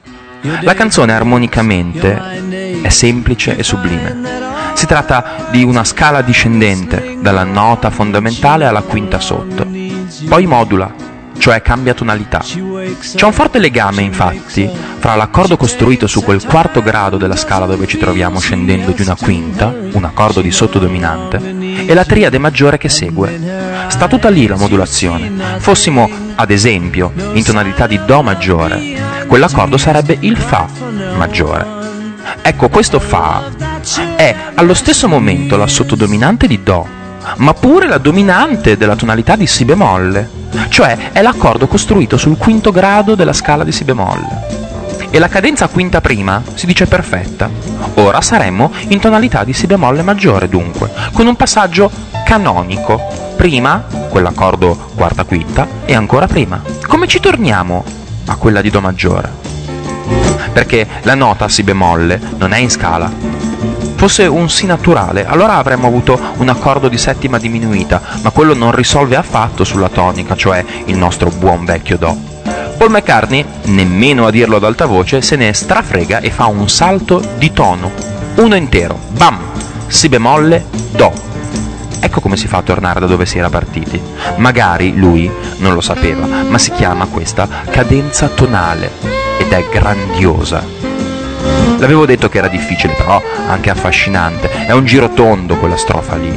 La canzone armonicamente è semplice e sublime. Si tratta di una scala discendente, dalla nota fondamentale alla quinta sotto. Poi modula, cioè cambia tonalità. C'è un forte legame, infatti, fra l'accordo costruito su quel quarto grado della scala dove ci troviamo scendendo di una quinta, un accordo di sottodominante, e la triade maggiore che segue. Sta tutta lì la modulazione. Fossimo, ad esempio, in tonalità di Do maggiore, quell'accordo sarebbe il Fa maggiore. Ecco, questo Fa è allo stesso momento la sottodominante di Do, ma pure la dominante della tonalità di Si bemolle, cioè è l'accordo costruito sul quinto grado della scala di Si bemolle. E la cadenza quinta prima si dice perfetta. Ora saremmo in tonalità di Si bemolle maggiore, dunque, con un passaggio canonico. Prima, quell'accordo quarta quinta, e ancora prima. Come ci torniamo a quella di Do maggiore? Perché la nota Si bemolle non è in scala, fosse un Si naturale, allora avremmo avuto un accordo di settima diminuita, ma quello non risolve affatto sulla tonica, cioè il nostro buon vecchio Do. Paul McCartney, nemmeno a dirlo ad alta voce, se ne strafrega e fa un salto di tono, uno intero, bam, Si bemolle, Do. Ecco come si fa a tornare da dove si era partiti. Magari lui non lo sapeva, ma si chiama questa cadenza tonale ed è grandiosa. L'avevo detto che era difficile, però anche affascinante. È un giro tondo quella strofa lì.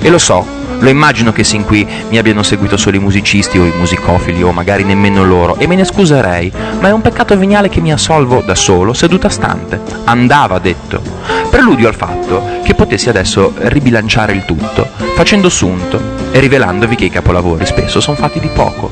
E lo so, lo immagino che sin qui mi abbiano seguito solo i musicisti o i musicofili o magari nemmeno loro e me ne scuserei, ma è un peccato veniale che mi assolvo da solo, seduta stante. Andava detto. Preludio al fatto che potessi adesso ribilanciare il tutto, facendo sunto e rivelandovi che i capolavori spesso sono fatti di poco.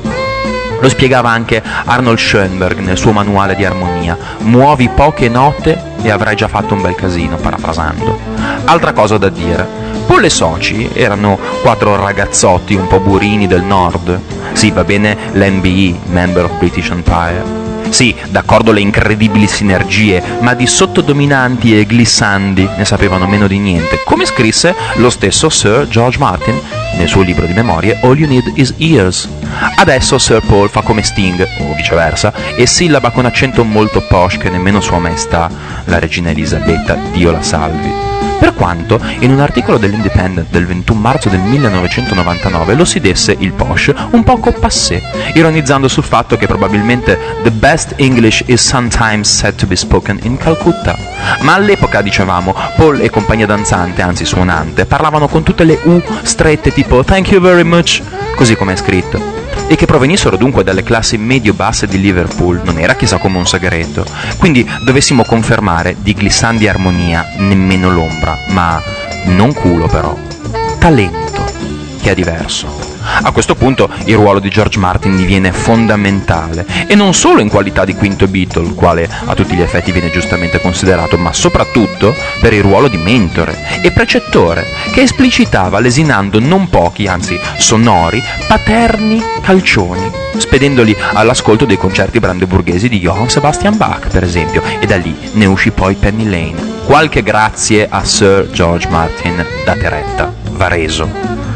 Lo spiegava anche Arnold Schoenberg nel suo manuale di armonia. Muovi poche note e avrai già fatto un bel casino, parafrasando. Altra cosa da dire. Paul e Soci erano quattro ragazzotti un po' burini del nord. Sì, va bene l'MBE, Member of British Empire. Sì, d'accordo le incredibili sinergie, ma di sottodominanti e glissandi ne sapevano meno di niente, come scrisse lo stesso Sir George Martin nel suo libro di memorie All You Need Is Ears. Adesso Sir Paul fa come Sting, o viceversa, e sillaba con accento molto posh che nemmeno sua maestà, la regina Elisabetta, Dio la salvi. Per quanto, in un articolo dell'Independent del 21 marzo del 1999 lo si desse il posh un poco passé, ironizzando sul fatto che probabilmente the best English is sometimes said to be spoken in Calcutta. Ma all'epoca, dicevamo, Paul e compagnia danzante, anzi suonante, parlavano con tutte le U strette tipo thank you very much, così come è scritto e che provenissero dunque dalle classi medio-basse di Liverpool non era chissà come un segreto. Quindi dovessimo confermare di glissandi armonia nemmeno l'ombra, ma non culo però, talento, che è diverso. A questo punto il ruolo di George Martin diviene fondamentale, e non solo in qualità di quinto Beatle, quale a tutti gli effetti viene giustamente considerato, ma soprattutto per il ruolo di mentore e precettore, che esplicitava lesinando non pochi, anzi sonori, paterni calcioni, spedendoli all'ascolto dei concerti brandeburghesi di Johann Sebastian Bach, per esempio, e da lì ne uscì poi Penny Lane. Qualche grazie a Sir George Martin da Teretta, va reso.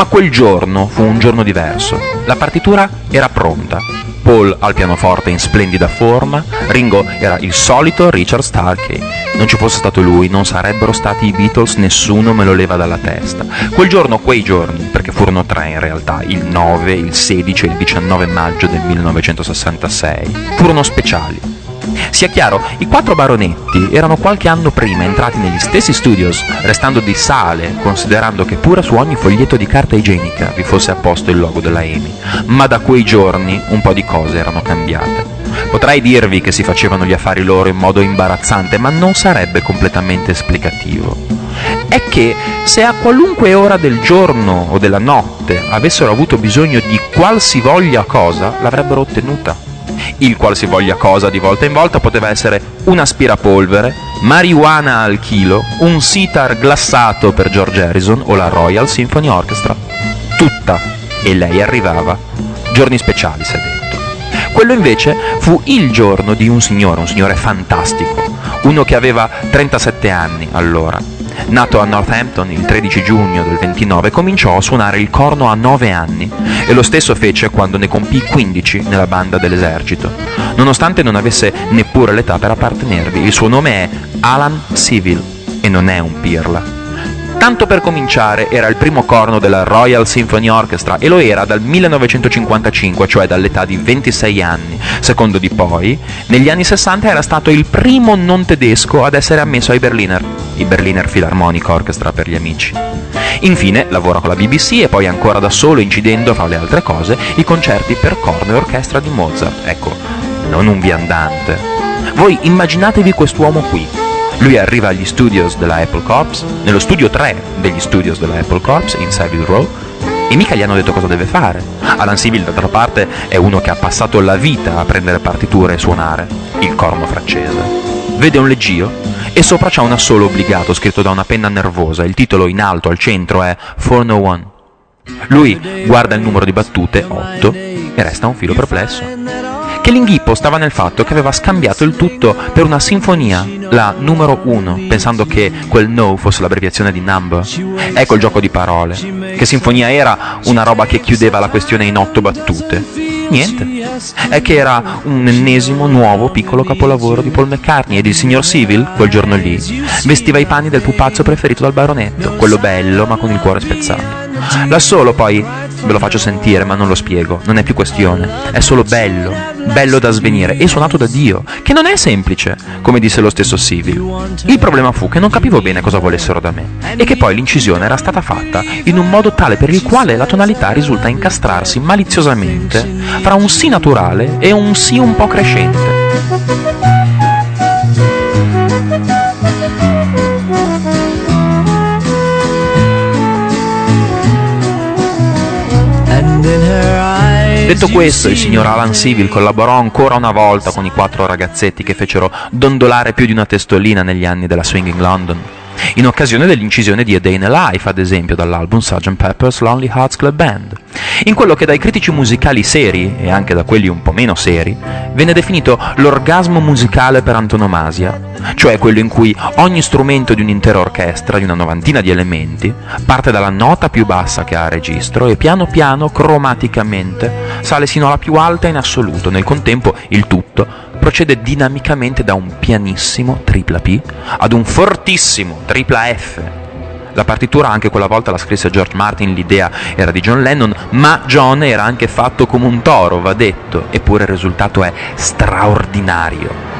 Ma quel giorno fu un giorno diverso. La partitura era pronta. Paul al pianoforte in splendida forma, Ringo era il solito Richard Starkey. Non ci fosse stato lui, non sarebbero stati i Beatles, nessuno me lo leva dalla testa. Quel giorno, quei giorni, perché furono tre in realtà, il 9, il 16 e il 19 maggio del 1966, furono speciali. Sia chiaro, i quattro baronetti erano qualche anno prima entrati negli stessi studios, restando di sale, considerando che pure su ogni foglietto di carta igienica vi fosse apposto il logo della EMI. Ma da quei giorni un po' di cose erano cambiate. Potrei dirvi che si facevano gli affari loro in modo imbarazzante, ma non sarebbe completamente esplicativo. È che se a qualunque ora del giorno o della notte avessero avuto bisogno di qualsivoglia cosa, l'avrebbero ottenuta. Il qualsivoglia cosa di volta in volta poteva essere un aspirapolvere, marijuana al chilo, un sitar glassato per George Harrison o la Royal Symphony Orchestra. Tutta. E lei arrivava. Giorni speciali, si è detto. Quello invece fu il giorno di un signore, un signore fantastico, uno che aveva 37 anni allora. Nato a Northampton il 13 giugno del 29, cominciò a suonare il corno a 9 anni e lo stesso fece quando ne compì 15 nella banda dell'esercito. Nonostante non avesse neppure l'età per appartenervi, il suo nome è Alan Civil e non è un pirla. Tanto per cominciare, era il primo corno della Royal Symphony Orchestra e lo era dal 1955, cioè dall'età di 26 anni. Secondo di poi, negli anni 60 era stato il primo non tedesco ad essere ammesso ai Berliner, i Berliner Philharmonic Orchestra per gli amici. Infine lavora con la BBC e poi ancora da solo incidendo, fra le altre cose, i concerti per corno e orchestra di Mozart. Ecco, non un viandante. Voi immaginatevi quest'uomo qui, lui arriva agli studios della Apple Corps, nello studio 3 degli studios della Apple Corps in Savile Row, e mica gli hanno detto cosa deve fare. Alan Civil, d'altra parte, è uno che ha passato la vita a prendere partiture e suonare il corno francese. Vede un leggio e sopra c'ha un assolo obbligato scritto da una penna nervosa. Il titolo in alto al centro è For No One. Lui guarda il numero di battute, 8, e resta un filo perplesso. Che l'inghippo stava nel fatto che aveva scambiato il tutto per una sinfonia, la numero 1, pensando che quel no fosse l'abbreviazione di number. Ecco il gioco di parole. Che sinfonia era una roba che chiudeva la questione in otto battute. Niente. È che era un ennesimo nuovo piccolo capolavoro di Paul McCartney ed il signor Civil, quel giorno lì, vestiva i panni del pupazzo preferito dal baronetto, quello bello ma con il cuore spezzato. L'assolo poi ve lo faccio sentire ma non lo spiego, non è più questione, è solo bello, bello da svenire e suonato da Dio, che non è semplice, come disse lo stesso Civil. Il problema fu che non capivo bene cosa volessero da me e che poi l'incisione era stata fatta in un modo tale per il quale la tonalità risulta incastrarsi maliziosamente fra un sì naturale e un sì un po' crescente. Detto questo, il signor Alan Civil collaborò ancora una volta con i quattro ragazzetti che fecero dondolare più di una testolina negli anni della Swinging London. In occasione dell'incisione di A Day in a Life, ad esempio, dall'album Sgt. Pepper's Lonely Hearts Club Band. In quello che dai critici musicali seri, e anche da quelli un po' meno seri, venne definito l'orgasmo musicale per antonomasia, cioè quello in cui ogni strumento di un'intera orchestra, di una novantina di elementi, parte dalla nota più bassa che ha a registro e piano piano, cromaticamente, sale sino alla più alta in assoluto. Nel contempo il tutto procede dinamicamente da un pianissimo tripla P ad un fortissimo tripla F. La partitura anche quella volta la scrisse George Martin, l'idea era di John Lennon, ma John era anche fatto come un toro, va detto, eppure il risultato è straordinario.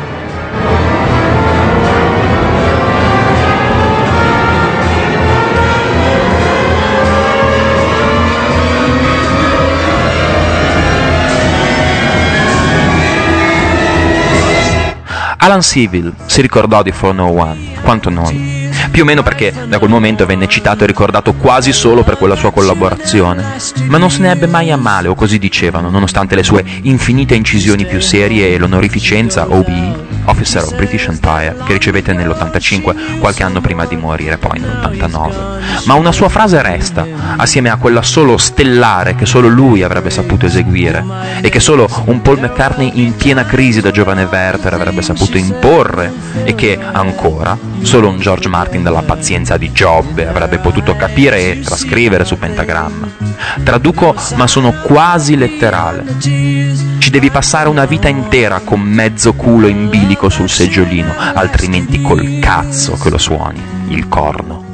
Alan Civil si ricordò di 401, quanto noi. Più o meno perché da quel momento venne citato e ricordato quasi solo per quella sua collaborazione. Ma non se ne ebbe mai a male, o così dicevano, nonostante le sue infinite incisioni più serie e l'onorificenza OBE, Officer of British Empire, che ricevette nell'85, qualche anno prima di morire, poi nell'89. Ma una sua frase resta, assieme a quella solo stellare che solo lui avrebbe saputo eseguire, e che solo un Paul McCartney in piena crisi da giovane Werther avrebbe saputo imporre, e che, ancora, solo un George Martin dalla pazienza di Giobbe avrebbe potuto capire e trascrivere su pentagramma. Traduco, ma sono quasi letterale. Ci devi passare una vita intera con mezzo culo in bilico sul seggiolino, altrimenti col cazzo che lo suoni, il corno.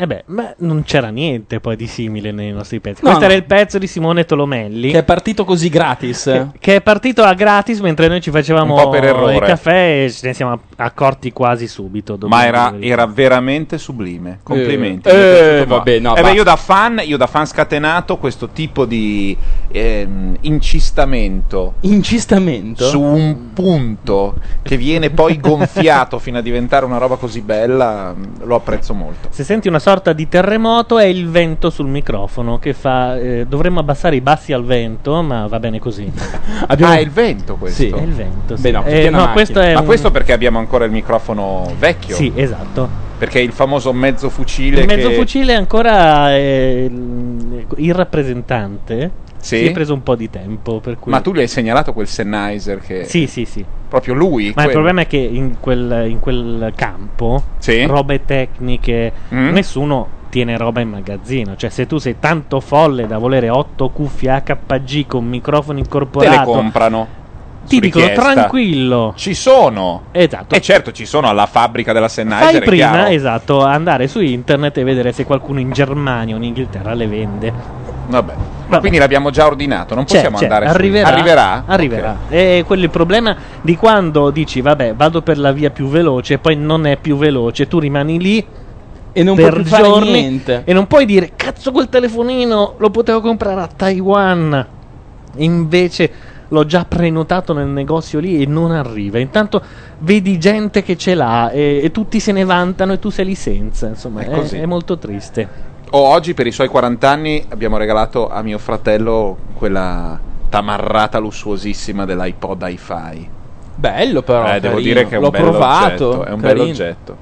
Eh beh, ma non c'era niente poi di simile nei nostri pezzi. No, Questo no. era il pezzo di Simone Tolomelli. Che è partito così gratis. Che, che è partito a gratis mentre noi ci facevamo Un po' per errore. il caffè e ce ne siamo accorti quasi subito. dopo Ma era, era veramente sublime. Complimenti. Eh, piaciuto eh, molto. vabbè, no, Eh beh, io da fan, io da fan scatenato, questo tipo di ehm, incistamento Incistamento? su un punto che viene poi gonfiato fino a diventare una roba così bella, mh, lo apprezzo molto. Se senti una sorta di terremoto è il vento sul microfono che fa... eh, dovremmo abbassare i bassi al vento, ma va bene così. Ah, è il vento questo? Sì, è il vento. sì. Beh, no, Eh, tutti una no, macchina. questo è Ma un- questo perché abbiamo ancora il microfono vecchio? Sì, esatto. Perché il famoso mezzo fucile Il mezzo che... fucile è ancora eh, il il rappresentante. Sì? Si è preso un po' di tempo. Per cui... Ma tu gli hai segnalato quel Sennheiser che... Sì, sì, sì. Proprio lui? Ma il quello. problema è che in quel, in quel campo, Sì? robe tecniche, Mm? nessuno tiene roba in magazzino. Cioè, se tu sei tanto folle da volere 8 cuffie HG con microfono Te incorporato, le comprano. ti dicono tranquillo. Ci sono. Esatto. E certo, ci sono alla fabbrica della Sennheiser, Fai prima, esatto, andare su internet e vedere se qualcuno in Germania o in Inghilterra le vende. Vabbè. Ma quindi l'abbiamo già ordinato, non C'è, possiamo c'è, andare su- arriverà, Arriverà? Arriverà. Ok. E quello è il problema di quando dici, vabbè, vado per la via più veloce, e poi non è più veloce, tu rimani lì E non per puoi più fare giorni niente. e non puoi dire, cazzo quel telefonino lo potevo comprare a Taiwan. Invece l'ho già prenotato nel negozio lì e non arriva. Intanto vedi gente che ce l'ha e, e tutti se ne vantano e tu sei lì senza. Insomma, È è, è molto triste. O oggi per i suoi 40 anni abbiamo regalato a mio fratello quella tamarrata lussuosissima dell'iPod hi-fi. Bello però. Eh, devo dire che è un L'ho provato. oggetto, è un carino. bell'oggetto.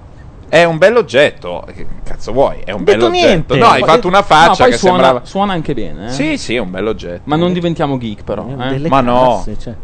È un bell'oggetto. Che cazzo vuoi? È un Detto bell'oggetto. niente. No, hai fatto una no, faccia poi che suona, sembrava suona anche bene. eh. Sì, sì, è un bell'oggetto. Ma non diventiamo geek però. eh. Delle Ma no. casse, cioè.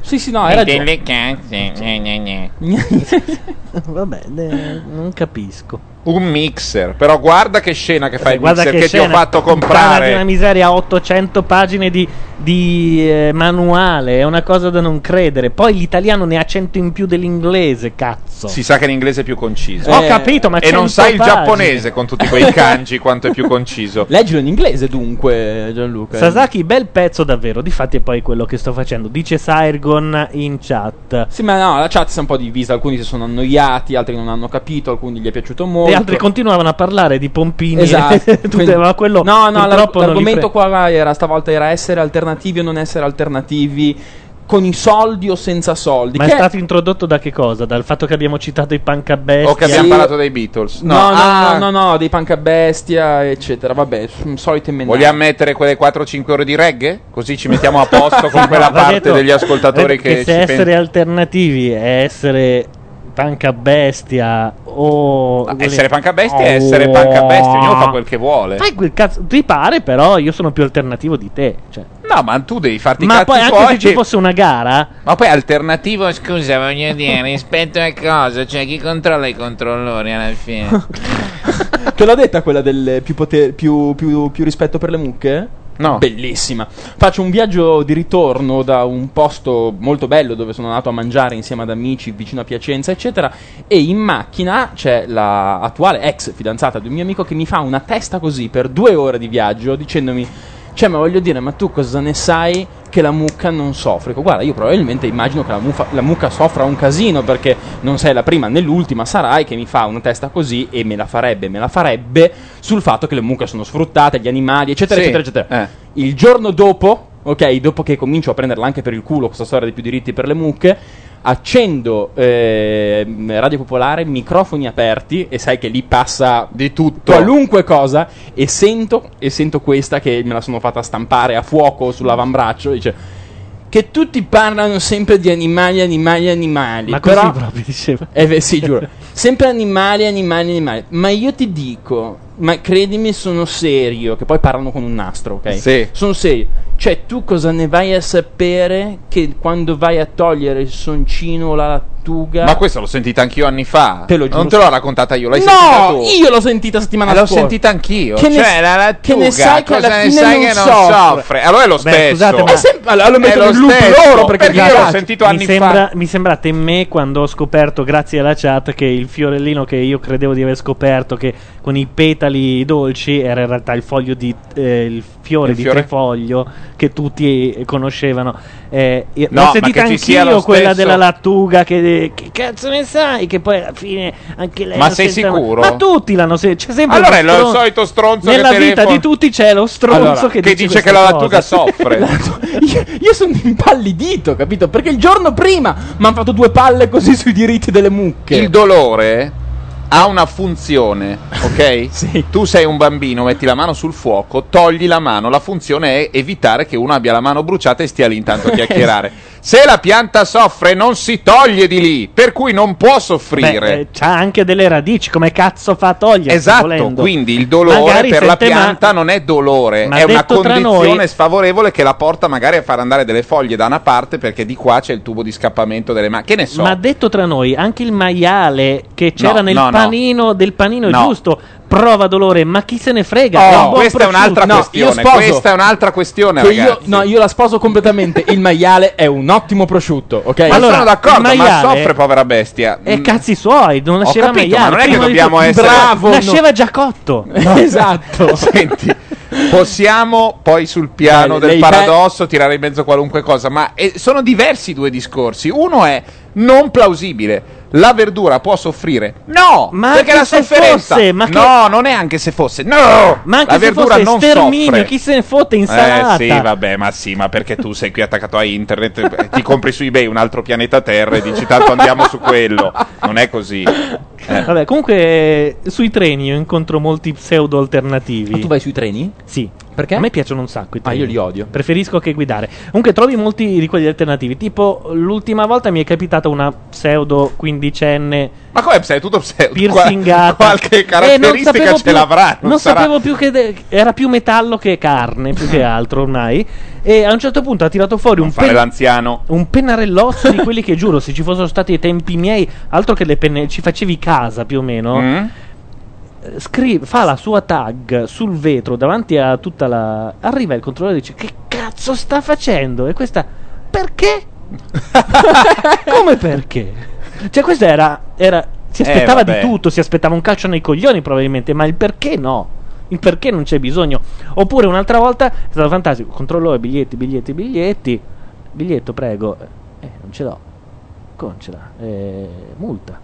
Sì, sì, no, hai ragione. Delle cazze. gne. Vabbè, eh, non capisco. Un mixer, però guarda che scena che fa il Guarda mixer che, che, ti ho fatto comprare. una miseria, 800 pagine di, di, eh, manuale, è una cosa da non credere. Poi l'italiano ne ha 100 in più dell'inglese, cazzo. Si sa che l'inglese è più conciso. Ho capito, ma E non 100 sai il pagine. giapponese con tutti quei kanji quanto è più conciso. Leggilo in inglese dunque, Gianluca. Sasaki, bel pezzo davvero. Difatti, è poi quello che sto facendo. Dice Sairgon in chat. Sì, ma no, la chat si è un po' divisa. Alcuni si sono annoiati, altri non hanno capito, alcuni gli è piaciuto molto. E altri continuavano a parlare di pompini. Esatto. Tutte- Quindi- ma quello no, no, purtroppo l'ar- l'argomento pre- qua era stavolta era essere alternativi o non essere alternativi, con i soldi o senza soldi. Ma che è stato introdotto da che cosa? Dal fatto che abbiamo citato i punk a bestia? O che abbiamo parlato dei Beatles. No, no, Ah, no, no, no, dei punk a bestia, eccetera. Vabbè, s- solite menate. Vogliamo mettere quelle 4-5 ore di reggae? Così ci mettiamo a posto con quella parte detto, degli ascoltatori eh, che, se ci essere pensano. alternativi è essere punk a bestia o essere punk a bestia è essere punk a bestia, ognuno fa quel che vuole. Fai quel cazzo, ti pare, però io sono più alternativo di te. Cioè. No, ma tu devi farti i Ma cazzi poi anche tuoi se ci fosse una gara, Ma poi alternativo Scusa, voglio dire, rispetto a cosa? Cioè, chi controlla i controllori alla fine? Te l'ho detta quella del più, poter- più, più- più rispetto per le mucche? No. Bellissima. Faccio un viaggio di ritorno da un posto molto bello dove sono andato a mangiare insieme ad amici vicino a Piacenza, eccetera. E in macchina c'è la ex fidanzata di un mio amico che mi fa una testa così per due ore di viaggio dicendomi. Cioè, ma voglio dire, ma tu cosa ne sai che la mucca non soffre? Dico, Guarda, io probabilmente immagino che la, mufa- la mucca soffra un casino perché non sei la prima né l'ultima, sarai che mi fa una testa così e me la farebbe, me la farebbe sul fatto che le mucche sono sfruttate, gli animali, eccetera, Sì, eccetera, eccetera. eh. Il giorno dopo, ok, dopo che comincio a prenderla anche per il culo questa storia dei più diritti per le mucche, accendo eh, Radio Popolare, microfoni aperti e sai che lì passa di tutto. qualunque cosa e sento, e sento questa che me la sono fatta stampare a fuoco sull'avambraccio, dice che tutti parlano sempre di animali, animali, animali. ma però- così proprio diceva. eh beh, sì, giuro. Sempre animali, animali, animali. Ma io ti dico, ma credimi, sono serio. Che poi parlano con un nastro, ok? Sì. Sono serio. Cioè, tu cosa ne vai a sapere che quando vai a togliere il soncino o la, lattuga. Ma questa l'ho sentita anch'io anni fa. Te lo giuro. Non te l'ho raccontata io, l'hai sentita No, tu. io l'ho sentita settimana Eh, l'ho scorsa. sentita anch'io. Che ne- cioè, la lattuga, che ne sai che alla cosa ne fine sai non che non soffre? soffre? Allora è lo Beh, stesso. scusate, ma- È sempre- allora lo lo in loop stesso, loro perché, perché mi io l'ho sentito mi, anni sembra, fa. mi sembrate me quando ho scoperto, grazie alla chat, che il fiorellino che io credevo di aver scoperto, che con i petali dolci era in realtà il foglio di eh, il fiore Il di fiore? trefoglio che tutti conoscevano. Eh, No, l'ho ma sentita anch'io quella stesso- della lattuga. Che, che cazzo ne sai? Che poi alla fine anche lei. Ma sei sente- sicuro? Ma tutti l'hanno sentito. C'è sempre Allora lo è stron- solito stronzo Nella vita telefona- di tutti c'è lo stronzo Allora, che, che dice queste che la lattuga soffre. Io, io sono impallidito, capito? Perché il giorno prima mi hanno fatto due palle così sui diritti delle mucche. Il dolore ha una funzione, ok? Sì. Tu sei un bambino, metti la mano sul fuoco, togli la mano, la funzione è evitare che uno abbia la mano bruciata e stia lì intanto a chiacchierare. Se la pianta soffre non si toglie di lì, per cui non può soffrire. Eh, c'ha anche delle radici, come cazzo fa a togliere? Esatto, quindi il dolore Magari per la sente ma- pianta non è dolore, Ma è una condizione noi- sfavorevole che la porta magari a far andare delle foglie da una parte perché di qua c'è il tubo di scappamento delle mani. Che ne so? Ma detto tra noi, anche il maiale che c'era No, nel no, no. panino del panino No. giusto prova dolore, ma chi se ne frega? È un Oh, buon questa è un'altra prosciutto. No, io questione. sposo. Questa è un'altra questione, Che io, no, io la sposo completamente. Il maiale è un ottimo prosciutto, ok? Ma Allora, sono d'accordo, ma soffre, povera bestia. E cazzi suoi, non nasceva capito, maiale. ma non è che di dobbiamo essere- Bravo, no. Nasceva già cotto. esatto. Senti, possiamo poi sul piano Beh, del lei- paradosso tirare in mezzo qualunque cosa, ma eh, sono diversi i due discorsi. Uno è non plausibile. La verdura può soffrire? No, Ma perché la se sofferenza. fosse, ma che- No, non è anche se fosse. No, Ma anche la se verdura fosse non soffre. chi se ne fotte insalata. Eh sì, vabbè, ma sì, ma perché tu sei qui attaccato a internet, eh, ti compri su eBay un altro pianeta Terra e dici tanto andiamo su quello. Non è così. Eh. Vabbè, comunque eh, sui treni io incontro molti pseudo alternativi. Ma tu vai sui treni? Sì. Perché? A me piacciono un sacco i Ah, treni. io li odio. Preferisco che guidare. Comunque trovi molti di quelli alternativi. Tipo, l'ultima volta mi è capitata una pseudo quindicenne Ma come pseudo? Tutto pseudo? piercingata. Qua- qualche E non caratteristica sapevo ce più- l'avrà. Non, sarà- sapevo più che de- era più metallo che carne, più che altro ormai. E a un certo punto ha tirato fuori un, pen- l'anziano. un pennarellozzo di quelli che giuro, se ci fossero stati i tempi miei, altro che le penne, ci facevi casa più o meno. Mm? Eh, Scrive, fa la sua tag sul vetro davanti a tutta la. Arriva il controllore e dice: Che cazzo sta facendo? E questa. Perché? Come perché? Cioè, questa era. era si Eh, aspettava di vabbè. tutto, si aspettava un calcio nei coglioni probabilmente, ma il perché no? Il perché non c'è bisogno. Oppure un'altra volta è stato fantastico. Controllore, biglietti, biglietti, biglietti. Biglietto, prego. Eh, non ce l'ho. Come ce l'ha? Eh, multa.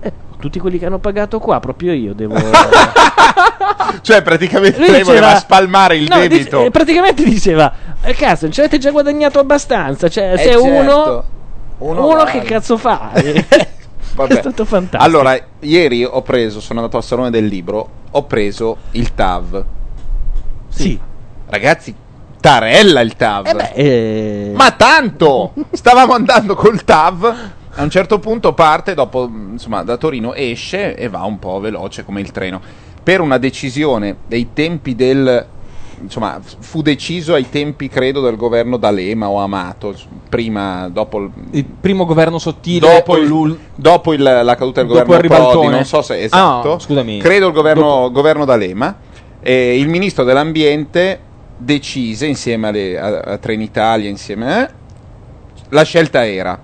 Eh, tutti quelli che hanno pagato qua, proprio io devo. Cioè, praticamente Lui lei voleva spalmare il No, debito. dice- eh, praticamente diceva: eh, Cazzo, non ci avete già guadagnato abbastanza. Cioè, Eh, se certo. uno. Uno Uno, che cazzo fa? Vabbè. È stato fantastico. Allora, ieri ho preso, sono andato al salone del libro, ho preso il TAV. Sì. Ragazzi, tarella il TAV. Eh beh, eh, Ma tanto! Stavamo andando col TAV. A un certo punto parte, dopo, insomma, da Torino esce e va un po' veloce come il treno. Per una decisione dei tempi del. Insomma, fu deciso ai tempi, credo, del governo D'Alema o Amato. Prima, dopo il. Il primo governo sottile. Dopo, il- dopo il- la caduta del Dopo governo Prodi, non so se Ah, esatto. scusami. Credo il governo, governo D'Alema. E il ministro dell'ambiente decise insieme alle- a, a Trenitalia, insieme eh, la scelta era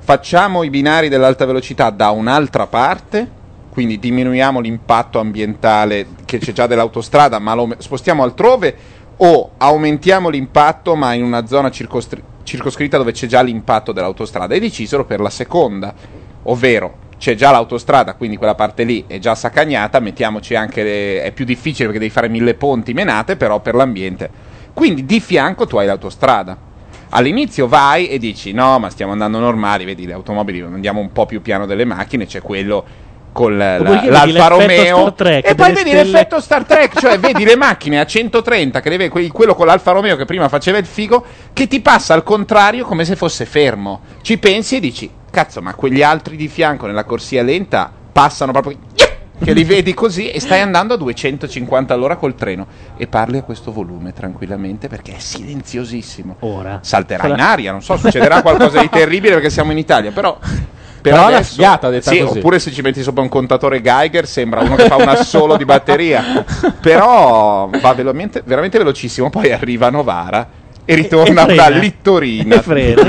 facciamo i binari dell'alta velocità da un'altra parte, quindi diminuiamo l'impatto ambientale che c'è già dell'autostrada, ma lo spostiamo altrove, o aumentiamo l'impatto ma in una zona circostri- circoscritta dove c'è già l'impatto dell'autostrada. E decisero per la seconda, ovvero c'è già l'autostrada, quindi quella parte lì è già saccagnata, mettiamoci anche le- è più difficile perché devi fare mille ponti menate, però per l'ambiente. Quindi di fianco tu hai l'autostrada. All'inizio vai e dici no, ma stiamo andando normali, vedi le automobili, andiamo un po' più piano delle macchine, c'è quello con la- la- vedi l'Alfa Romeo Trek, e poi vedi stelle. l'effetto Star Trek, cioè vedi le macchine a 130, che deve- que- quello con l'Alfa Romeo che prima faceva il figo, che ti passa al contrario come se fosse fermo. Ci pensi e dici, cazzo, ma quegli altri di fianco nella corsia lenta passano proprio che li vedi così e stai andando a 250 all'ora col treno e parli a questo volume tranquillamente perché è silenziosissimo. Ora Salterà Sarà- in aria, non so, succederà qualcosa di terribile perché siamo in Italia, però per Per Però adesso- figata detta sì, così. Oppure se ci metti sopra un contatore Geiger sembra uno che fa un assolo di batteria. Però va veramente, veramente velocissimo. Poi arriva Novara e ritorna E una littorina. E frena,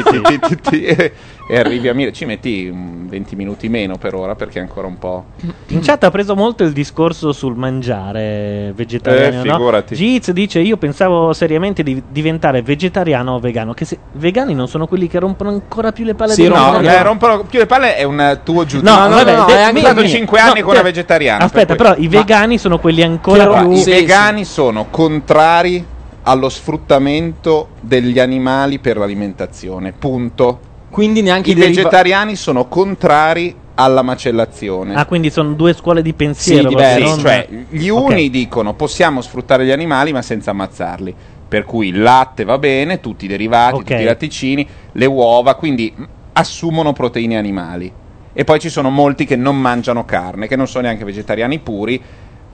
ti- e, e arrivi a Mira. Ci metti mm, 20 minuti meno per ora perché è ancora un po'. In chat ha preso molto il discorso sul mangiare vegetariano. Eh, no? figurati. Giz dice: Io pensavo seriamente di diventare vegetariano o vegano. Che se vegani non sono quelli che rompono ancora più le palle Sì, di no, eh, rompono più le palle è un tuo giudizio. No, vabbè, de- è mi- stato mi- 5 no, anni con te- una vegetariana. Aspetta, per però i vegani sono quelli ancora Però più. I vegani sono contrari allo sfruttamento degli animali per l'alimentazione. Punto. Quindi neanche I i deriva- vegetariani sono contrari alla macellazione. Ah, quindi sono due scuole di pensiero. Sì, diversi. non- Cioè, gli uni dicono possiamo sfruttare gli animali ma senza ammazzarli. Per cui il latte va bene, tutti i derivati, Ok. tutti i latticini, le uova, quindi mh, assumono proteine animali. E poi ci sono molti che non mangiano carne, che non sono neanche vegetariani puri,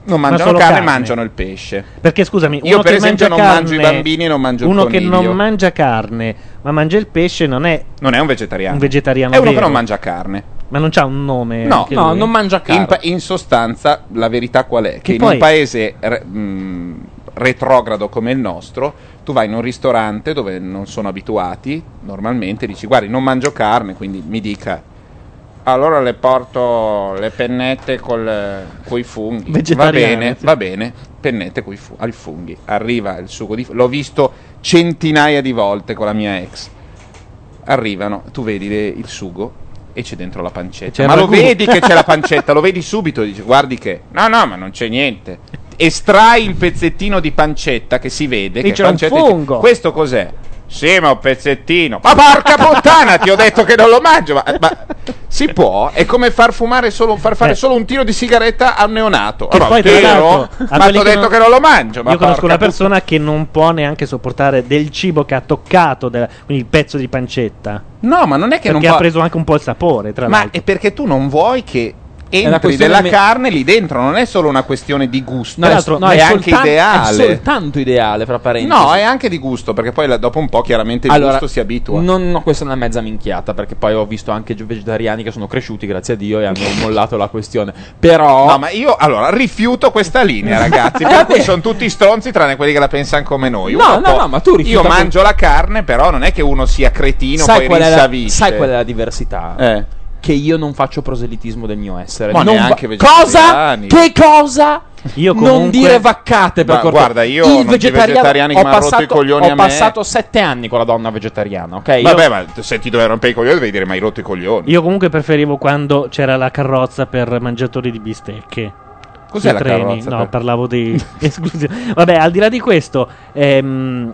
non Ma mangiano solo carne, carne. mangiano il pesce. Perché scusami, Io uno per che esempio mangia non mangio i carne- bambini e non mangio il Uno che coniglio. non mangia carne, ma mangia il pesce, non è Non è un vegetariano. un vegetariano. È uno che vero. non mangia carne. Ma non c'ha un nome. No, anche lui? In, pa- in sostanza, la verità qual è? Che, Che in poi- un paese re- mh, retrogrado come il nostro, tu vai in un ristorante dove non sono abituati, normalmente dici, guardi, non mangio carne, quindi mi dica... Allora le porto le pennette con i funghi. Va bene, va bene. Pennette coi fu- ai funghi. Arriva il sugo di... L'ho visto centinaia di volte con la mia ex. Arrivano, tu vedi le- il sugo e c'è dentro la pancetta. C'è Ma lo ragù. vedi che c'è la pancetta, lo vedi subito, dici guardi che... No, no, ma non c'è niente. Estrai il pezzettino di pancetta che si vede. Lì che c'è pancetta e- fungo. Questo cos'è? Sì, ma un pezzettino. Ma porca puttana, ti ho detto che non lo mangio. Ma, ma si può? È come far fumare solo, far fare Eh. solo un tiro di sigaretta a un neonato. Che Allora, poi, tiro? ma ti ho detto che non lo mangio. Ma Io conosco una persona che non può neanche sopportare del cibo che ha toccato, della- quindi il pezzo di pancetta. No, ma non è che Perché non ha può- preso anche un po' il sapore, tra Ma l'altro. è perché tu non vuoi che entri della me- carne lì dentro, non è solo una questione di gusto, No, è, no, è, è anche soltan- ideale. È soltanto ideale, fra parentesi. No, è anche di gusto, perché poi la- dopo un po' chiaramente il allora, gusto si abitua. Non, no, questa è una mezza minchiata, perché poi ho visto anche vegetariani che sono cresciuti, grazie a Dio, e hanno mollato la questione. Però. No, ma io allora rifiuto questa linea, ragazzi. Per cui sono tutti stronzi, tranne quelli che la pensano come noi. No, Uno no, no, ma tu rifiuta Io quel- mangio la carne, però non è che uno sia cretino sai poi è la, sai qual è la diversità? Eh. Che io non faccio proselitismo del mio essere. Ma Non neanche va- cosa? Che cosa? Io Non comunque- dire vaccate per Ma cortesia. guarda, io Il non vegetariano- vegetariani che ho mi hanno rotto passato- i coglioni Ho a me. passato sette anni con la donna vegetariana, ok? Io- Vabbè, ma se ti doveva rompere i coglioni, devi dire mai rotto i coglioni. Io comunque preferivo quando c'era la carrozza per mangiatori di bistecche. Cos'è la treni. carrozza No, per- parlavo di esclusione. Vabbè, al di là di questo, ehm,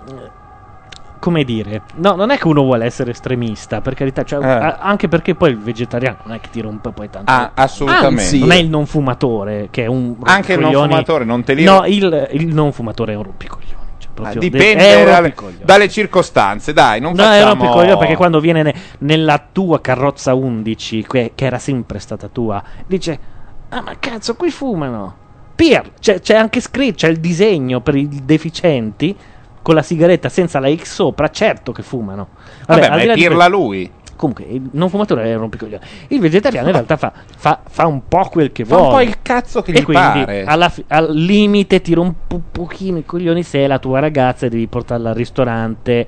come dire, no, non è che uno vuole essere estremista, per carità, cioè, Eh. a- anche perché poi il vegetariano non è che ti rompe poi tanto. Ah, assolutamente. Anzi, non è il non fumatore che è un Anche il non fumatore, non te li- No, il, il non fumatore è un rompicoglioni. cioè, Ah, dipende dalle, dalle circostanze, dai, non No, è un facciamo... rompicoglioni perché quando viene ne- nella tua carrozza 11, que- che era sempre stata tua, dice: Ah, ma cazzo, qui fumano. Pier, c'è, c'è anche scritto, c'è il disegno per i deficienti con la sigaretta senza la X sopra, certo che fumano. Vabbè, al ma di è di dirla questo- lui. Comunque, il non fumatore è un rompicoglioni. Il vegetariano in realtà fa, fa- fa un po' quel che Fa vuole. un po' il cazzo che e gli pare. alla al limite ti rompe un pochino i coglioni se è la tua ragazza e devi portarla al ristorante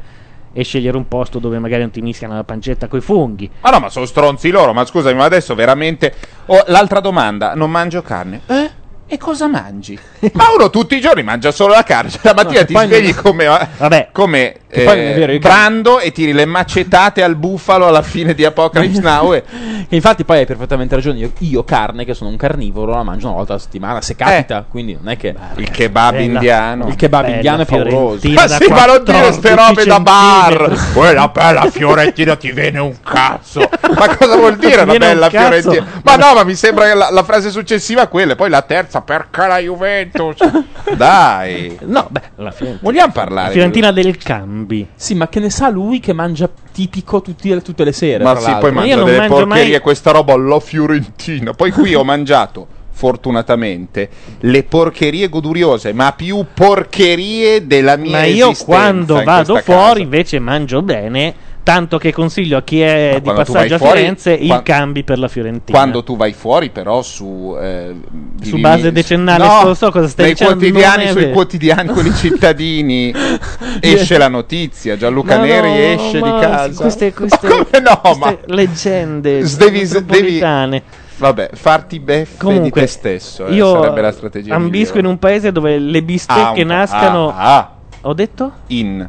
e scegliere un posto dove magari non ti mischiano la pancetta coi funghi. Ma no, ma sono stronzi loro, ma scusami, ma adesso veramente... Oh, l'altra domanda, non mangio carne. Eh? E cosa mangi? ma uno tutti i giorni mangia solo la carne. Cioè, la mattina No, ti svegli non- come, Vabbè. come eh, vero, Brando e tiri le macetate al bufalo alla fine di Apocalypse Now. E... Infatti poi hai perfettamente ragione. Io, io carne, che sono un carnivoro, la mangio una volta alla settimana, se capita. Quindi non è che. Il kebab Bella. indiano. Il kebab Bella indiano è favoloso. Ma da sì, ma non dire ste 14 robe da bar. Quella bella fiorentina ti viene un cazzo. Ma cosa vuol dire un bella fiorentina? Ma no, ma mi sembra che la, la frase successiva è quella, e poi la terza, perché la Juventus? Dai. No, beh, la Fiorentina. Vogliamo parlare? La Fiorentina del Cambi. Sì, ma che ne sa lui che mangia tipico tutti- tutte le sere? Ma sì, l'altro. poi Ma io mangia delle mangio porcherie, mai- questa roba alla fiorentina. Poi qui ho mangiato, fortunatamente, le porcherie goduriose, ma più porcherie della mia Ma io esistenza quando in vado questa fuori casa. invece mangio bene Tanto che consiglio a chi è di quando passaggio a fuori, Firenze il qua- cambi per la Fiorentina. Quando tu vai fuori, però, su. eh, Su base decennale, no, so- so cosa stai dicendo, quotidiani, non sui quotidiani, quelli cittadini, esce la notizia. Gianluca No, Neri no, esce di casa. Queste, queste, Come no, queste ma- leggende Devi- metropolitane. Vabbè, farti beffe Comunque, di te stesso. eh, io sarebbe la strategia. ambisco in migliore. un paese dove le bistecche Ah, nascano. Ah, ah. Ho detto? In.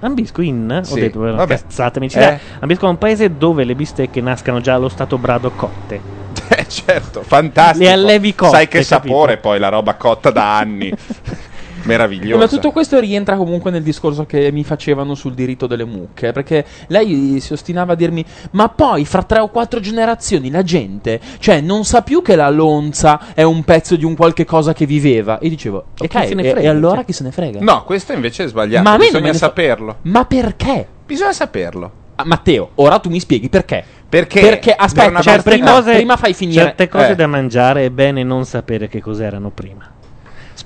Ambisco in? Sì, Ho detto, vero, vabbè. cazzate, amici. Eh. Ambisco a un paese dove le bistecche nascano già allo stato brado cotte. Eh, certo, fantastico. Le allevi cotte, Sai che capito? sapore poi la roba cotta da anni. Meravigliosa. Ma tutto questo rientra comunque nel discorso che mi facevano sul diritto delle mucche. Perché lei si ostinava a dirmi: Ma poi fra tre o quattro generazioni la gente, cioè, non sa più che la lonza è un pezzo di un qualche cosa che viveva. E dicevo: E Ok, chi se ne e- frega, e allora cioè? chi se ne frega? No, questo invece è sbagliato. Ma Bisogna ne fa- saperlo. Ma perché? Bisogna saperlo. Ah, Matteo, ora tu mi spieghi perché. Perché? Perché per aspetta, una certe volta- cose, prima fai finire. Certe cose Eh. da mangiare è bene non sapere che cos'erano prima.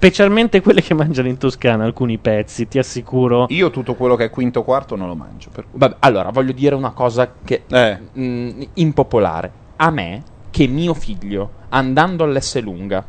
Specialmente quelle che mangiano in Toscana, alcuni pezzi, ti assicuro. Io tutto quello che è quinto quarto non lo mangio. per cui- Vabbè, allora voglio dire una cosa che Eh. mh, impopolare. A me che mio figlio andando all'Esselunga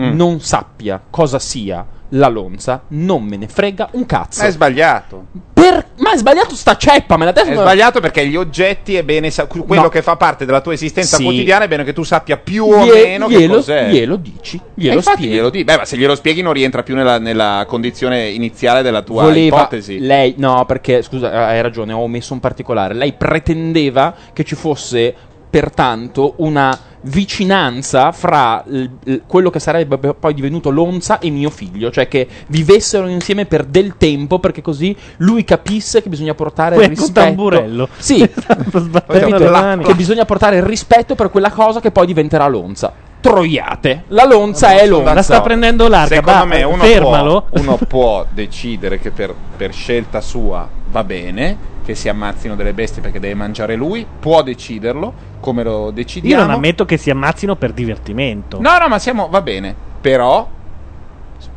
Mm. non sappia cosa sia la lonza, non me ne frega un cazzo. È sbagliato. Per- Ma è sbagliato sta ceppa, me la È sbagliato perché gli oggetti è bene sa- quello No. che fa parte della tua esistenza Sì. quotidiana è bene che tu sappia più o Glie- meno che glielo- cos'è. glielo dici, glielo spieghi. glielo dici. Beh, ma se glielo spieghi non rientra più nella, nella condizione iniziale della tua Voleva ipotesi. lei, no, perché scusa, hai ragione, ho omesso un particolare. Lei pretendeva che ci fosse pertanto una vicinanza fra il- il- quello che sarebbe poi divenuto Lonza e mio figlio, cioè che vivessero insieme per del tempo perché così lui capisse che bisogna portare Poi il rispetto. tamburello. Sì, capito? che bisogna portare il rispetto per quella cosa che poi diventerà Lonza. Troiate. La Lonza è Lonza. La sta prendendo larga, Secondo va, me uno fermalo. può, uno può decidere che per, per scelta sua va bene che si ammazzino delle bestie perché deve mangiare lui, può deciderlo, come lo Io decidiamo. non ammetto che si ammazzino per divertimento. No, no, ma siamo va bene, però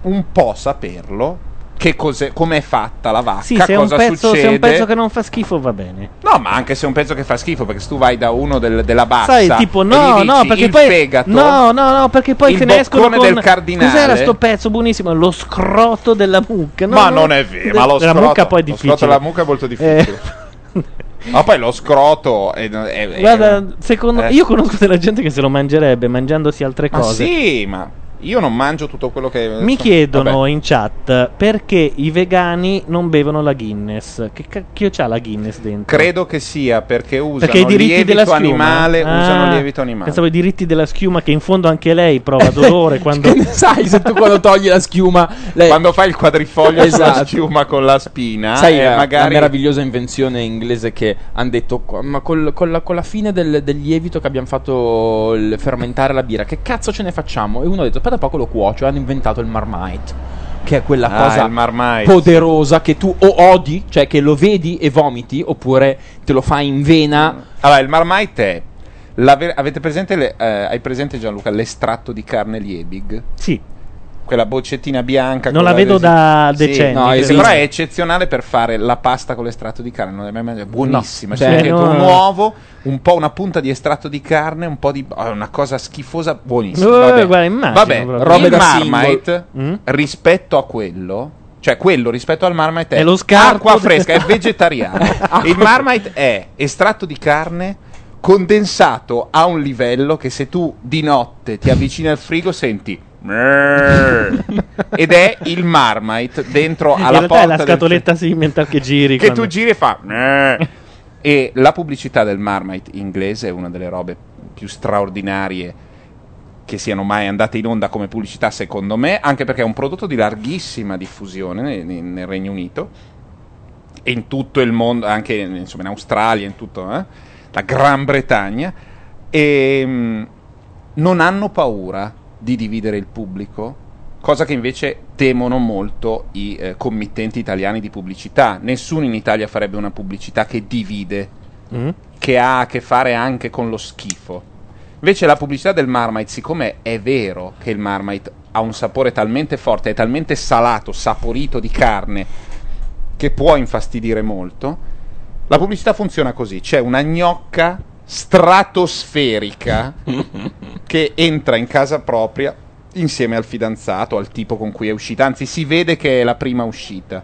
un po' saperlo che cos'è, com'è fatta la vacca, Sì, se è, un cosa pezzo, succede. se è un pezzo che non fa schifo va bene. No, ma anche se è un pezzo che fa schifo, perché se tu vai da uno del- della bassa Sai, tipo, e no, dici no, perché poi. fegato, no, no, no, perché poi se ne escono con. del cardinale. Cos'era sto pezzo buonissimo? Lo scroto della mucca. No, ma no, non è vero, ma lo scroto, mucca poi è lo difficile. scroto della mucca è molto difficile. Ma poi lo scroto è, è- Guarda, secondo eh. io conosco della gente che se lo mangerebbe mangiandosi altre Ma cose. sì, ma io non mangio tutto quello che Mi chiedono Vabbè. in chat perché i vegani non bevono la Guinness. Che cacchio c'ha la Guinness dentro? Credo che sia perché usano Perché i diritti lievito della schiuma animale, Ah, usano lievito animale. Pensavo i diritti della schiuma che in fondo anche lei prova dolore quando Che ne sai se tu quando togli la schiuma lei- Quando fai il quadrifoglio sulla Esatto. schiuma con la spina, Sai eh, la, magari la meravigliosa invenzione inglese che hanno detto "Qua- ma col- con, la, con la fine del, del lievito che abbiamo fatto il fermentare la birra che cazzo ce ne facciamo? E uno ha detto aspetta poco lo cuocio e hanno inventato il marmite che è quella Ah, cosa poderosa che tu o odi cioè che lo vedi e vomiti oppure te lo fai in vena Allora, il Marmite è ver- avete presente le- eh, hai presente Gianluca l'estratto di carne Liebig? Sì. Quella boccettina bianca Non la vedo da Sì, decenni, no, credo. però è eccezionale per fare la pasta con l'estratto di carne, non l'hai mai mangiata, buonissima. No. Cioè, dentro no. un uovo, un po' una punta di estratto di carne, un po' di oh, una cosa schifosa, buonissima. Eh, Vabbè, guarda, immagino Vabbè. Robe il da Marmite Mm? rispetto a quello cioè quello rispetto al Marmite è, È lo scarto acqua fresca, è vegetariano. il Marmite è estratto di carne condensato a un livello che se tu di notte ti avvicini al frigo senti. Ed è il Marmite dentro in alla realtà porta è la del scatoletta simmental che giri che quando- tu giri e fa "Mrrr". e la pubblicità del Marmite inglese è una delle robe più straordinarie che siano mai andate in onda come pubblicità secondo me anche perché è un prodotto di larghissima diffusione nel, nel Regno Unito e in tutto il mondo anche insomma in Australia in tutto eh, la Gran Bretagna. E mm, non hanno paura di dividere il pubblico cosa che invece temono molto i eh, committenti italiani di pubblicità nessuno in Italia farebbe una pubblicità che divide Mm? che ha a che fare anche con lo schifo. Invece la pubblicità del Marmite, siccome è vero che il Marmite ha un sapore talmente forte, è talmente salato, saporito di carne, che può infastidire molto, La pubblicità funziona così: c'è una gnocca stratosferica che entra in casa propria insieme al fidanzato, al tipo con cui è uscita. Anzi, si vede che è la prima uscita.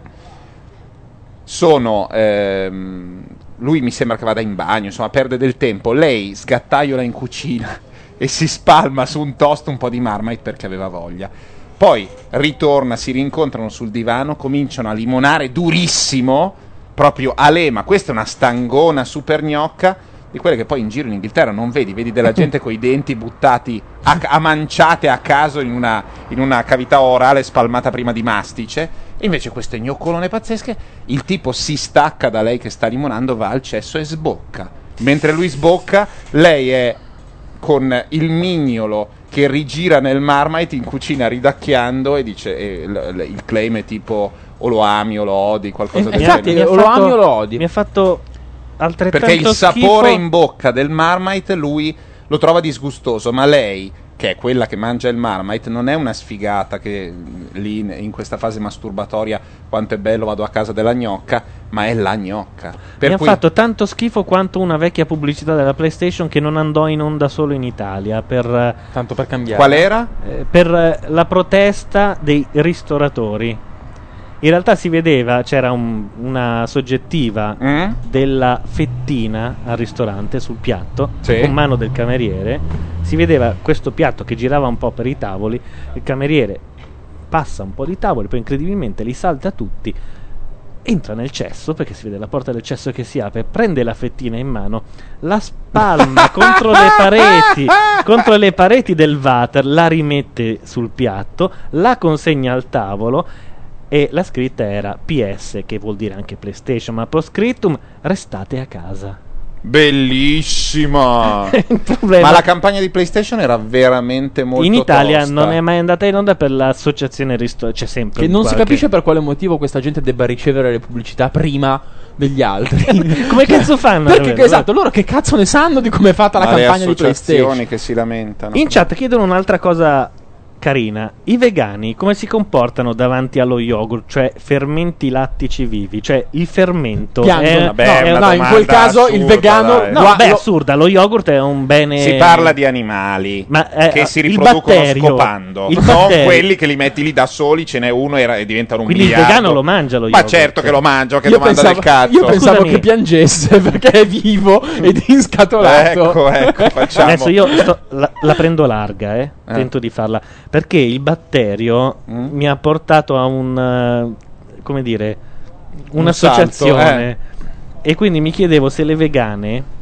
Sono. ehm, lui mi sembra che vada in bagno, insomma, perde del tempo. Lei sgattaiola in cucina e si spalma su un toast un po' di marmite perché aveva voglia. Poi ritorna, si rincontrano sul divano, cominciano a limonare durissimo, proprio a lema. Questa è una stangona super gnocca di quelle che poi in giro in Inghilterra non vedi, vedi della gente con i denti buttati a, a manciate a caso in una, in una cavità orale spalmata prima di mastice. E invece queste gnoccolone pazzesche, il tipo si stacca da lei che sta limonando, va al cesso e sbocca. Mentre lui sbocca, lei è con il mignolo che rigira nel marmite in cucina ridacchiando e dice e l- l- il claim è tipo o lo ami o lo odi, qualcosa del Infatti, genere. mi ha fatto- Mi ha fatto Perché il sapore schifo- in bocca del marmite lui lo trova disgustoso, ma lei, che è quella che mangia il marmite, non è una sfigata che lì in- questa fase masturbatoria quanto è bello vado a casa della gnocca, ma è la gnocca. Per mi cui ha fatto tanto schifo quanto una vecchia pubblicità della PlayStation che non andò in onda solo in Italia. Per, Tanto per cambiare. Qual era? eh, per la protesta dei ristoratori. In realtà si vedeva, c'era un- una soggettiva Mm? della fettina al ristorante sul piatto, Sì. con mano del cameriere. Si vedeva questo piatto che girava un po' per i tavoli. Il cameriere passa un po' di tavoli, poi incredibilmente li salta tutti. Entra nel cesso perché si vede la porta del cesso che si apre, prende la fettina in mano, la spalma contro le pareti, contro le pareti del water, la rimette sul piatto, la consegna al tavolo e la scritta era PS, che vuol dire anche PlayStation, ma proscriptum, restate a casa. Bellissima! Ma la campagna di PlayStation era veramente molto in Italia tosta. non è mai andata in onda per l'associazione Risto, c'è sempre Che non si qualche- capisce per quale motivo questa gente debba ricevere le pubblicità prima degli altri. Come cazzo fanno? Perché davvero? esatto, loro che cazzo ne sanno di come è fatta la Ma le campagna di associazioni PlayStation? che si lamentano. In chat chiedono un'altra cosa carina. I vegani come si comportano davanti allo yogurt? Cioè fermenti lattici vivi? Cioè il fermento Piangono. è, Vabbè, è una no, in quel caso il assurda, vegano- dai. No, Gua- beh, è lo- assurda. Lo yogurt è un bene. Si parla di animali Ma, eh, che si il riproducono batterio- scopando, il non batterio- quelli che li metti lì da soli, ce n'è uno e, ra- e diventano un Quindi il miliardo. vegano lo mangia lo Ma yogurt. certo che lo mangia, che Io domanda pensavo, del cazzo. io pensavo Scusami. che piangesse perché è vivo ed inscatolato. Ecco, ecco, facciamo. Adesso io sto- la, la prendo larga, eh. Eh. tento di farla. Perché il batterio Mm. mi ha portato a un. eh, come dire. Un Un'associazione. salto, eh. E quindi mi chiedevo se le vegane.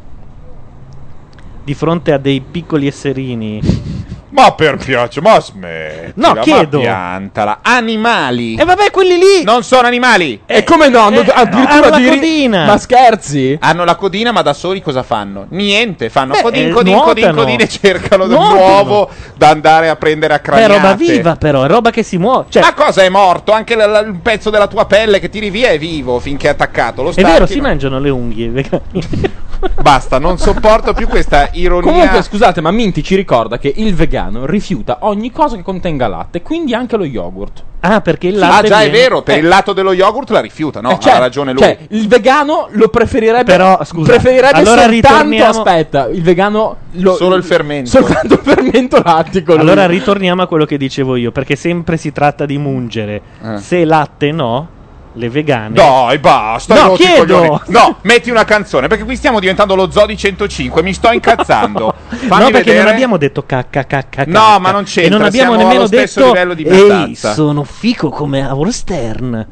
Di fronte a dei piccoli esserini. Ma per piacere, ma smetti. No, chiedo. piantala. Animali. E vabbè, quelli lì. Non sono animali. E come no? Hanno- addirittura hanno la di ri- codina. Ma scherzi? Hanno la codina, ma da soli cosa fanno? Niente, fanno Beh, codin, eh, codin, codin, nuotano. codin e cercano Nuotano. l'uovo da andare a prendere a è craniate. roba viva, però, è roba che si muove. Cioè, Ma cosa è morto? Anche la- la- il pezzo della tua pelle che tiri via è vivo finché è attaccato. Lo è stacchi, vero, si no? mangiano le unghie. vegani. Basta, non sopporto più questa ironia. Comunque, scusate, ma Minti ci ricorda che il vegano rifiuta ogni cosa che contenga latte, quindi anche lo yogurt. ah, perché il Ah, latte. già è viene- vero, per Eh. il lato dello yogurt la rifiuta, no? Eh, cioè- ha ragione lui. Cioè, il vegano lo preferirebbe. Però, scusa, preferirebbe allora soltanto. ritorniamo- Aspetta, il vegano. Lo, Solo il fermento. Soltanto il fermento lattico. lui. Allora ritorniamo a quello che dicevo io, perché sempre si tratta di mungere. Eh. Se latte no, le vegane. Dai, basta. No, chiedo. No, metti una canzone, perché qui stiamo diventando lo zoo di 105. Mi sto incazzando. Fammi no, perché vedere. non abbiamo detto cacca cacca No, cacca. ma non c'entra, E non abbiamo siamo nemmeno detto Ehi, merdanza." sono fico come Howard Stern.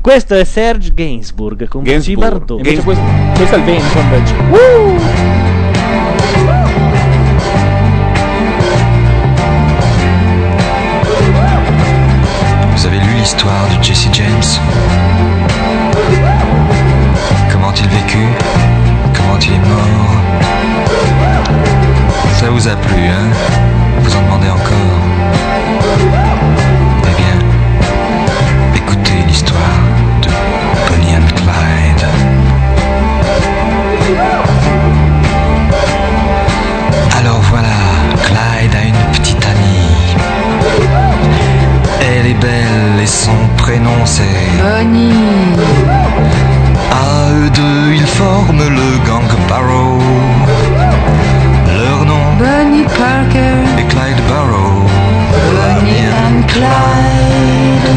Questo è Serge Gainsbourg con Gainsbourg. Invece questo, questo è il vento, invece. Vous l'histoire de Jesse James. Comment il vécut Comment il est mort. Ça vous a plu, hein? Vous en demandez encore prénom c'est Bonnie. À eux deux ils forment le gang Barrow. Leur nom Bunny Parker, est Clyde Barrow. Bunny and Clyde.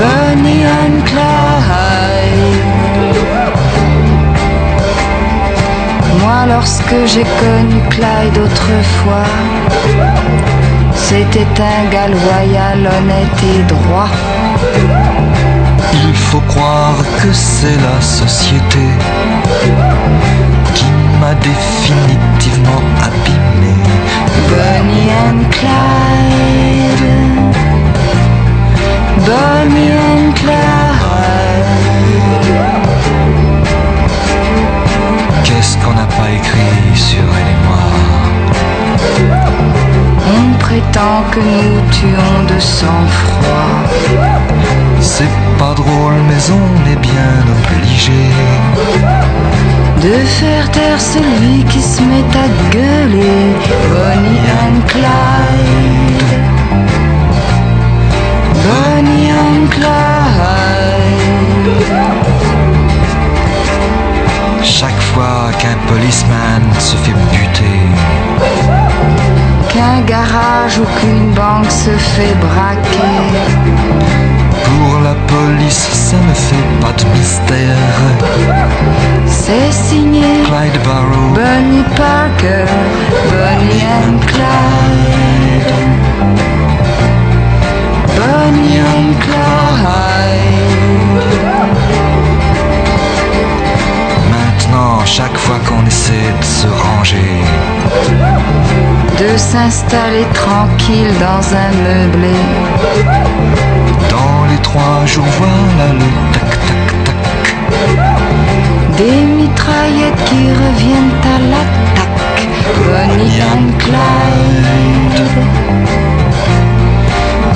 Bunny and Clyde. Moi, lorsque j'ai connu Clyde autrefois, c'était un gars loyal, honnête et droit. Il faut croire que c'est la société qui m'a définitivement abîmé. Bunny and Clyde. Bunny and Clyde. Qu'est-ce qu'on n'a pas écrit sur elle et moi? Prétend que nous tuons de sang-froid. C'est pas drôle, mais on est bien obligé. De faire taire celui qui se met à gueuler. Bonnie and Clyde. Bonnie and Clyde. Chaque fois qu'un policeman se fait buter, Qu'un garage ou qu'une banque se fait braquer. pour la police ça ne fait pas de mystère. C'est signé Clyde Barrow, Bonnie Parker. Bonnie and Clyde. Bonnie and Clyde. Chaque fois qu'on essaie de se ranger, de s'installer tranquille dans un meublé. dans les trois jours voilà le tac tac tac. Des mitraillettes qui reviennent à l'attaque. Bonnie and Clyde.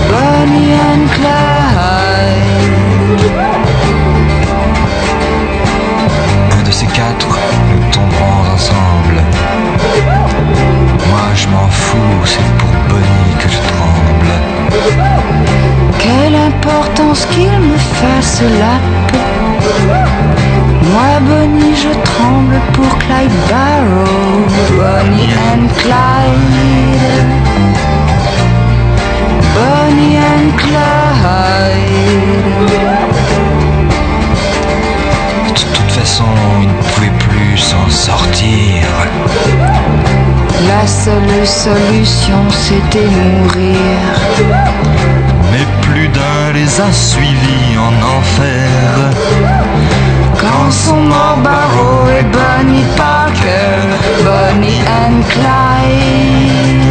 Bonnie and Clyde. M'en fous, c'est pour Bonnie que je tremble. Quelle importance qu'il me fasse la peau. Moi, Bonnie, je tremble pour Clyde Barrow. Bonnie and Clyde. Bonnie and Clyde. De toute façon, il ne pouvait plus s'en sortir. La seule solution, c'était mourir. Mais plus d'un les a suivis en enfer. Quand sont morts Barrow et Bonnie Parker, Bonnie and Clyde.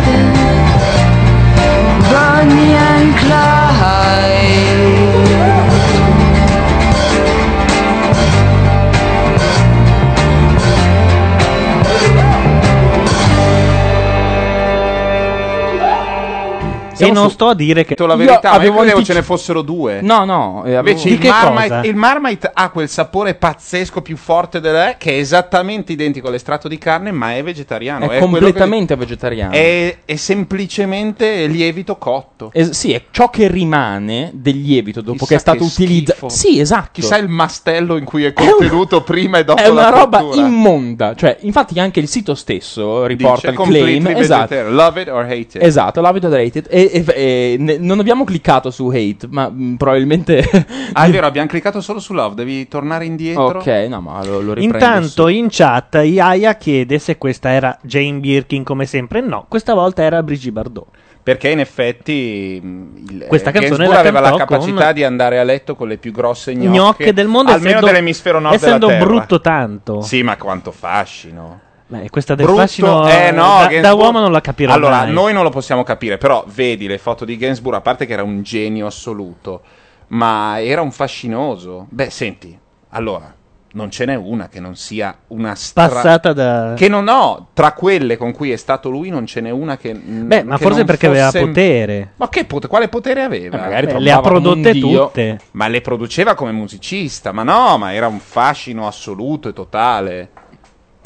E non sto a dire che. la verità, ma io avevo credevo ce ne fossero due. No, no, eh, avevo- Invece il che Marmite, il Marmite ha quel sapore pazzesco più forte dell'è, che è esattamente identico all'estratto di carne, ma è vegetariano. È che- completamente vegetariano. È, è semplicemente lievito cotto. Es- sì, è ciò che rimane del lievito dopo Chissà che è stato che utilizzato. Sì, esatto. Chissà il mastello in cui è contenuto prima e dopo È una la roba cottura. immonda. Cioè, infatti, anche il sito stesso riporta Dice il claim. Esatto. Love it or hate it. Esatto, love it or hate it. E, e- e ne- non abbiamo cliccato su hate, ma mh, probabilmente. Ah, è vero, abbiamo cliccato solo su love, devi tornare indietro. ok, no, ma lo, lo riprendo. Intanto in chat Iaia chiede se questa era Jane Birkin come sempre. No, questa volta era Brigitte Bardot. Perché in effetti mh, il, Questa eh, canzone Gainsbourg la aveva la capacità con- di andare a letto con le più grosse gnocche, Gnocche del mondo, almeno essendo- dell'emisfero nord essendo della brutto tanto. Sì, ma quanto fascino. Beh, questa del Brutto, fascino eh, no, da, da uomo non la capirò Allora, mai. noi non lo possiamo capire, però vedi le foto di Gainsbourg, a parte che era un genio assoluto, ma era un fascinoso. Beh, senti, allora, non ce n'è una che non sia una stra... Passata da- Che non ho, tra quelle con cui è stato lui non ce n'è una che... Beh, ma che forse perché aveva fosse- potere. Ma che potere? Quale potere aveva? Eh, magari Beh, le ha prodotte tutte. Ma le produceva come musicista, ma no, ma era un fascino assoluto e totale.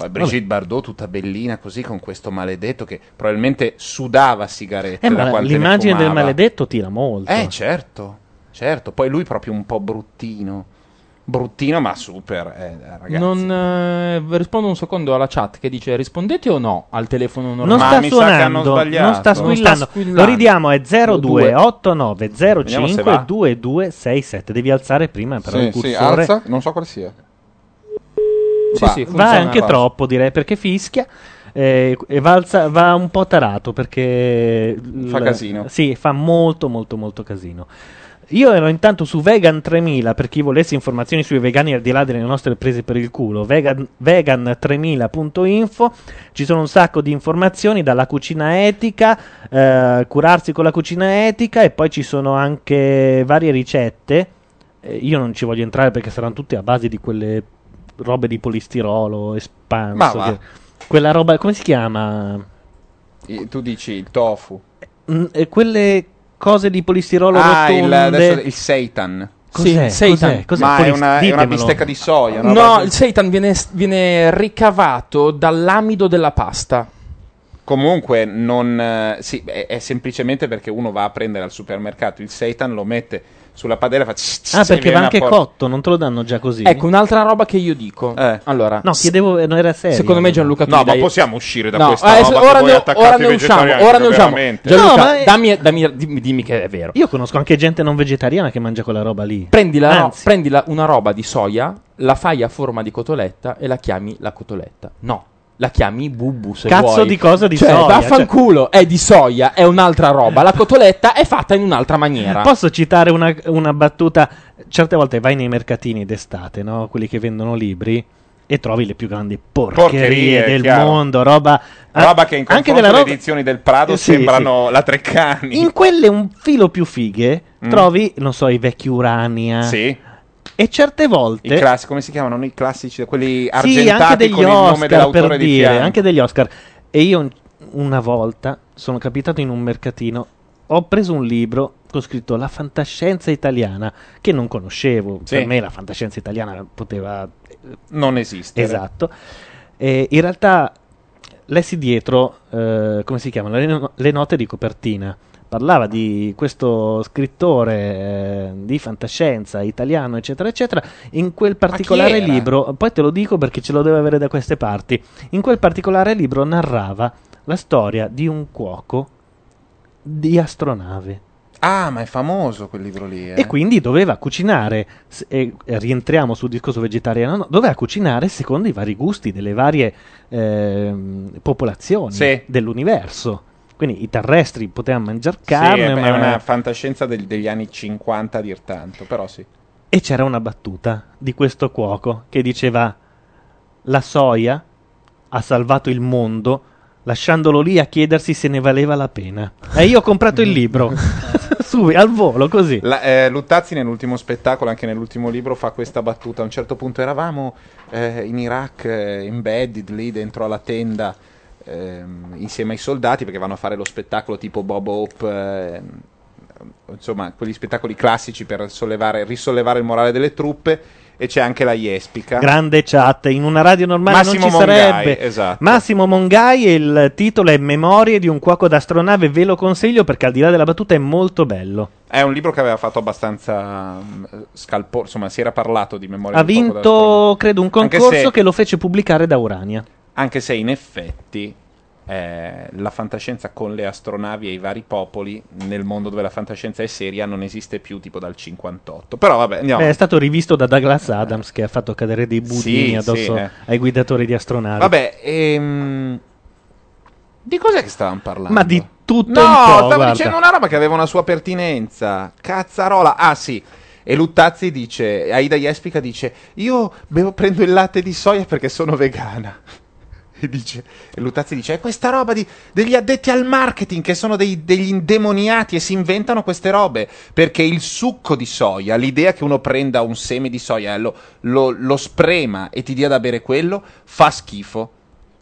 Poi Brigitte Bardot tutta bellina così con questo maledetto che probabilmente sudava sigarette Eh, da ma l'immagine del maledetto tira molto. Eh, certo, certo. Poi lui proprio un po' bruttino. bruttino ma super, eh, ragazzi. Non eh, rispondo un secondo alla chat che dice rispondete o no al telefono normale. Non sta suonando, non sta squillando. Lo ridiamo, è 0289 Vediamo se va. 05 2267. Devi alzare prima però Sì, il sì, cursore. alza, non so quale sia. Sì, Va. sì, va anche va. troppo, direi, perché fischia. eh, e va, alza- va un po' tarato perché Fa il- casino. Sì, fa molto, molto, molto casino. Io ero intanto su Vegan 3000 per chi volesse informazioni sui vegani al di là delle nostre prese per il culo. Vegan, vegan3000.info ci sono un sacco di informazioni dalla cucina etica, eh, curarsi con la cucina etica e poi ci sono anche varie ricette. Eh, io non ci voglio entrare perché saranno tutte a base di quelle robe di polistirolo espanso. Che- quella roba, come si chiama? I- Tu dici il tofu. Mm, quelle cose di polistirolo Ah, il, rotonde. adesso il seitan. Cos'è? Sì, seitan. Cos'è? Cos'è? Ma è Polis- una, è una bistecca di soia, no? No, il seitan viene, viene ricavato dall'amido della pasta. Comunque, non, eh, sì, è, è semplicemente perché uno va a prendere al supermercato il seitan, lo mette sulla padella e fa. Ah, perché va anche por- cotto, non te lo danno già così. Ecco, un'altra roba che io dico. Allora, No, chiedevo, eh, non era serio. secondo me Gianluca tu No, mi ma dai- possiamo uscire da No, questa eh, roba ora voi ne- attaccate ora i ne usciamo, vegetariani, ora ne usciamo. veramente. Gianluca, No, ma è- dammi, dammi- dimmi, dimmi che è vero. Io conosco anche gente non vegetariana che mangia quella roba lì. Prendi, la- no, Anzi. prendi la- una roba di soia, la fai a forma di cotoletta e la chiami la cotoletta. No, la chiami bubu se Cazzo vuoi. di cosa di cioè, soia, Vaffanculo, è di soia, è un'altra roba. La cotoletta è fatta in un'altra maniera. Posso citare una, una battuta? Certe volte vai nei mercatini d'estate, no? quelli che vendono libri, e trovi le più grandi porcherie, Porcherie, del chiaro. mondo, roba... Roba che in anche della alle roba- edizioni del Prado Eh, sì, sembrano la Treccani. In quelle un filo più fighe Mm. trovi, non so, i vecchi Urania. Sì. E certe volte... I classi, come si chiamano? I classici, quelli Sì, argentati anche degli con il nome Oscar dell'autore per di dire, fianco. anche degli Oscar. E io un- una volta sono capitato in un mercatino, ho preso un libro con scritto La fantascienza italiana, che non conoscevo. Sì. Per me la fantascienza italiana poteva non esistere. Esatto. E in realtà lessi dietro, eh, come si chiamano, le, no- le note di copertina. Parlava di questo scrittore eh, di fantascienza italiano, eccetera, eccetera. In quel particolare libro, poi te lo dico perché ce lo deve avere da queste parti. In quel particolare libro narrava la storia di un cuoco di astronave. Ah, ma è famoso quel libro lì. eh. E quindi doveva cucinare, e rientriamo sul discorso vegetariano, no, doveva cucinare secondo i vari gusti delle varie ehm, popolazioni Sì. dell'universo. Quindi i terrestri potevano mangiare Sì, carne, è, ma... è una fantascienza del- degli anni 50 a dir tanto, però sì. E c'era una battuta di questo cuoco che diceva: La soia ha salvato il mondo lasciandolo lì a chiedersi se ne valeva la pena. E io ho comprato il libro subito al volo così. La- eh, Luttazzi nell'ultimo spettacolo, anche nell'ultimo libro, fa questa battuta. A un certo punto eravamo eh, in Iraq, eh, embedded lì dentro alla tenda, ehm, insieme ai soldati, perché vanno a fare lo spettacolo tipo Bob Hope, ehm, insomma, quegli spettacoli classici per sollevare, risollevare il morale delle truppe. E c'è anche la Jespica. Grande chat, in una radio normale Massimo non ci Mongai, sarebbe. esatto. Massimo Mongai e il titolo è Memorie di un cuoco d'astronave, ve lo consiglio perché al di là della battuta è molto bello. È un libro che aveva fatto abbastanza mm, scalpo, insomma, si era parlato di memoria Ha del fuoco vinto, credo, un concorso se- che lo fece pubblicare da Urania. Anche se in effetti eh, la fantascienza con le astronavi e i vari popoli nel mondo dove la fantascienza è seria non esiste più tipo dal 58. Però vabbè, andiamo. Beh, è stato rivisto da Douglas Adams che ha fatto cadere dei budini Sì, addosso sì, eh. ai guidatori di astronavi. Vabbè, ehm, di cos'è che stavamo parlando? Ma di tutto No, stavo guarda. dicendo una roba che aveva una sua pertinenza. Cazzarola. Ah, sì. E Luttazzi dice, Aida Jespica dice, io bevo, prendo il latte di soia perché sono vegana. E, dice, e Luttazzi dice, è questa roba di- degli addetti al marketing che sono dei- degli indemoniati e si inventano queste robe. Perché il succo di soia, l'idea che uno prenda un seme di soia, lo, lo- lo sprema e ti dia da bere quello, fa schifo.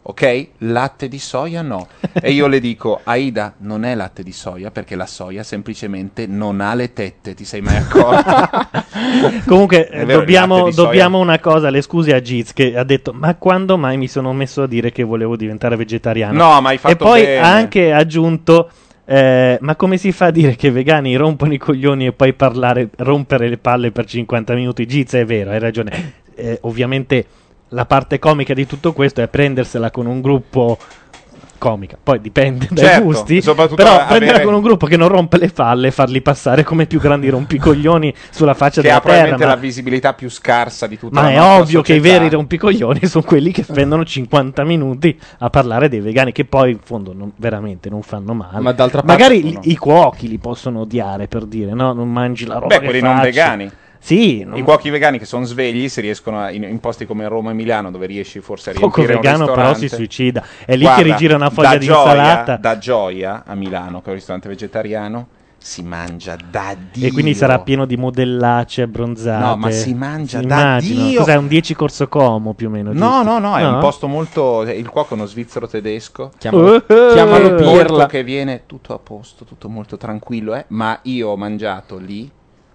Ok? Latte di soia no. E io le dico, Aida, non è latte di soia perché la soia semplicemente non ha le tette, ti sei mai accorta? Comunque vero, dobbiamo, dobbiamo una cosa, le scuse a Giz che ha detto ma quando mai mi sono messo a dire che volevo diventare vegetariano? No, ma hai fatto E poi bene. ha anche aggiunto Eh, ma come si fa a dire che i vegani rompono i coglioni e poi parlare, rompere le palle per 50 minuti? Giz, è vero, hai ragione. Eh, ovviamente la parte comica di tutto questo è prendersela con un gruppo comica, poi dipende dai Certo, gusti, soprattutto però avere- prenderla con un gruppo che non rompe le palle e farli passare come i più grandi rompicoglioni sulla faccia che della ha terra. probabilmente Ma, la visibilità più scarsa di tutta ma la è nostra ovvio che i società. veri rompicoglioni sono quelli che spendono 50 minuti a parlare dei vegani, che poi in fondo non- veramente non fanno male. Ma d'altra parte- Magari no. i, cuochi li possono odiare per dire, no? Non mangi la roba Beh, che quelli non faccio. vegani. Sì, non- I cuochi vegani che sono svegli si riescono a- in, in posti come Roma e Milano dove riesci forse a Poco riempire un vegano però si suicida. È lì Guarda, che rigira una foglia di Gioia- insalata. Da Gioia a Milano, che è un ristorante vegetariano, si mangia da Dio. E quindi sarà pieno di modellacce abbronzate. No, ma si mangia da Immagino. Dio. Cos'è un 10 corso Como più o meno? No, giusto? no, no, è un posto molto. Il cuoco è uno svizzero tedesco. Chiamalo- chiamalo Molto Pirla. che viene tutto a posto, tutto molto tranquillo. Eh? Ma io ho mangiato lì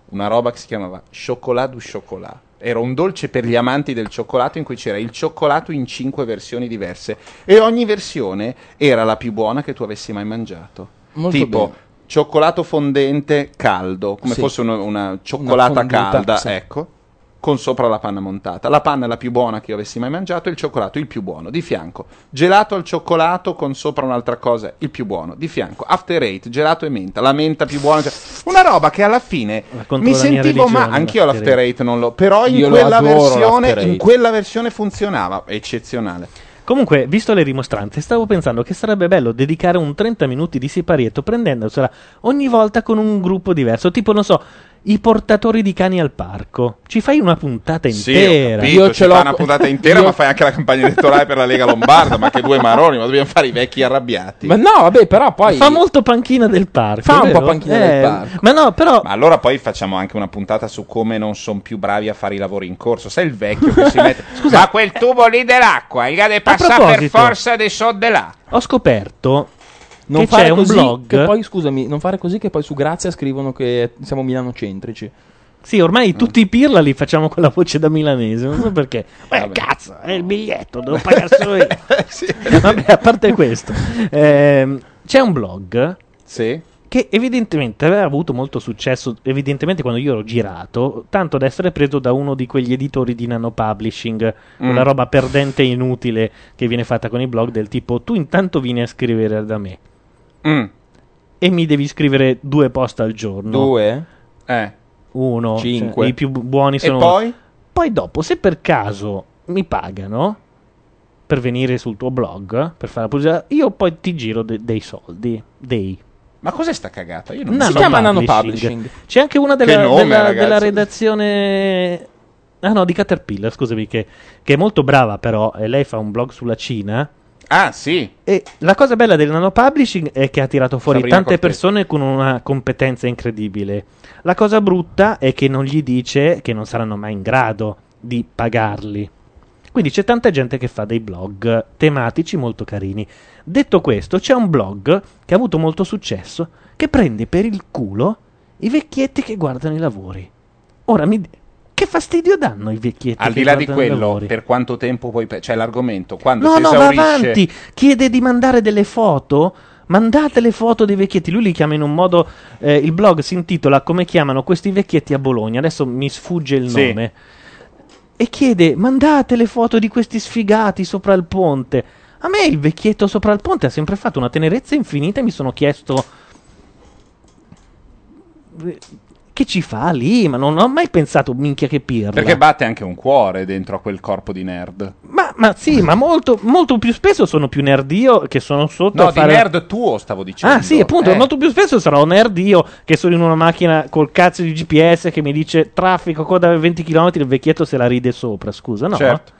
una roba che si chiamava Chocolat du Chocolat. Era un dolce per gli amanti del cioccolato in cui c'era il cioccolato in cinque versioni diverse. E ogni versione era la più buona che tu avessi mai mangiato. Molto tipo. bene. Cioccolato fondente caldo, come Sì. fosse una, una cioccolata Una fonduta, calda, sì. ecco con sopra la panna montata. La panna è la più buona che io avessi mai mangiato il cioccolato il più buono. Di fianco, gelato al cioccolato con sopra un'altra cosa, il più buono. Di fianco, after eight, gelato e menta, la menta più buona. cioè, una roba che alla fine mi sentivo ma anch'io l'after eight non lo, però in quella versione in quella versione funzionava, eccezionale. Comunque, visto le rimostranze, stavo pensando che sarebbe bello dedicare un 30 minuti di siparietto prendendosela ogni volta con un gruppo diverso. Tipo, non so, i portatori di cani al parco. Ci fai una puntata Sì, intera. ho capito, ci fa una puntata intera, ma fai anche la campagna elettorale per la Lega Lombarda, ma che due maroni, ma dobbiamo fare i vecchi arrabbiati. Ma no, vabbè, però poi. Fa molto panchina del parco. Fa un vero? po' panchina Eh, del parco. Ma no, però. Ma allora poi facciamo anche una puntata su come non sono più bravi a fare i lavori in corso. Sai il vecchio che si mette. Scusa. Ma quel tubo lì dell'acqua, il deve passare per proposito. forza dei so de là. Ho scoperto Non che fare c'è un così blog. Che poi, scusami, non fare così che poi su Grazia scrivono che siamo milanocentrici. Sì, ormai tutti i pirla li facciamo con la voce da milanese. Non so perché. Beh, cazzo, è il biglietto, devo pagare solo io. Vabbè, a parte questo, ehm, c'è un blog che evidentemente aveva avuto molto successo. Evidentemente, quando io ero girato, tanto da essere preso da uno di quegli editori di nano publishing, Mm. quella roba perdente e inutile che viene fatta con i blog, del tipo tu intanto vieni a scrivere da me Mm. e mi devi scrivere due post al giorno. Due? Eh. Uno. Cinque. Cioè, I più bu- buoni E sono. poi? Poi dopo, se per caso mi pagano per venire sul tuo blog, per fare la pubblicità, io poi ti giro de- dei soldi. Dei. Ma cos'è sta cagata? Io non Nano Si chiama nano publishing. C'è anche una della, nome, della- della redazione. Ah no, di Caterpillar, scusami, che, che è molto brava però, e lei fa un blog sulla Cina. Ah, sì. E la cosa bella del nano publishing è che ha tirato fuori Sabrina tante Cortese. persone con una competenza incredibile. La cosa brutta è che non gli dice che non saranno mai in grado di pagarli. Quindi c'è tanta gente che fa dei blog tematici molto carini. Detto questo, c'è un blog che ha avuto molto successo che prende per il culo i vecchietti che guardano i lavori. Ora mi che fastidio danno i vecchietti Al di là di quello, lavori? per quanto tempo poi. C'è l'argomento. Quando No, si no, va esaurisce. avanti. Chiede di mandare delle foto. Mandate le foto dei vecchietti. Lui li chiama in un modo. eh, il blog si intitola Come chiamano questi vecchietti a Bologna. Adesso mi sfugge il Sì. nome. E chiede: Mandate le foto di questi sfigati sopra il ponte. A me il vecchietto sopra il ponte ha sempre fatto una tenerezza infinita. E mi sono chiesto. Eh, Che ci fa lì? Ma non ho mai pensato, minchia, che pirla. Perché batte anche un cuore dentro a quel corpo di nerd. Ma, ma sì, ma molto, molto più spesso sono più nerd io che sono sotto No, a di fare... nerd tuo stavo dicendo. Ah sì, appunto, Eh. molto più spesso sarò nerd io che sono in una macchina col cazzo di GPS che mi dice traffico coda a 20 km, il vecchietto se la ride sopra, scusa, no? Certo.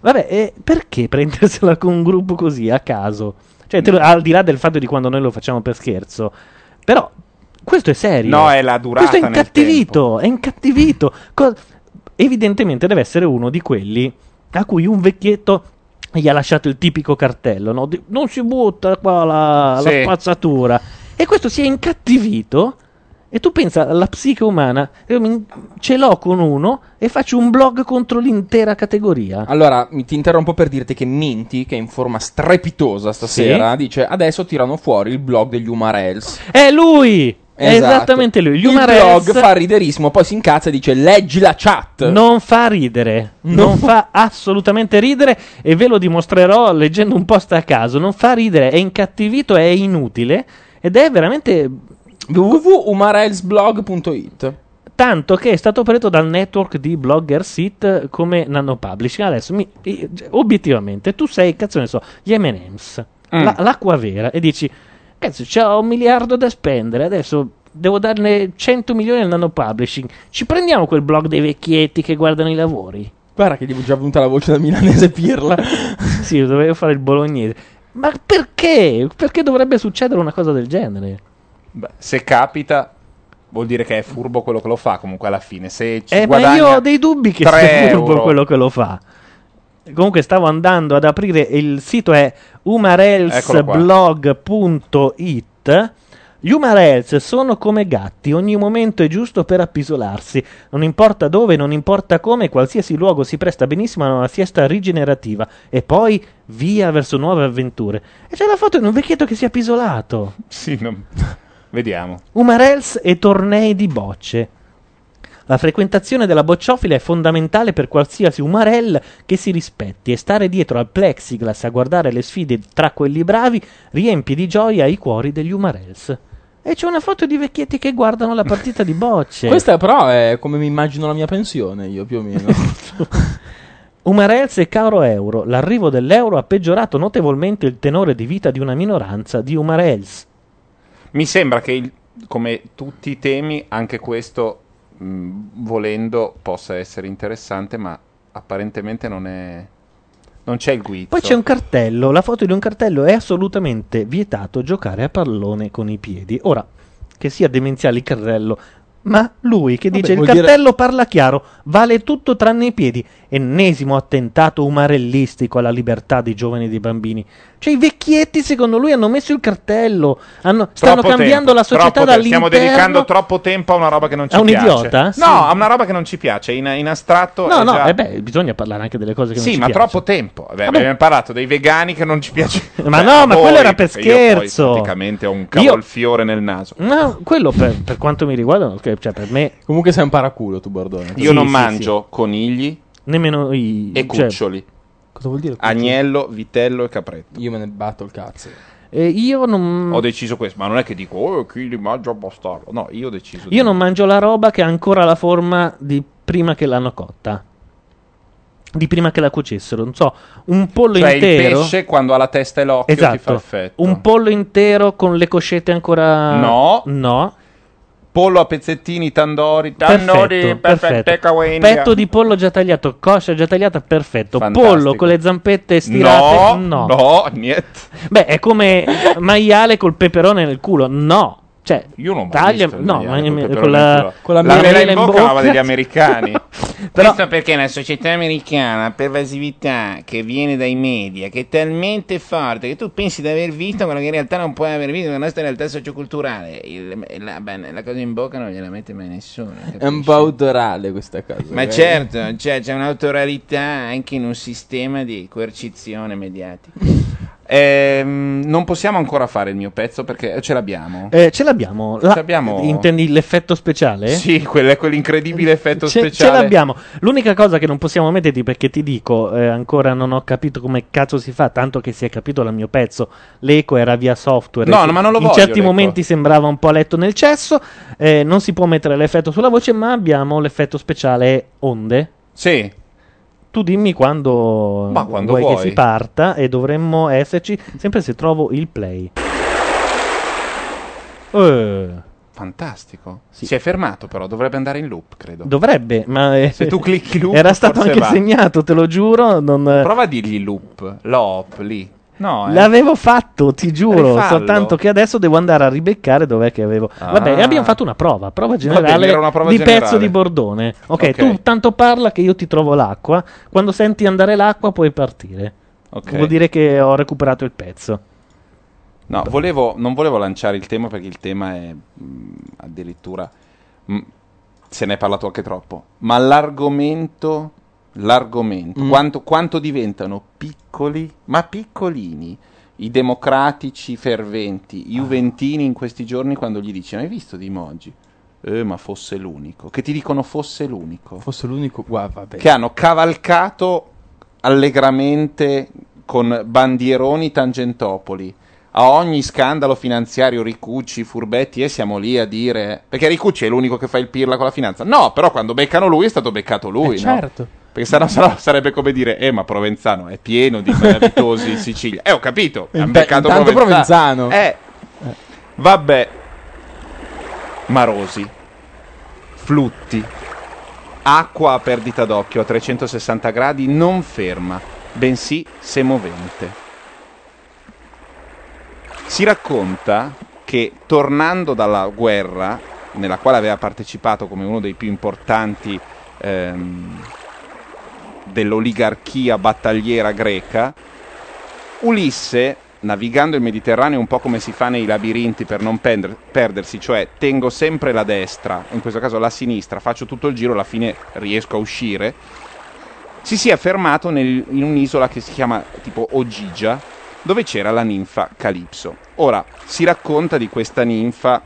Vabbè, e perché prendersela con un gruppo così a caso? Cioè, lo- al di là del fatto di quando noi lo facciamo per scherzo, però questo è serio. No, è la durata Questo è nel incattivito, è incattivito. Co- evidentemente deve essere uno di quelli a cui un vecchietto gli ha lasciato il tipico cartello, no? Di- non si butta qua la, la Sì. spazzatura. E questo si è incattivito E tu pensa alla psiche umana, io mi- ce l'ho con uno e faccio un blog contro l'intera categoria. Allora, mi ti interrompo per dirti che Minty, che è in forma strepitosa stasera, dice adesso tirano fuori il blog degli Umarels. È lui! È esattamente lui. Gli Il blog fa riderissimo, poi si incazza e dice leggi la chat. Non fa ridere, No. non fa assolutamente ridere e ve lo dimostrerò leggendo un post a caso. Non fa ridere, è incattivito, è inutile ed è veramente www.umarelsblog.it tanto che è stato preso dal network di blogger sit come nano publishing. Adesso, mi- obiettivamente, tu sei, cazzo ne so, gli M&M's, Mm. la- l'acqua vera, e dici, cazzo, c'ho un miliardo da spendere, adesso devo darne 100 milioni al nano publishing. Ci prendiamo quel blog dei vecchietti che guardano i lavori? Guarda che gli è già venuta la voce da milanese pirla. sì, dovevo fare il bolognese. Ma perché? Perché dovrebbe succedere una cosa del genere? Beh, se capita, vuol dire che è furbo quello che lo fa. Comunque, alla fine, se ci Eh, ma io ho dei dubbi che 3 sia furbo euro. quello che lo fa. Comunque stavo andando ad aprire il sito è umarelsblog.it. Gli umarels sono come gatti, ogni momento è giusto per appisolarsi. Non importa dove, non importa come, qualsiasi luogo si presta benissimo a una siesta rigenerativa. E poi via verso nuove avventure. E c'è la foto di un vecchietto che si è appisolato. Sì, non- vediamo. Umarels e tornei di bocce. La frequentazione della bocciofila è fondamentale per qualsiasi umarell che si rispetti e stare dietro al plexiglass a guardare le sfide tra quelli bravi riempie di gioia i cuori degli umarels. E c'è una foto di vecchietti che guardano la partita di bocce. Questa però è come mi immagino la mia pensione, io più o meno. Umarels e caro euro. L'arrivo dell'euro ha peggiorato notevolmente il tenore di vita di una minoranza di umarels. Mi sembra che, il- come tutti i temi, anche questo, mh, volendo, possa essere interessante, ma apparentemente non è. Non c'è il guizzo. Poi c'è un cartello, la foto di un cartello è assolutamente vietato giocare a pallone con i piedi. Ora, che sia demenziale il cartello, ma lui che dice il vuol dire- cartello parla chiaro, vale tutto tranne i piedi. Ennesimo attentato umarellistico alla libertà dei giovani e dei bambini. Cioè i vecchietti secondo lui hanno messo il cartello, hanno- stanno Troppo cambiando tempo, la società troppo. Stiamo dall'interno. dedicando troppo tempo a una roba che non ci A un piace. idiota? No, Sì. a una roba che non ci piace. In, in astratto. No, è no, già- eh beh, bisogna parlare anche delle cose che non Sì, ci ma piacciono. troppo tempo. Vabbè, Vabbè. abbiamo parlato dei vegani che non ci piace. Ma no, a ma voi, quello era per perché io poi scherzo. praticamente ho un Io- cavolfiore nel naso. No, quello per, per quanto mi riguarda, cioè per me. Comunque sei un paraculo tu, Bordone. Io non mangio conigli Nemmeno i. e cioè, cuccioli. Cosa vuol dire? Agnello, vitello e capretto. Io me ne batto il cazzo. eh, io non. Ho deciso questo, ma non è che dico, oh, chi li mangia bastardo. No, io ho deciso di Io non mangio la roba che ha ancora la forma di prima che l'hanno cotta. Di prima che la cuocessero. Non so, un pollo Cioè intero. il pesce quando ha la testa e l'occhio ti fa Esatto. effetto. Un pollo intero con le coscette ancora. No. No. Pollo a pezzettini, tandori, Perfetto, tandori, perfetto, perfetto. India. Petto di pollo già tagliato, coscia già tagliata, perfetto. Fantastico. Pollo con le zampette stirate, No, no. no, niente. Beh, è come maiale col peperone nel culo, no. Cioè, Io non ho taglia, visto no, ma- con nel la, con la La mela mela in bocca va degli americani. Questo perché la società americana pervasività che viene dai media, che è talmente forte che tu pensi di aver visto quello che in realtà non puoi aver visto nella nostra realtà socioculturale. Il- la, beh, la cosa in bocca non gliela mette mai nessuno. È un capisci? po' autorale questa cosa. Ma eh. certo, cioè, c'è un'autoralità anche in un sistema di coercizione mediatica. Ehm, non possiamo ancora fare il mio pezzo perché ce l'abbiamo. Eh, ce l'abbiamo. La- Ce l'abbiamo. Intendi l'effetto speciale? Sì, quel- quell'incredibile effetto Ce, speciale. ce l'abbiamo. L'unica cosa che non possiamo metterti, perché ti dico, eh, ancora non ho capito come cazzo si fa, tanto che si è capito dal mio pezzo. L'eco era via software. No, no, ma non lo In voglio, certi l'eco. momenti sembrava un po' letto nel cesso. eh, non si può mettere l'effetto sulla voce, ma abbiamo l'effetto speciale onde. Sì. Tu dimmi quando, Ma quando vuoi, vuoi. che si parta e dovremmo esserci sempre se trovo il play. Eh, Fantastico. Si è fermato però, dovrebbe andare in loop, credo. dovrebbe, ma eh, Se tu clicchi loop era stato anche va. segnato, te lo giuro. Non, Prova a dirgli loop, l'op lì. No, eh. L'avevo fatto, ti giuro, Rifallo. soltanto che adesso devo andare a ribeccare dov'è che avevo. Ah. Vabbè, abbiamo fatto una prova, prova generale era una prova di generale. pezzo di Bordone. ok, Ok. tu tanto parla che io ti trovo l'acqua. Quando senti andare l'acqua puoi partire. Ok. Vuol dire che ho recuperato il pezzo. No, volevo- non volevo lanciare il tema perché il tema è mh, addirittura mh, se ne è parlato anche troppo. Ma l'argomento, l'argomento, Mm. quanto, quanto diventano piccoli, ma piccolini, i democratici ferventi, Ah. i juventini in questi giorni quando gli dici: Hai visto Di Moggi? Eh, ma fosse l'unico. Che ti dicono fosse l'unico. Fosse l'unico, guarda, vabbè. Che hanno cavalcato allegramente con bandieroni Tangentopoli a ogni scandalo finanziario Ricucci, Furbetti e siamo lì a dire perché Ricucci è l'unico che fa il pirla con la finanza. No, però quando beccano lui è stato beccato lui, Eh, no? certo. Perché sennò, sennò sarebbe come dire "Eh, ma Provenzano è pieno di malavitosi in Sicilia". Eh, ho capito, hanno Beh, beccato Provenzano. Provenzano. Eh. Vabbè. Marosi. Flutti. Acqua a perdita d'occhio a 360 gradi non ferma, bensì semovente. Si racconta che tornando dalla guerra, nella quale aveva partecipato come uno dei più importanti ehm, dell'oligarchia battagliera greca, Ulisse, navigando il Mediterraneo un po' come si fa nei labirinti per non pender- perdersi, cioè tengo sempre la destra, in questo caso la sinistra, faccio tutto il giro, alla fine riesco a uscire, si sia fermato nel- in un'isola che si chiama tipo Ogigia, dove c'era la ninfa Calipso. Ora, si racconta di questa ninfa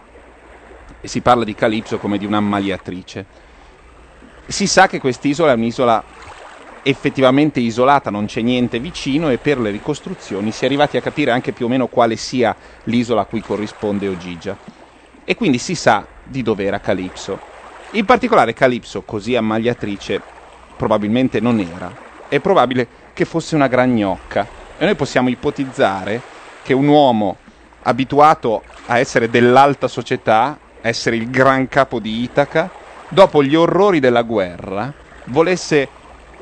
e si parla di Calipso come di un'ammaliatrice. Si sa che quest'isola è un'isola effettivamente isolata, non c'è niente vicino e per le ricostruzioni si è arrivati a capire anche più o meno quale sia l'isola a cui corrisponde Ogigia. E quindi si sa di dove era Calipso. In particolare Calipso, così ammagliatrice, probabilmente non era. È probabile che fosse una gran gnocca. E noi possiamo ipotizzare che un uomo abituato a essere dell'alta società, essere il gran capo di Itaca, dopo gli orrori della guerra, volesse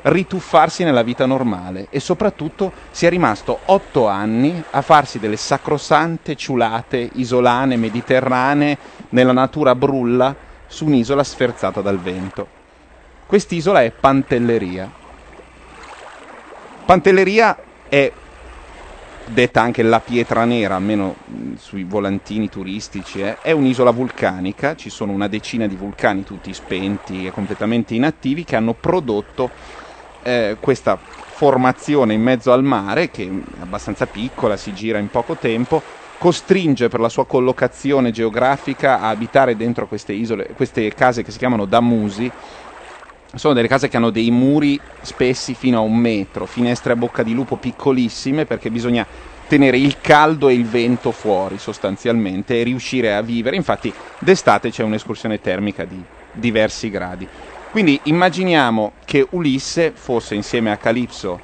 rituffarsi nella vita normale e soprattutto sia rimasto otto anni a farsi delle sacrosante ciulate isolane mediterranee nella natura brulla su un'isola sferzata dal vento. Quest'isola è Pantelleria. Pantelleria è detta anche la pietra nera, almeno mh, sui volantini turistici, eh, è un'isola vulcanica, ci sono una decina di vulcani tutti spenti e completamente inattivi che hanno prodotto eh, questa formazione in mezzo al mare che è abbastanza piccola, si gira in poco tempo, costringe per la sua collocazione geografica a abitare dentro queste isole, queste case che si chiamano damusi. Sono delle case che hanno dei muri spessi fino a un metro, finestre a bocca di lupo piccolissime perché bisogna tenere il caldo e il vento fuori sostanzialmente e riuscire a vivere. Infatti d'estate c'è un'escursione termica di diversi gradi. Quindi immaginiamo che Ulisse fosse insieme a Calipso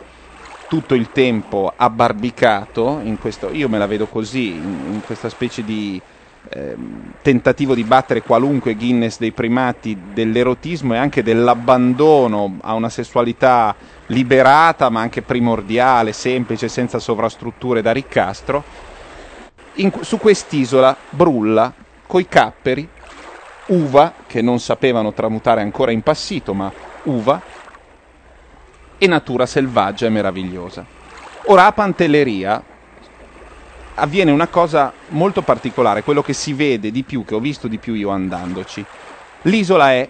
tutto il tempo abbarbicato in questo, io me la vedo così, in, in questa specie di tentativo di battere qualunque Guinness dei primati dell'erotismo e anche dell'abbandono a una sessualità liberata ma anche primordiale, semplice, senza sovrastrutture da ricastro, in- su quest'isola brulla coi capperi uva che non sapevano tramutare ancora in passito, ma uva e natura selvaggia e meravigliosa. Ora a Pantelleria avviene una cosa molto particolare, quello che si vede di più, che ho visto di più io andandoci. L'isola è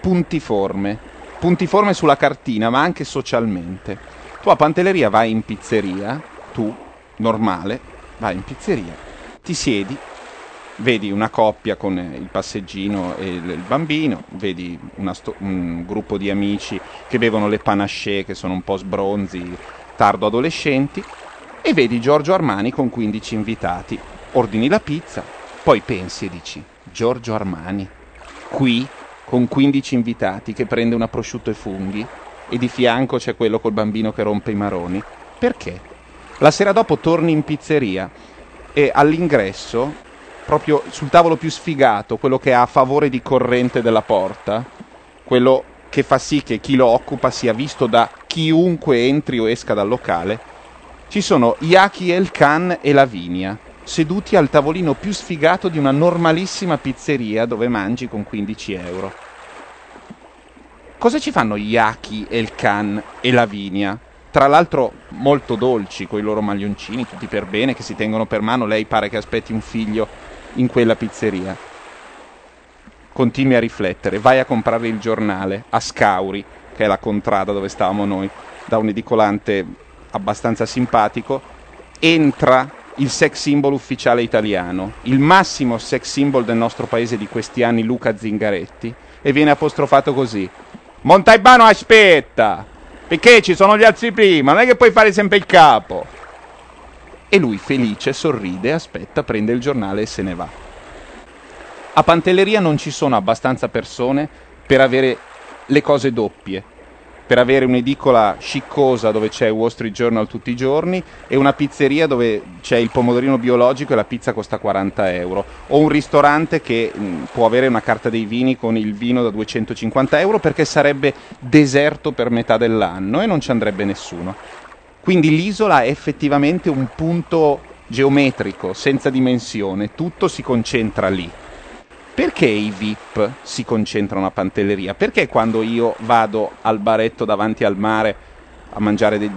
puntiforme, puntiforme sulla cartina, ma anche socialmente. Tu a Pantelleria vai in pizzeria, tu, normale, vai in pizzeria, ti siedi, vedi una coppia con il passeggino e il bambino, vedi sto- un gruppo di amici che bevono le panaché, che sono un po' sbronzi, tardo adolescenti, e vedi Giorgio Armani con 15 invitati. Ordini la pizza, poi pensi e dici, Giorgio Armani, qui con 15 invitati che prende una prosciutto e funghi e di fianco c'è quello col bambino che rompe i maroni. Perché? La sera dopo torni in pizzeria e all'ingresso, proprio sul tavolo più sfigato, quello che ha a favore di corrente della porta, quello che fa sì che chi lo occupa sia visto da chiunque entri o esca dal locale, ci sono Yaki El Khan e Lavinia, seduti al tavolino più sfigato di una normalissima pizzeria dove mangi con 15 euro. Cosa ci fanno Yaki El Khan e Lavinia? tra l'altro molto dolci, con i loro maglioncini, tutti per bene, che si tengono per mano. Lei pare che aspetti un figlio in quella pizzeria. Continui a riflettere, vai a comprare il giornale a Scauri, che è la contrada dove stavamo noi, da un edicolante abbastanza simpatico. Entra il sex symbol ufficiale italiano, il massimo sex symbol del nostro paese di questi anni, Luca Zingaretti, e viene apostrofato così. Montalbano aspetta! Perché ci sono gli altri prima, non è che puoi fare sempre il capo. E lui felice sorride, aspetta, prende il giornale e se ne va. A Pantelleria non ci sono abbastanza persone per avere le cose doppie, per avere un'edicola sciccosa dove c'è Wall Street Journal tutti i giorni e una pizzeria dove c'è il pomodorino biologico e la pizza costa 40 euro, o un ristorante che mh, può avere una carta dei vini con il vino da 250 euro perché sarebbe deserto per metà dell'anno e non ci andrebbe nessuno. Quindi l'isola è effettivamente un punto geometrico, senza dimensione, tutto si concentra lì. Perché i VIP si concentrano a Pantelleria? Perché quando io vado al baretto davanti al mare a mangiare de-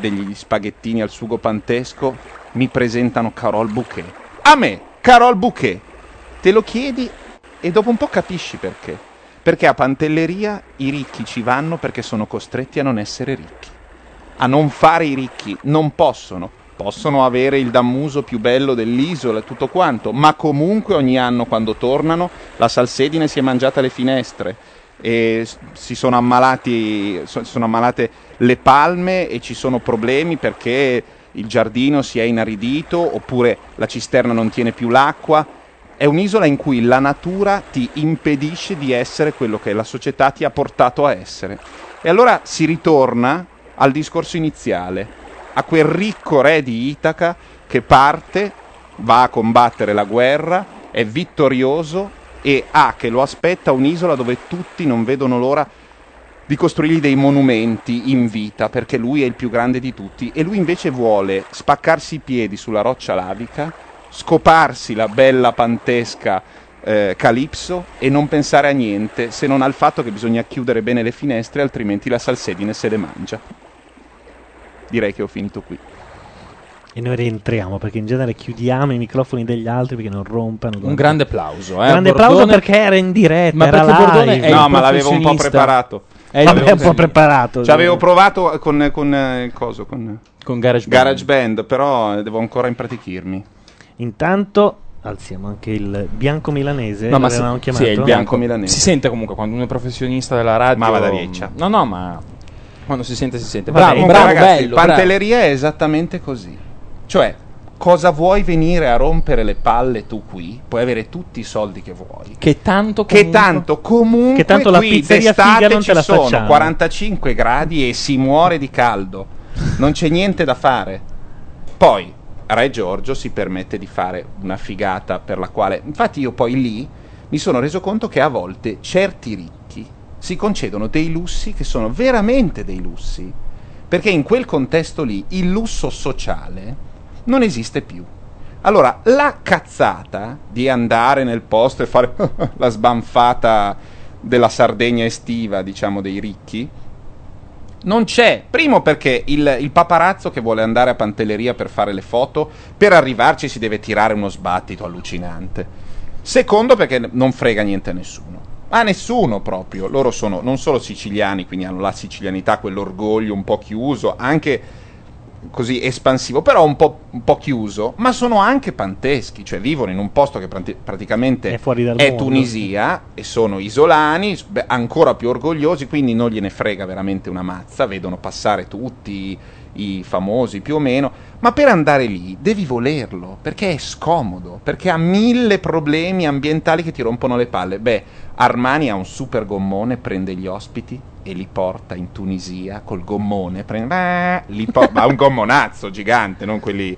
degli spaghettini al sugo pantesco mi presentano Carol Bouquet? A me, Carol Bouquet! Te lo chiedi e dopo un po' capisci perché. Perché a Pantelleria i ricchi ci vanno perché sono costretti a non essere ricchi. A non fare i ricchi, non possono. Possono avere il dammuso più bello dell'isola e tutto quanto, ma comunque ogni anno quando tornano la salsedine si è mangiata le finestre e si sono ammalati, sono ammalate le palme e ci sono problemi perché il giardino si è inaridito oppure la cisterna non tiene più l'acqua. È un'isola in cui la natura ti impedisce di essere quello che la società ti ha portato a essere. E allora si ritorna al discorso iniziale, a quel ricco re di Itaca che parte, va a combattere la guerra, è vittorioso e ha che lo aspetta un'isola dove tutti non vedono l'ora di costruirgli dei monumenti in vita perché lui è il più grande di tutti e lui invece vuole spaccarsi i piedi sulla roccia lavica, scoparsi la bella pantesca eh, Calipso e non pensare a niente se non al fatto che bisogna chiudere bene le finestre altrimenti la salsedine se le mangia. Direi che ho finito qui. E noi rientriamo perché in genere chiudiamo i microfoni degli altri perché non rompano. Un grande applauso. Eh, grande Bordone- applauso perché era in diretta. Ma era perché Bordone live. è No, ma l'avevo un po' preparato. È il Vabbè, un po' preparato. Ci avevo provato con, con eh, il coso, con, con Garage Band, però devo ancora impratichirmi. Intanto alziamo anche il bianco milanese. No, ma l'avevamo sì, chiamato. sì, è il bianco milanese. Si sente comunque quando uno è professionista della radio. Ma vada rieccia. No, no, ma quando si sente, si sente. Vabbè, Bravo, comunque, bravo, ragazzi, bello. Pantelleria è esattamente così. Cioè, cosa vuoi venire a rompere le palle tu qui? Puoi avere tutti i soldi che vuoi. Che tanto Che tanto comunque Che tanto la qui d'estate ci sono facciamo. 45 gradi e si muore di caldo. Non c'è niente da fare. Poi Re Giorgio si permette di fare una figata per la quale infatti io poi lì mi sono reso conto che a volte certi ricchi si concedono dei lussi che sono veramente dei lussi, perché in quel contesto lì il lusso sociale non esiste più. Allora, la cazzata di andare nel posto e fare la sbanfata della Sardegna estiva, diciamo, dei ricchi, non c'è. Primo perché il, il paparazzo che vuole andare a Pantelleria per fare le foto, per arrivarci si deve tirare uno sbattito allucinante. Secondo perché non frega niente a nessuno. A nessuno proprio. Loro sono non solo siciliani, quindi hanno la sicilianità, quell'orgoglio un po' chiuso, anche così espansivo, però un po', un po' chiuso, ma sono anche panteschi, cioè vivono in un posto che prati- praticamente È è. Tunisia e sono isolani, beh, ancora più orgogliosi, quindi non gliene frega veramente una mazza, vedono passare tutti i famosi più o meno, ma per andare lì devi volerlo, perché è scomodo, perché ha mille problemi ambientali che ti rompono le palle. Beh, Armani ha un super gommone, prende gli ospiti e li porta in Tunisia col gommone, prende, li po- ma un gommonazzo gigante, non quelli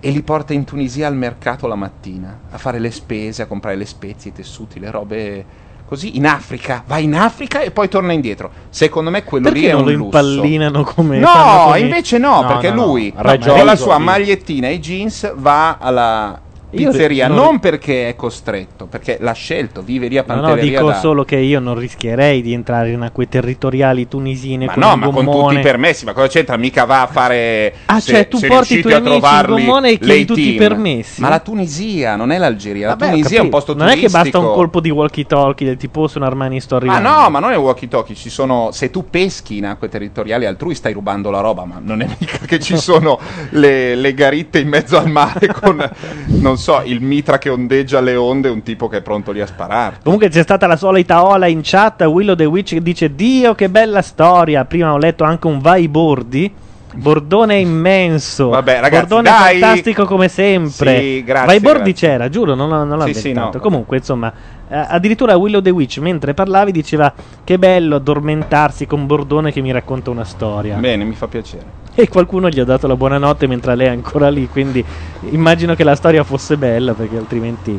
e li porta in Tunisia al mercato la mattina a fare le spese, a comprare le spezie, i tessuti, le robe così in Africa, va in Africa e poi torna indietro. Secondo me quello Perché lì è un lo lusso. impallinano come No, invece no, No, perché no, lui con la sua magliettina e i jeans va alla pizzeria, non- non perché è costretto, perché l'ha scelto, vive lì a No, no, Pantelleria dico da- solo che io non rischierei di entrare in acque territoriali tunisine Ma con no, ma con gommone. tutti i permessi, ma cosa c'entra? Mica va a fare. Ah, se- cioè, tu porti i tuoi amici in gommone e chiedi tutti i permessi? Ma la Tunisia non è l'Algeria, la Vabbè, Tunisia è un posto Non è che turistico. basta un colpo di walkie talkie del tipo su un Armani sto Ma arrivando. no, ma non è walkie talkie, ci sono. Se tu peschi in acque territoriali altrui stai rubando la roba, ma non è mica che ci sono le, le garitte in mezzo al mare con, non so, il mitra che ondeggia le onde un tipo che è pronto lì a sparare. Comunque c'è stata la solita ola in chat, Willow the Witch che dice Dio che bella storia, prima ho letto anche un vai bordi. Bordone immenso, Vabbè, ragazzi, Bordone dai. fantastico come sempre. Sì, grazie, Vai bordi grazie. c'era, giuro, non, non l'ho Sì, sì, no. Comunque, insomma, eh, addirittura Willow the Witch mentre parlavi diceva che bello addormentarsi con Bordone che mi racconta una storia. Bene, mi fa piacere. E qualcuno gli ha dato la buonanotte mentre lei è ancora lì, quindi immagino che la storia fosse bella perché altrimenti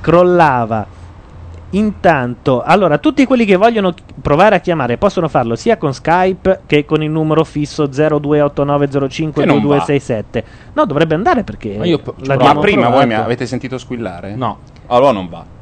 crollava. Intanto, allora, tutti quelli che vogliono provare a chiamare possono farlo sia con Skype che con il numero fisso 0289052267. No, dovrebbe andare perché Ma io l'abbiamo ma prima voi mi avete sentito squillare? No. Allora non va.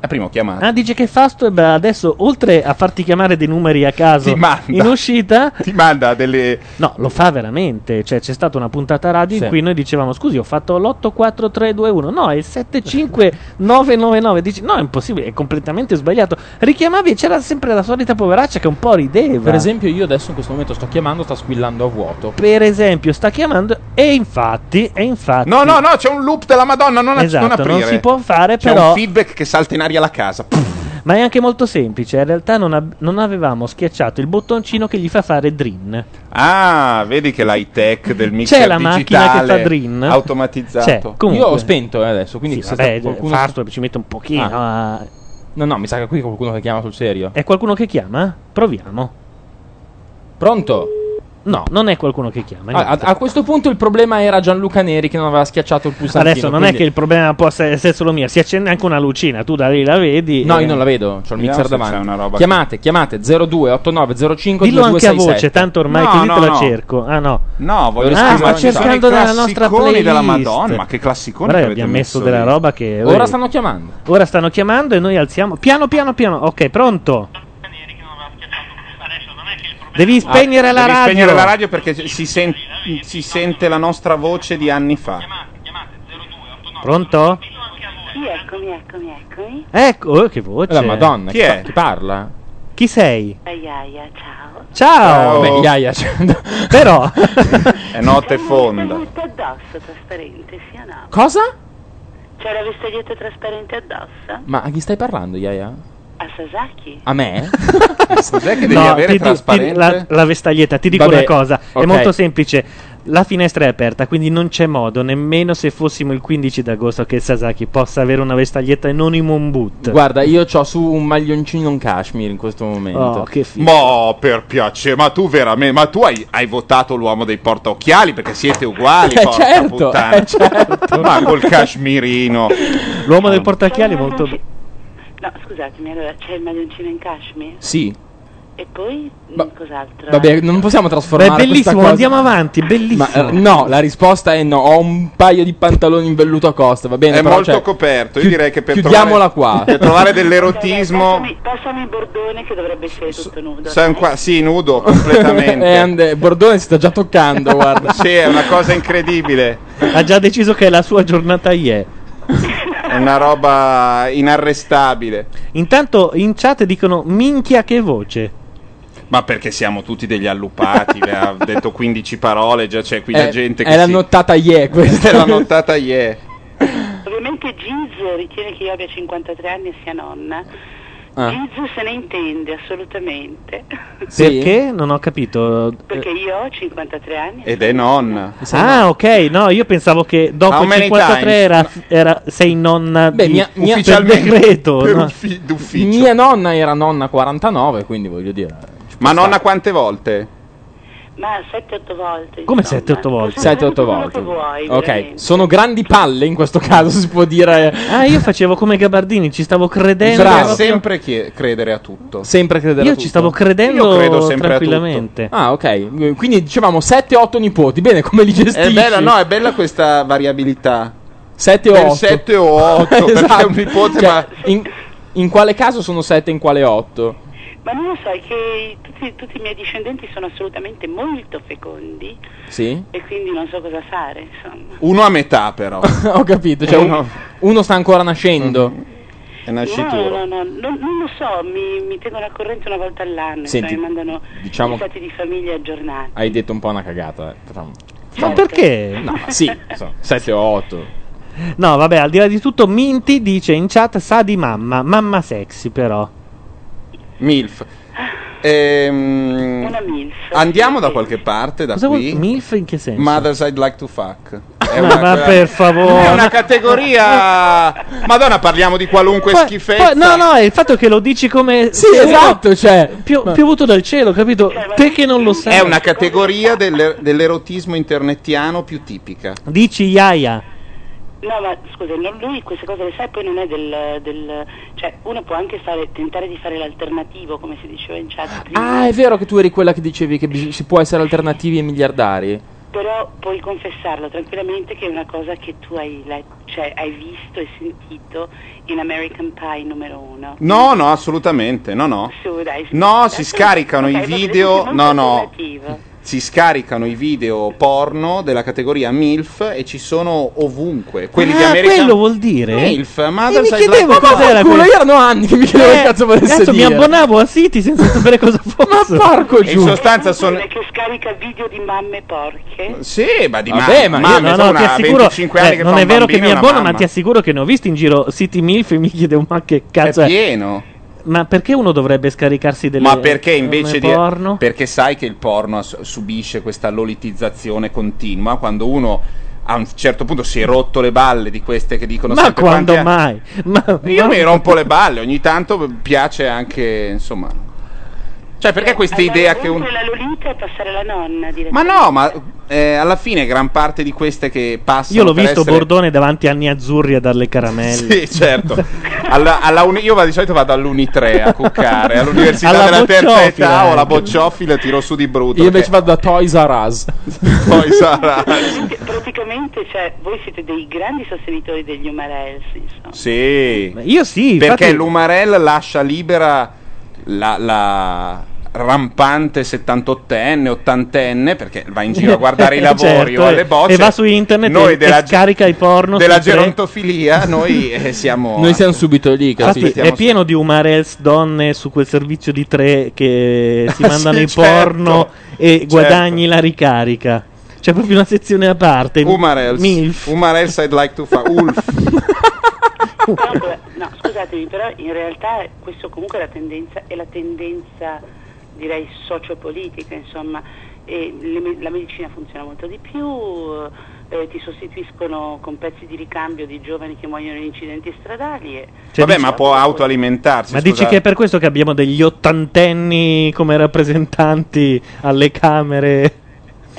E prima ho chiamato. Ah, dice che Fastweb adesso, oltre a farti chiamare dei numeri a caso Ti manda. in uscita, ti manda delle. No, lo fa veramente. Cioè, c'è stata una puntata radio Sì. in cui noi dicevamo: Scusi, ho fatto l'84321. No, è il 75999. Dici, no, è impossibile, è completamente sbagliato. Richiamavi e c'era sempre la solita poveraccia che un po' rideva. Per esempio, io adesso in questo momento sto chiamando, sta squillando a vuoto. Per esempio, sta chiamando e infatti, e infatti. No, no, no, c'è un loop della Madonna, non, Esatto, non aprire. non si può fare, C'è però- un feedback che salta in aria la casa. Ma è anche molto semplice. In realtà non, ab- non avevamo schiacciato il bottoncino che gli fa fare Drin. Ah, vedi che l'high tech del mixer C'è la macchina che digitale fa Drin. automatizzato. C'è, comunque. Io ho spento eh, adesso, quindi Sì, vabbè, qualcuno Fastweb ci mette un pochino. Ah. a- No, no, mi sa che qui c'è qualcuno che chiama sul serio. È qualcuno che chiama? Proviamo. Pronto? No, non è qualcuno che chiama. Ah, a, a questo punto il problema era Gianluca Neri che non aveva schiacciato il pulsantino. Adesso non è quindi- che il problema possa essere solo mio, si accende anche una lucina, tu da lì la vedi. No, e- io non la vedo, ho il Vediamo mixer davanti. una roba chiamate, chiamate 028905 Dillo anche a 2267. voce, tanto ormai No, così no, te la no. cerco. Ah no. No, voglio ah, sto cercando nella nostra playlist. della Madonna, ma che classiconi Guarda, che avete abbiamo messo messo della lì. roba che Ora stanno chiamando. Ora stanno chiamando e noi alziamo piano piano piano. Ok, pronto? Devi spegnere Ah, la devi radio. spegnere la radio perché si, sen- si sente la nostra voce di anni fa. Pronto? Sì, eccomi, eccomi, eccomi. Ecco, oh, che voce. La Madonna, Chi è? Chi parla? Chi sei? Iaia, ciao. Ciao. Beh, Iaia, cioè- Però È notte fonda. Vestaglietta addosso trasparente, sì o no? Cosa? C'è la vestaglietta trasparente addosso? Ma a chi stai parlando, Iaia? A Sasaki? A me? Cos'è che devi No, avere ti trasparente? ti- la, la vestaglietta, ti dico Vabbè, una cosa, è ok. molto semplice. La finestra è aperta, quindi non c'è modo, nemmeno se fossimo il 15 d'agosto che Sasaki possa avere una vestaglietta e non i moon boot. Guarda, io ho su un maglioncino in cashmere in questo momento. Oh, che figo. Ma per piacere, ma tu veramente, ma tu hai, hai votato l'uomo dei portaocchiali perché siete uguali, Eh, porca certo, puttana. eh, certo. Ma col cashmirino. L'uomo del portacchiali è molto... No, scusatemi, allora c'è il maglioncino in cashmere? Sì. E poi mm, cos'altro? Vabbè, non possiamo trasformare Beh, è bellissimo, questa cosa- andiamo avanti, bellissimo. Ma, eh, no, la risposta è no. Ho un paio di pantaloni in velluto a costa, va bene? È però, molto cioè, coperto. Io chi- direi che per chiudiamola trovare, qua. per trovare dell'erotismo. Passami, passami il bordone che dovrebbe essere tutto nudo. Un qua- sì, nudo completamente. Eh, and- Bordone si sta già toccando, guarda. sì, è una cosa incredibile. Ha già deciso che è la sua giornata ieri. È una roba inarrestabile. Intanto in chat dicono minchia che voce. Ma perché siamo tutti degli allupati? le ha detto 15 parole, già c'è qui la È- gente che è la si- nottata ie questa. È la nottata ie. Ovviamente Giz ritiene che io abbia 53 anni e sia nonna. Ah. Giz se ne intende assolutamente. Perché? Non ho capito. Perché io ho 53 anni. Ed è nonna. Ah, ok, no, io pensavo che dopo How il many 53 times? era, era- sei nonna Beh, di, mia- mia- per ufficialmente, decreto. per no? uffi- d'ufficio. Mia nonna era nonna 49, quindi voglio dire. Ma nonna quante volte? Ma 7-8 volte. Come insomma. 7-8 volte? 7-8 quello volte. che vuoi, ok, veramente. sono grandi palle in questo caso, si può dire. Ah, io facevo come Gabardini, ci stavo credendo. Bisogna proprio- sempre chie- credere a tutto. Sempre credere a Io tutto. ci stavo credendo Io credo sempre a tutto. tranquillamente. Ah, ok. Quindi dicevamo 7-8 nipoti. Bene, come li gestisci? È bella, no, è bella questa variabilità. 7 o Per 8. sette o otto, perché un nipote, Cioè, ma- in, in quale caso sono 7 e in quale 8? Ma non lo so, è che tutti, tutti i miei discendenti sono assolutamente molto fecondi Sì? e quindi non so cosa fare, insomma. Uno a metà, però. Ho capito, cioè uno, uno sta ancora nascendo. È No, no, no, non, non lo so, mi, mi tengono al corrente una volta all'anno, Senti, cioè mi mandano diciamo- i stati di famiglia aggiornati. Hai detto un po' una cagata. eh. Fra- Ma perché? No, sì, 7 o 8. No, vabbè, al di là di tutto, Minty dice in chat sa di mamma, mamma sexy però. MILF. Ehm, Una MILF. Andiamo da qualche parte, da Cosa qui. vuol- MILF in che senso? Mothers I'd like to fuck. È Ma- ma per favore. È una categoria. Madonna, parliamo di qualunque Poi- schifezza. poi- no, no, è il fatto che lo dici come. Sì, esatto, cioè. Pio- piovuto dal cielo, capito? Te che non lo sai. È una categoria dell'er- dell'erotismo internettiano più tipica. Dici Yaya. No, ma scusa, non- lui queste cose le sa e poi non è del, del- Cioè, uno può anche fare, tentare di fare l'alternativo, come si diceva in chat prima, Ah, è vero che tu eri quella che dicevi che bis- si può essere alternativi e miliardari. però puoi confessarlo tranquillamente che è una cosa che tu hai letto, cioè hai visto e sentito in American Pie numero uno. No, no, assolutamente, no, no. Su, dai. No, si scaricano Ok, i video. No, no. Si scaricano i video porno della categoria MILF e ci sono ovunque. Quelli di Ah, American quello vuol dire? MILF, E Mothers mi chiedevo like cos'era fuck. quello. erano anni che mi chiedevo che cazzo volesse adesso mi dire. abbonavo a City senza sapere cosa fosse. Ma porco E in sostanza sono. Che scarica video di mamme porche. Sì, ma di Vabbè, ma, ma ma io no, no, ti assicuro, 25 anni eh, che non è vero che mi abbono, ma ti assicuro che ne ho visto in giro City Milf e mi chiedevo ma che cazzo È pieno. Ma perché uno dovrebbe scaricarsi delle Ma perché invece di. porno? Perché sai che il porno subisce questa lolitizzazione continua quando uno a un certo punto si è rotto le balle di queste che dicono Ma quando mai? Ma- Io ma- mi rompo le balle, ogni tanto piace anche, insomma. Cioè, perché questa idea che un. La Lolita e passare la nonna, Ma no, ma eh, alla fine gran parte di queste che passano. Io l'ho per visto essere- Bordone davanti a Anni Azzurri a darle caramelle. Sì, certo. Alla, alla uni- io di solito vado all'Uni 3 a cuccare, all'università Alla della terza età o la anche. bocciofila e tiro su di brutto. Io invece vado da Toys R Us. Poi sarà. Praticamente, praticamente, cioè, voi siete dei grandi sostenitori degli Umarells, insomma. Sì. Io sì, Perché infatti- l'Umarell lascia libera la, la rampante 78enne, 80enne, perché va in giro a guardare i lavori Certo, o alle e- bozze. e va su internet noi e- della, e scarica i porno della gerontofilia, noi eh, siamo... Noi siamo subito lì, Infatti capito? è pieno di umarels donne su quel servizio di tre che si Sì, mandano i certo. porno e Certo. guadagni la ricarica. C'è proprio una sezione a parte. Umarels. MILF. Umarels I'd like to fa. Ulf. No, scusatemi, però in realtà questo comunque è la tendenza, è la tendenza direi sociopolitica, insomma, e le la medicina funziona molto di più, eh, ti sostituiscono con pezzi di ricambio di giovani che muoiono in incidenti stradali e Vabbè, ma può autoalimentarsi. Ma dici scusate. che è per questo che abbiamo degli ottantenni come rappresentanti alle Camere?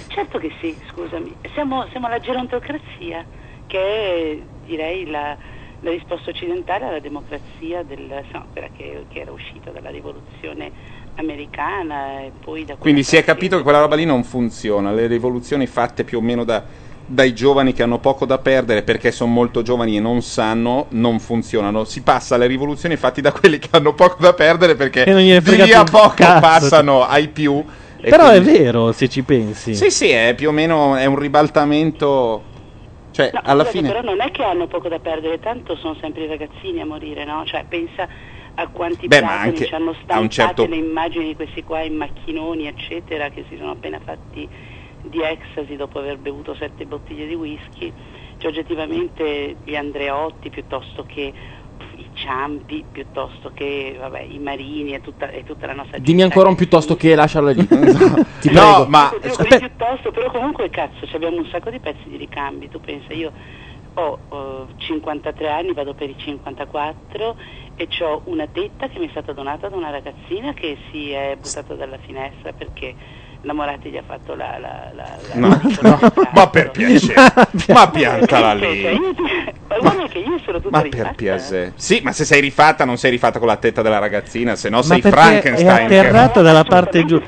Certo che sì, scusami. Siamo, siamo la gerontocrazia, che è direi la, la risposta occidentale alla democrazia, del, insomma, quella che, che era uscita dalla rivoluzione americana e poi da Quindi si è capito che quella roba lì non funziona. Le rivoluzioni fatte più o meno da- dai giovani che hanno poco da perdere perché sono molto giovani e non sanno, non funzionano. Si passa alle rivoluzioni fatte da quelli che hanno poco da perdere perché di lì a poco cazzo. passano ai più. Però quindi- è vero, se ci pensi. Sì, sì, è più o meno è un ribaltamento. Cioè, No, alla fine. però non è che hanno poco da perdere, tanto sono sempre i ragazzini a morire, no? Cioè pensa a quanti Beh, anche ci hanno un certo- le immagini di questi qua in macchinoni, eccetera, che si sono appena fatti di ecstasy dopo aver bevuto sette bottiglie di whisky. Cioè oggettivamente gli Andreotti piuttosto che Ciampi, piuttosto che vabbè, i Marini e tutta, e tutta la nostra Dimmi ancora un piuttosto che lasciala lì. Ti No, prego. ma quelli piuttosto, però comunque cazzo, ci abbiamo un sacco di pezzi di ricambi, tu pensa, io ho eh, 53 anni, vado per i 54 e ho una tetta che mi è stata donata da una ragazzina che si è buttata dalla finestra perché la Moratti gli ha fatto la... la, la, la No, no, ma per piacere, ma piantala lì. Ma guarda che io sono tutta Ma rifatta. per piacere. Sì, ma se sei rifatta, non sei rifatta con la tetta della ragazzina, se no Ma sei perché Frankenstein. è atterrata dalla parte giù.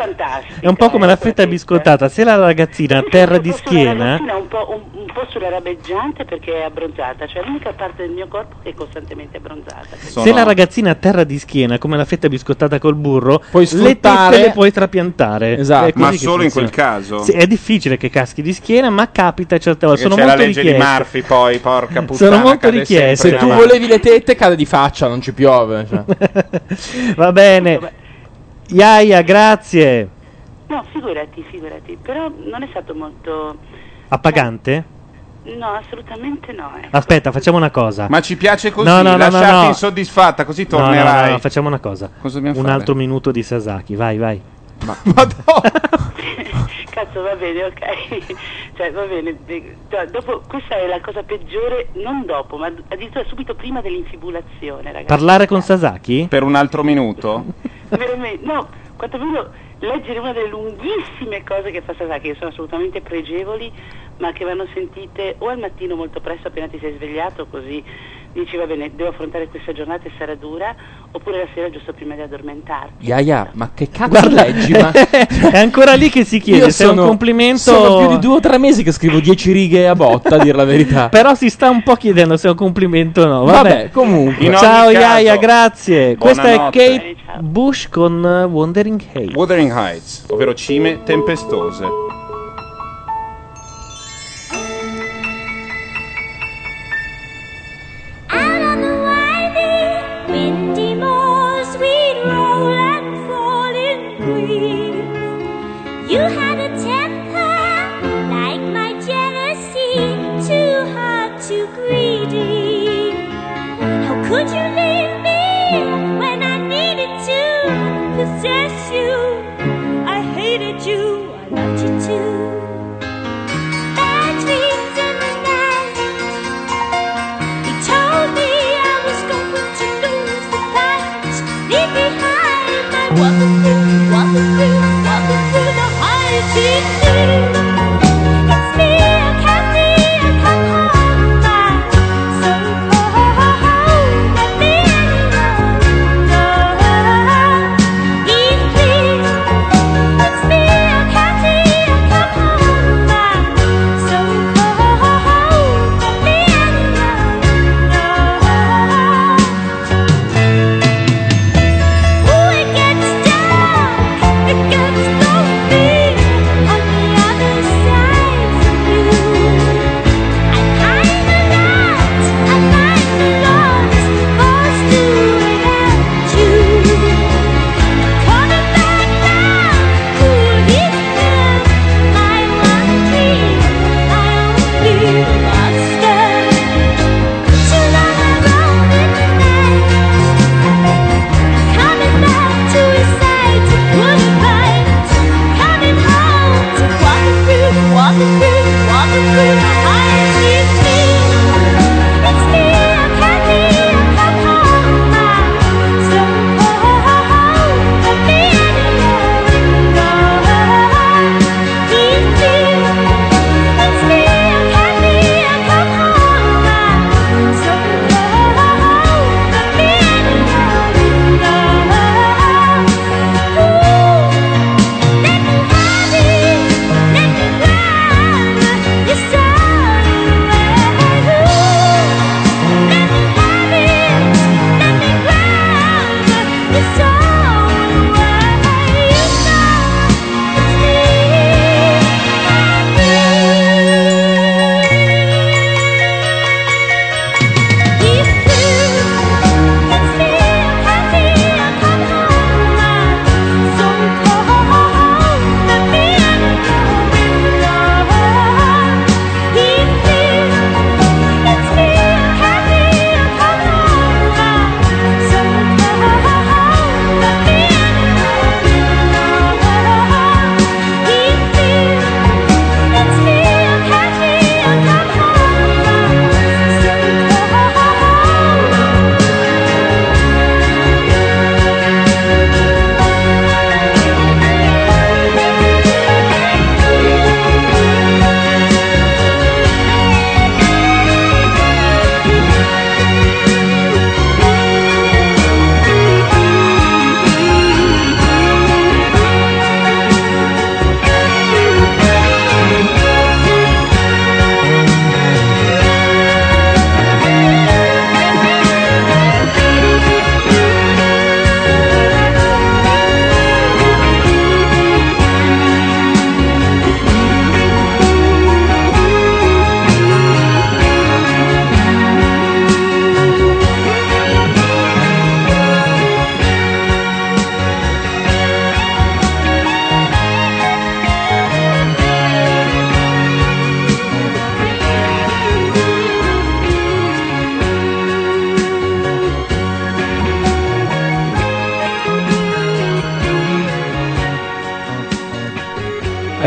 È un po' come la fetta biscottata. Se la ragazzina a terra di schiena, un po', un, un po' sulla rabeggiante perché è abbronzata, cioè l'unica parte del mio corpo che è costantemente abbronzata. se la ragazzina a terra di schiena, come la fetta biscottata col burro, Puoi le sfruttare- tette le puoi trapiantare. Esatto. Così Ma solo in quel caso? Sì, è difficile che caschi di schiena, ma capita certe volte. Sono c'è la molto legge di richieste. Murphy, poi, porca puttana. Sono molto richieste. Se tu volevi le tette, cade di faccia, non ci piove. cioè. Va bene. Iaia, grazie. No, figurati, figurati, però non è stato molto... Appagante? No, assolutamente no. Eh. Aspetta, facciamo una cosa. Ma ci piace così, No, no, no, no, lasciarti no. insoddisfatta, così No, no, tornerai. no, no, facciamo una cosa. Un fare? altro minuto di Sasaki, vai, vai. Cazzo, va bene, ok. cioè, va bene. eh, cioè, dopo, questa è la cosa peggiore, non dopo, ma addirittura subito prima dell'infibulazione, ragazzi. Parlare con Sasaki? Per un altro minuto? Veramente, no, quantomeno leggere una delle lunghissime cose che fa Sasaki, che sono assolutamente pregevoli, ma che vanno sentite o al mattino molto presto appena ti sei svegliato, così dici va bene, devo affrontare questa giornata e sarà dura, oppure la sera giusto prima di addormentarti. Iaia, ma che cazzo Guarda, leggi? Ma... è ancora lì che si chiede Io se è un sono- complimento. Sono più di due o tre mesi che scrivo dieci righe a botta, a dir la verità. Però si sta un po' chiedendo se è un complimento o no. Vabbè, Vabbè, comunque. Ciao Iaia, grazie. Questa è. Kate Bush con uh, Wandering Heights. Wuthering Heights, ovvero cime tempestose. Too greedy. How could you leave me when I needed to possess you? I hated you, I loved you too. Bad dreams in the night. He told me I was going to lose the fight. Leave behind my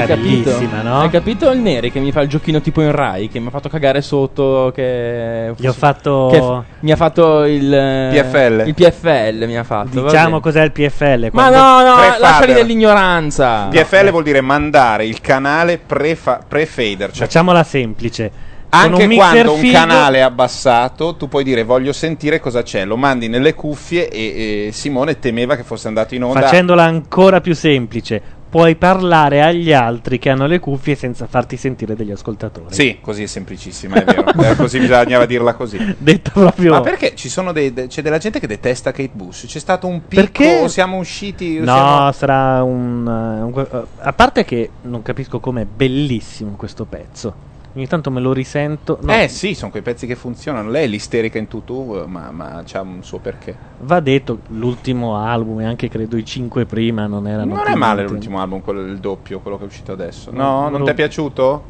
Hai capito? bellissima, no? Hai capito il Neri che mi fa il giochino tipo in Rai, che mi ha fatto cagare sotto, che... Gli ho fatto- che mi ha fatto il... eh, PFL. Il PFL mi ha fatto. Diciamo cos'è il PFL. Ma no, no, lasciali dell'ignoranza. PFL vuol dire mandare il canale pre-fa- pre-fader, cioè Facciamola semplice. Anche un quando un figo- canale è abbassato, tu puoi dire voglio sentire cosa c'è, lo mandi nelle cuffie e, e Simone temeva che fosse andato in onda. Facendola ancora più semplice, puoi parlare agli altri che hanno le cuffie senza farti sentire degli ascoltatori. Sì, così è semplicissima, è vero. Eh, così bisognava dirla così. Detto proprio. Ma perché ci sono dei, de- c'è della gente che detesta Kate Bush? C'è stato un picco Perché? o siamo usciti? o No, siamo- sarà un, eh, un que- eh, A parte che non capisco com'è bellissimo questo pezzo. Ogni tanto me lo risento. no, Eh sì, sono quei pezzi che funzionano. Lei è l'isterica in tutù, ma, ma c'ha un suo perché. Va detto, l'ultimo album e anche credo i cinque prima non erano Non è male l'ultimo album, quello il doppio, quello che è uscito adesso. No, No, non lo- ti è piaciuto?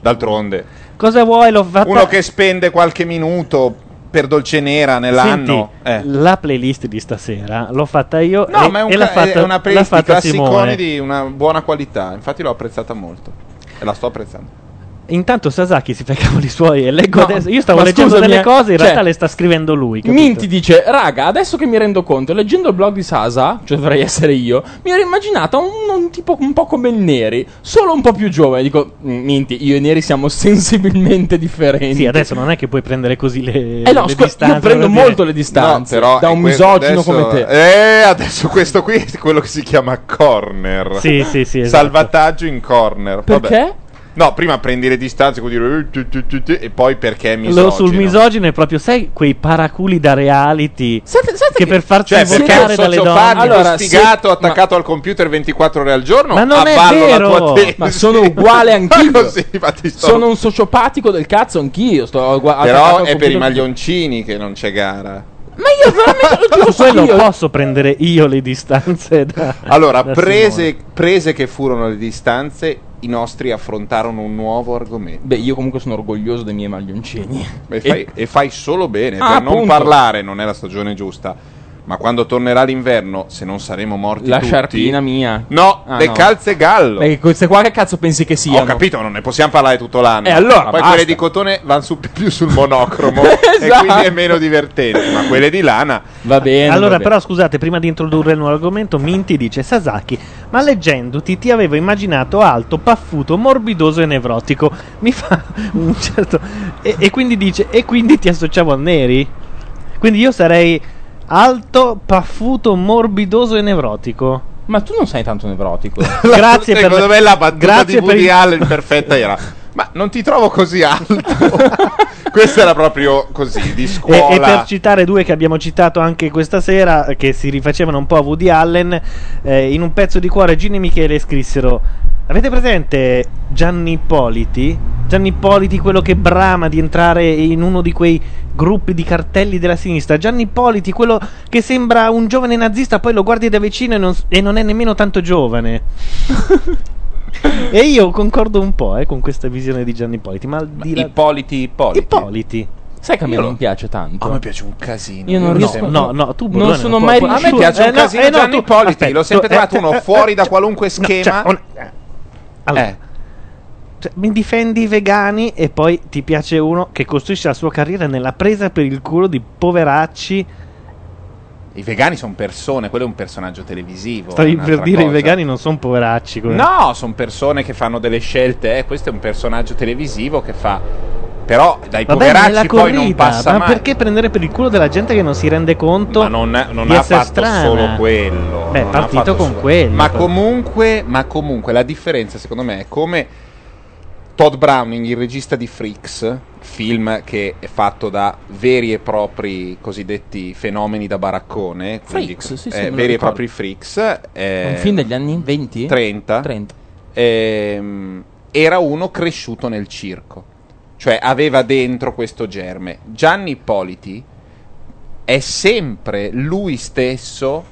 D'altronde. Cosa vuoi? L'ho fatta... Uno che spende qualche minuto per Dolce Nera nell'anno. Senti, Eh. la playlist di stasera l'ho fatta io No, e, ma è, un ca- fatta, è una playlist di fatta Simone. classiconi di una buona qualità. Infatti l'ho apprezzata molto. E la sto apprezzando. Intanto Sasaki si fa i cavoli suoi e leggo No, adesso. Io stavo leggendo scusami, delle eh, cose, in cioè, realtà le sta scrivendo lui. capito? Minti dice, raga, adesso che mi rendo conto, leggendo il blog di Sasa, cioè dovrei essere io, mi ero immaginata un, un tipo un po' come il Neri, solo un po' più giovane. Dico, "Mm, Minti, io e Neri siamo sensibilmente differenti. Sì, adesso non è che puoi prendere così le, Eh no, le scu- distanze. io prendo molto le distanze No, però da un misogino come te. Eh, adesso questo qui è quello che si chiama corner. Sì, sì, sì, esatto. Salvataggio in corner. Vabbè. No, prima prendi le distanze, dire eh, e poi perché è misogino. Lo sul misogino è proprio, sai, quei paraculi da reality che, per farci Cioè, votare un dalle sociopatico donne. sfigato attaccato al computer 24 ore al giorno. Ma non è vero! la tua tesi. Ma sono uguale anch'io. Ma così, sto- Sono un sociopatico del cazzo anch'io. Sto attaccato Però è per i maglioncini che non c'è gara. Ma io veramente lo quello io. posso prendere io le distanze da Allora, da prese, prese che furono le distanze, i nostri affrontarono un nuovo argomento. Beh, io comunque sono orgoglioso dei miei maglioncini. E fai, e fai solo bene, Ah, per non appunto. parlare, non è la stagione giusta. Ma quando tornerà l'inverno, se non saremo morti La tutti... sciarpina mia. No, Ah, le no. calze gallo. Beh, queste qua che cazzo pensi che siano? Ho capito, non ne possiamo parlare tutto l'anno. E allora, Poi basta. quelle di cotone vanno su- più sul monocromo e Esatto. quindi è meno divertente. Ma quelle di lana... Va bene. Allora, va bene. però, scusate, prima di introdurre il nuovo argomento, Minti dice: Sasaki, ma leggendoti ti avevo immaginato alto, paffuto, morbidoso e nevrotico. Mi fa un certo. E, e quindi dice: E quindi ti associavo a Neri? Quindi io sarei alto, paffuto, morbidoso e nevrotico. Ma tu non sei tanto nevrotico. Grazie per Secondo me la battuta grazie di per Woody il- Allen perfetta era... Ma non ti trovo così alto. Questo era proprio così, di E, scuola. e per citare due che abbiamo citato anche questa sera, che si rifacevano un po' a Woody Allen, eh, in un pezzo di cuore Gino e Michele scrissero: Avete presente Gianni Ippoliti? Gianni Ippoliti, quello che brama di entrare in uno di quei gruppi di cartelli della sinistra. Gianni Ippoliti, quello che sembra un giovane nazista, poi lo guardi da vicino e non, e non è nemmeno tanto giovane. e io concordo un po' eh, con questa visione di Gianni Ippoliti. Ma al di là- Ippoliti, Ippoliti. Ippoliti. Sai che a me non piace tanto. A me piace un casino. Io non riesco-. No, no, tu Non sono mai può- A me riuscito- piace un eh, casino eh, no, Gianni Ippoliti. L'ho sempre eh, trovato uno fuori da qualunque schema. Allora, Eh. cioè, mi difendi i vegani e poi ti piace uno che costruisce la sua carriera nella presa per il culo di poveracci. I vegani sono persone, quello è un personaggio televisivo. Stavi per dire i cosa. vegani non sono poveracci. come- No, sono persone che fanno delle scelte. Eh. Questo è un personaggio televisivo che fa. Però dai Vabbè, poveracci poi non corrida, passa ma mai. perché prendere per il culo della gente che non si rende conto? Ma non, non di ha fatto strana? solo quello. Beh, ha partito fatto con solo- quello. Ma comunque, ma comunque la differenza secondo me è come Todd Browning, il regista di Freaks, film che è fatto da veri e propri cosiddetti fenomeni da baraccone, Freaks, sì, sì, eh, veri e propri Freaks. eh, Un film degli anni 20? 30. 30. ehm, era uno cresciuto nel circo, cioè aveva dentro questo germe. Gianni Ippoliti è sempre lui stesso,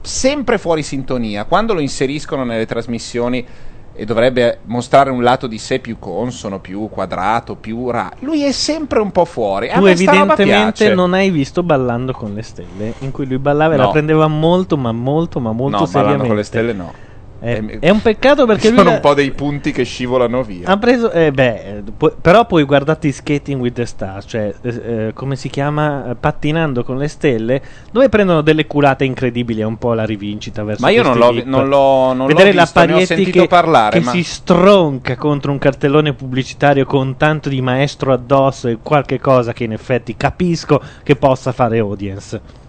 sempre fuori sintonia. Quando lo inseriscono nelle trasmissioni e dovrebbe mostrare un lato di sé più consono, più quadrato, più ra. Lui è sempre un po' fuori. A Tu evidentemente non hai visto Ballando con le stelle, in cui lui ballava e No. la prendeva molto, ma molto, ma molto No, Ballando seriamente. con le stelle no. È, è un peccato perché sono un po' dei punti che scivolano via. ha preso, eh, beh, eh, pu- però poi guardate Skating with the Stars, cioè eh, eh, come si chiama, Eh, pattinando con le stelle, dove prendono delle culate incredibili, è un po' la rivincita verso Ma io non l'ho, VIP. non l'ho, non l'ho Vedere la visto, Parietti sentito che, parlare, che ma si stronca contro un cartellone pubblicitario con tanto di maestro addosso e qualche cosa che in effetti capisco che possa fare audience.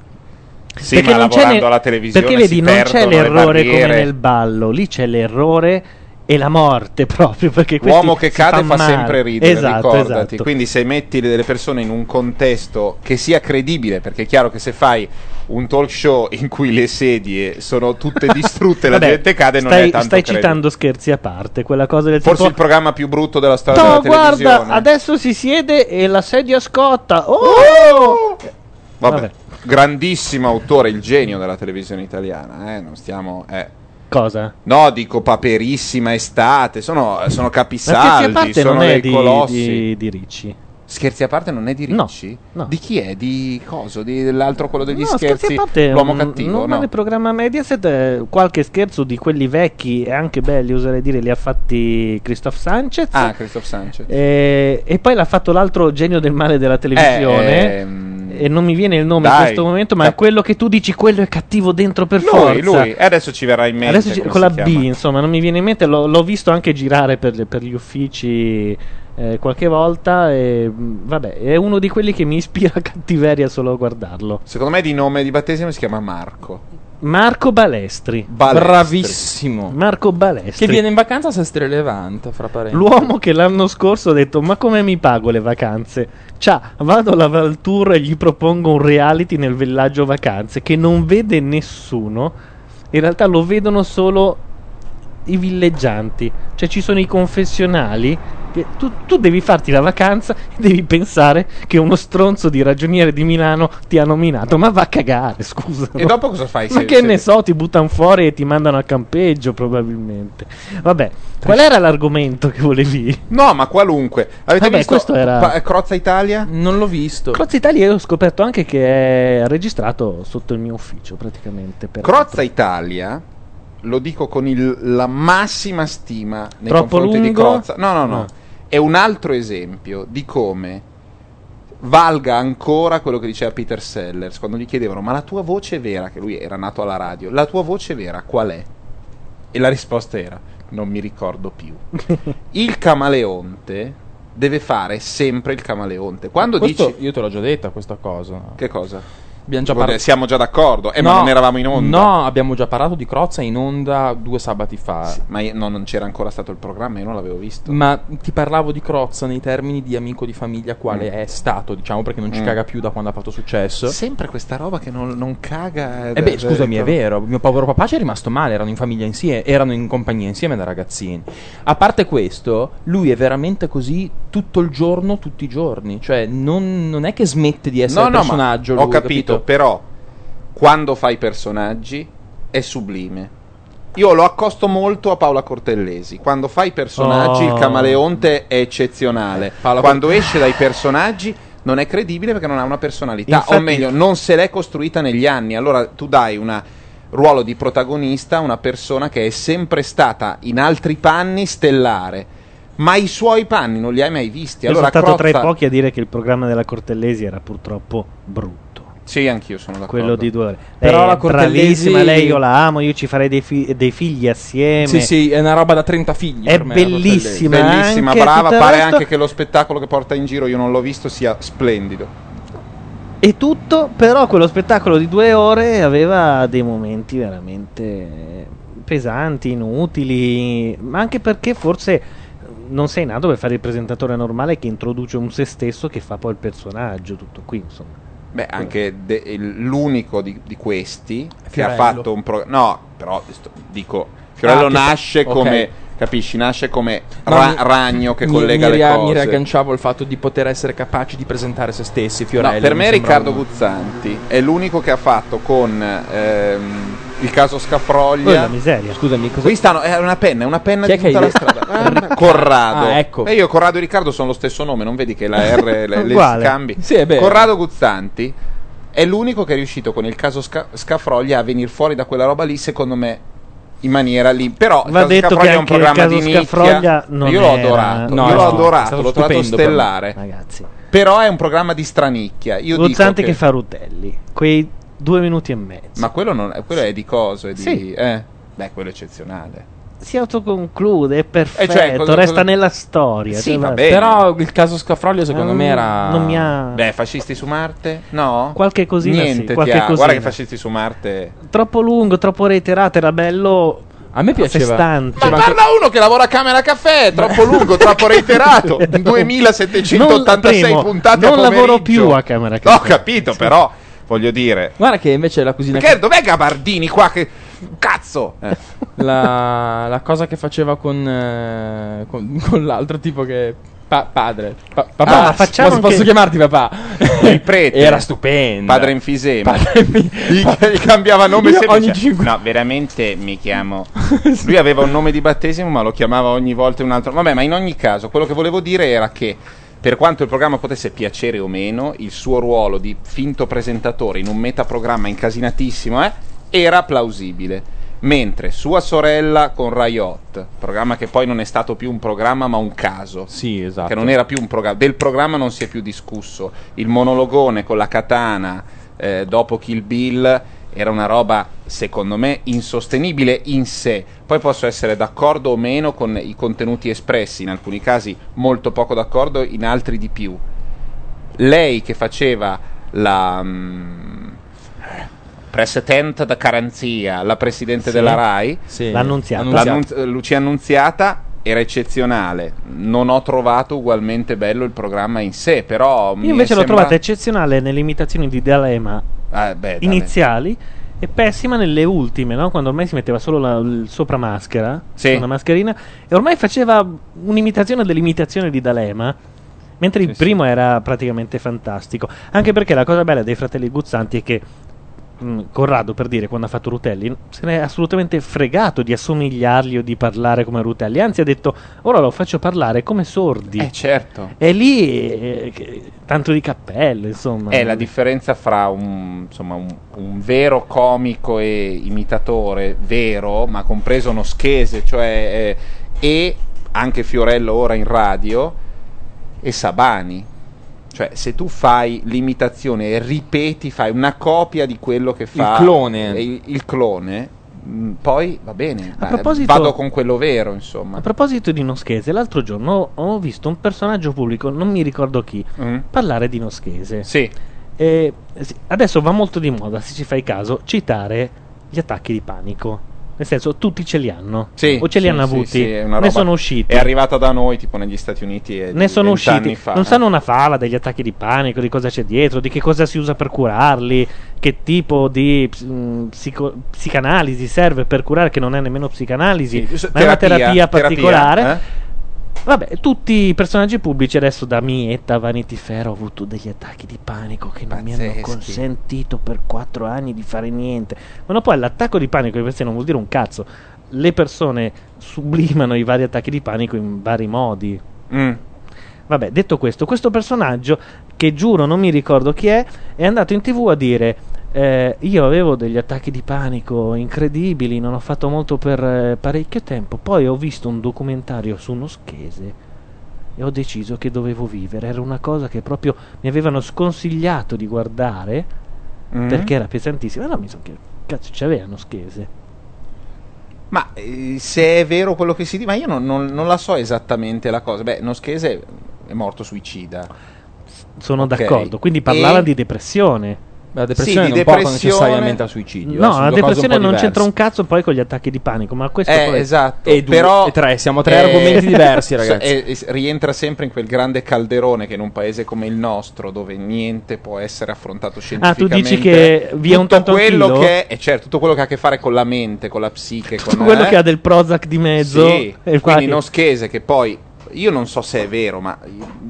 Sì, ma non c'è alla televisione Perché vedi, non c'è l'errore come nel ballo, lì c'è l'errore e la morte proprio. Perché questi Uomo che cade fa male. sempre ridere, Esatto, ricordati. esatto. Quindi se metti delle persone in un contesto che sia credibile, perché è chiaro che se fai un talk show in cui le sedie sono tutte distrutte la Vabbè, gente cade, non stai, è tanto stai credibile. citando scherzi a parte, quella cosa del Forse tipo il programma più brutto della storia No, della televisione. guarda, adesso si siede e la sedia scotta. Oh! Vabbè, Vabbè. Grandissimo autore, il genio della televisione italiana, eh, non stiamo... eh. Cosa? No, dico paperissima estate, sono, sono scherzi capisaldi, parte sono non è dei di, colossi. di, di Ricci. Scherzi a parte non è di Ricci? no. Di chi è? Di coso? Di, dell'altro quello degli No, scherzi? a parte, L'uomo cattivo, non no? nel programma Mediaset eh, qualche scherzo di quelli vecchi e anche belli, oserei dire, li ha fatti Christoph Sanchez. Ah, Christoph Sanchez. E, e poi l'ha fatto l'altro genio del male della televisione. ehm, e non mi viene il nome in dai, questo momento, ma è quello che tu dici, quello è cattivo dentro per Lui, forza. lui. E adesso ci verrà in mente. Adesso ci- con la B, insomma, non mi viene in mente. L'ho, l'ho visto anche girare per, per gli uffici eh, qualche volta. E vabbè, è uno di quelli che mi ispira cattiveria solo a guardarlo. Secondo me di nome di battesimo si chiama Marco. Marco Balestri. Balestri. Bravissimo. Marco Balestri. Che viene in vacanza a Sestre Levante, fra parentesi. L'uomo che l'anno scorso ha detto: Ma come mi pago le vacanze? Ciao, vado alla Valtour e gli propongo un reality nel villaggio vacanze che non vede nessuno. In realtà lo vedono solo i villeggianti. Cioè ci sono i confessionali. Tu, tu devi farti la vacanza e devi pensare che uno stronzo di ragioniere di Milano ti ha nominato. Ma va a cagare, scusa. E dopo cosa fai? Ma Se- che se- ne so, ti buttano fuori e ti mandano a campeggio probabilmente. Vabbè, qual era l'argomento che volevi? No, ma qualunque. Avete Vabbè, visto questo era- Pa- Crozza Italia? Non l'ho visto. Crozza Italia io ho scoperto anche che è registrato sotto il mio ufficio praticamente. Per Crozza Italia, lo dico con il- la massima stima nei Troppo confronti di lungo? Crozza. No, no, no. No. È un altro esempio di come valga ancora quello che diceva Peter Sellers quando gli chiedevano ma la tua voce vera, che lui era nato alla radio, la tua voce vera qual è? E la risposta era non mi ricordo più. il camaleonte deve fare sempre il camaleonte. Quando Questo- dici Io te l'ho già detta questa cosa. che cosa? Abbiamo già par- Siamo già d'accordo, eh, ma No, non eravamo in onda. No, abbiamo già parlato di Crozza in onda due sabati fa. Ma io- no, non c'era ancora stato il programma, io non l'avevo visto. Ma ti parlavo di Crozza nei termini di amico di famiglia, quale Mm. è stato, diciamo, perché non ci Mm. caga più da quando ha fatto successo. Sempre questa roba che non, non caga. Eh beh, scusami, è vero. Mio povero papà ci è rimasto male. Erano in famiglia insieme, erano in compagnia insieme da ragazzini. A parte questo, lui è veramente così tutto il giorno, tutti i giorni. Cioè, non, non è che smette di essere No, un no, ma personaggio. ho lui, capito, però quando fai personaggi è sublime. Io lo accosto molto a Paola Cortellesi. Quando fai personaggi, Oh. il camaleonte è eccezionale. Paola Quando esce dai personaggi non è credibile perché non ha una personalità. Infatti- o meglio, non se l'è costruita negli anni. Allora tu dai un ruolo di protagonista a una persona che è sempre stata in altri panni stellare. Ma i suoi panni non li hai mai visti. Io Allora sono stato tra i pochi a dire che il programma della Cortellesi era purtroppo brutto. Sì, anch'io sono d'accordo. Quello di due ore. Però la Cortellesi- bravissima, lei io la amo, io ci farei dei, fi- dei figli assieme. Sì, sì, è una roba da 30 figli. È me, bellissima. Bellissima, brava. Pare resto. anche che lo spettacolo che porta in giro, io non l'ho visto, sia splendido. E tutto, però quello spettacolo di due ore aveva dei momenti veramente pesanti, inutili, ma anche perché forse non sei nato per fare il presentatore normale che introduce un se stesso che fa poi il personaggio, tutto qui, insomma. Beh, anche de- l'unico di, di questi che Fiorello. ha fatto un programma. No, però sto- dico, Fiorello Ah, che- nasce ok. come. Capisci? Nasce come ra- mi- ragno che mi- collega mi, le ria- cose. Mi riagganciavo il fatto di poter essere capaci di presentare se stessi. Fiorello, No, per me Riccardo un- Guzzanti è l'unico che ha fatto con ehm, il caso Scafroglia. la miseria. Scusami, cosa... Qui stanno, è una penna, è una penna Chi di che tutta hai la strada. Ah, Corrado. Ah, ecco. E io Corrado e Riccardo sono lo stesso nome, non vedi che la R le, le scambi? Sì, è vero. Corrado Guzzanti è l'unico che è riuscito con il caso Sca- Scafroglia a venire fuori da quella roba lì, secondo me, in maniera lì. Però Va detto Scafroglia che è un programma di nicchia. Io l'ho era- adorato, No, io l'ho no, è adorato, l'ho trovato per stellare. ragazzi. Però è un programma di stranicchia. Io Guzzanti che... che fa Rutelli. Quei due minuti e mezzo. Ma quello, non è, quello è di coso, è di... Sì. eh, beh, quello è eccezionale. Si autoconclude, è perfetto, Eh, cioè, cosa- resta cosa- nella storia. Sì, cioè, va va- bene. Però il caso Scafroglio secondo Eh, me era... non mi ha- Beh, fascisti su Marte? No? Qualche cosina sì, Niente, ti qualche ha- Guarda cosina. che fascisti su Marte... Troppo lungo, troppo reiterato, era bello. A me piaceva- Festante. Ma parla uno che lavora a Camera Caffè, è troppo lungo, troppo reiterato. 2786 Non- primo, puntate non lavoro pomeriggio. più a Camera Ho Caffè. capito, però voglio dire. Guarda che invece la cugina... Perché dov'è Gabardini qua che cazzo? Eh, la, la cosa che faceva con, eh, con, con l'altro tipo che... pa- padre. Pa- papà. Ah, facciamo posso, anche- posso chiamarti papà? Il prete. Era stupendo. Padre infisema. Padre Gli, gli cambiava nome Io sempre. ogni diceva, cinque- No, veramente mi chiamo. Lui aveva un nome di battesimo, ma lo chiamava ogni volta un altro. Vabbè, ma in ogni caso, quello che volevo dire era che. Per quanto il programma potesse piacere o meno, il suo ruolo di finto presentatore in un metaprogramma incasinatissimo eh, era plausibile. Mentre sua sorella con Riot, programma che poi non è stato più un programma ma un caso, sì, esatto. che non era più un programma, del programma non si è più discusso. Il monologone con la katana eh, dopo Kill Bill era una roba, secondo me, insostenibile in sé. Poi posso essere d'accordo o meno con i contenuti espressi, in alcuni casi molto poco d'accordo, in altri di più. Lei che faceva la mm, presidente da garanzia, la presidente Sì. della RAI, Sì. L'Annunziata. l'Annunzi- eh, Lucia Annunziata era eccezionale. Non ho trovato ugualmente bello il programma in sé, però Io invece l'ho sembra- trovata eccezionale nelle imitazioni di D'Alema Ah, beh, iniziali e pessima nelle ultime, no? quando ormai si metteva solo la, il sopra maschera, Sì. una mascherina, e ormai faceva un'imitazione dell'imitazione di D'Alema. Mentre il primo era praticamente fantastico. Anche perché la cosa bella dei fratelli Guzzanti è che mh, Corrado, per dire, quando ha fatto Rutelli, se ne è assolutamente fregato di assomigliargli o di parlare come Rutelli. Anzi, ha detto: Ora lo faccio parlare come sordi. Eh, certo. E lì, eh, che- tanto di cappello, insomma. È la differenza fra un, insomma, un, un vero comico e imitatore, vero, ma compreso uno schese, cioè, eh, e anche Fiorello ora in radio, e Sabani. Cioè, se tu fai l'imitazione e ripeti, fai una copia di quello che fa clone. eh, Il, il clone, mh, poi va bene. A vado con quello vero, insomma. A proposito di Noschese, l'altro giorno ho visto un personaggio pubblico, non mi ricordo chi, parlare di Noschese. Mm. Sì. E, adesso va molto di moda, se ci fai caso, citare gli attacchi di panico. Nel senso, tutti ce li hanno. Sì, o ce li sì, hanno avuti. sì, ne sono usciti. È arrivata da noi, tipo negli Stati Uniti. e ne sono usciti. fa, non eh. sanno una fala degli attacchi di panico, di cosa c'è dietro, di che cosa si usa per curarli, che tipo di mh, psico- psicanalisi serve per curare, che non è nemmeno psicanalisi, ma è una terapia, terapia particolare. terapia, eh? Vabbè, tutti i personaggi pubblici adesso da Mietta a Vanity Fair ho avuto degli attacchi di panico che non mi hanno consentito per quattro anni di fare niente. Ma no, poi l'attacco di panico di per sé non vuol dire un cazzo. Le persone sublimano i vari attacchi di panico in vari modi. Mm. Vabbè, detto questo, questo personaggio, che giuro non mi ricordo chi è, è andato in tv a dire: eh, Io avevo degli attacchi di panico incredibili, non ho fatto molto per eh, parecchio tempo. Poi ho visto un documentario su uno schese e ho deciso che dovevo vivere. Era una cosa che proprio mi avevano sconsigliato di guardare Mm. perché era pesantissima. No, mi sono chiesto: cazzo, c'avevano schese. Ma eh, se è vero quello che si dice, ma io non, non- non la so esattamente la cosa. Beh, Noschese è morto suicida. Sono Ok. d'accordo. Quindi parlava E- di depressione. La depressione Sì, di non porta depressione- necessariamente al suicidio. eh, No, sono la un depressione non diverse. c'entra un cazzo poi con gli attacchi di panico, ma questo Eh, poi esatto. E due, però e tre, siamo tre eh, argomenti diversi, ragazzi. e- e rientra sempre in quel grande calderone che in un paese come il nostro, dove niente può essere affrontato Ah, tu scientificamente. dici che via un tutto tanto quello che è, certo, tutto quello che ha a che fare con la mente, con la psiche, con Tutto quello eh? che ha del Prozac di mezzo. Sì, e quindi che- Noschese che poi io non so se è vero, ma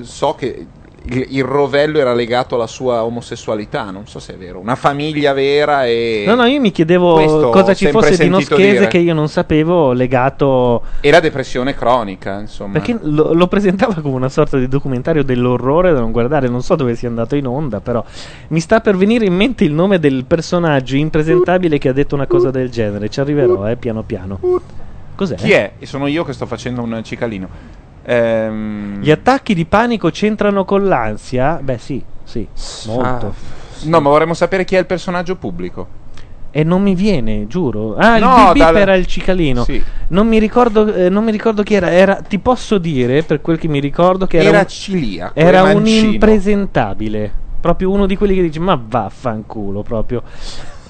so che il, il rovello era legato alla sua omosessualità, non so se è vero. Una famiglia vera e... No, no, io mi chiedevo cosa ci fosse di Noschese dire. che io non sapevo legato... E la depressione cronica, insomma. Perché lo, lo presentava come una sorta di documentario dell'orrore da non guardare, non so dove sia andato in onda, però mi sta per venire in mente il nome del personaggio impresentabile che ha detto una cosa del genere. Ci arriverò, eh, piano piano. Cos'è? Chi è? E sono io che sto facendo un cicalino. Ehm, Gli attacchi di panico c'entrano con l'ansia? Beh, sì, sì, molto. Ah, No, ma vorremmo sapere chi è il personaggio pubblico. E non mi viene, giuro. Ah, No, il dal- era il cicalino. Sì. Non, mi ricordo, eh, non mi ricordo chi era. era. Ti posso dire, per quel che mi ricordo, che era, Era un, ciliaco, era un impresentabile. Proprio uno di quelli che dice, ma vaffanculo, proprio.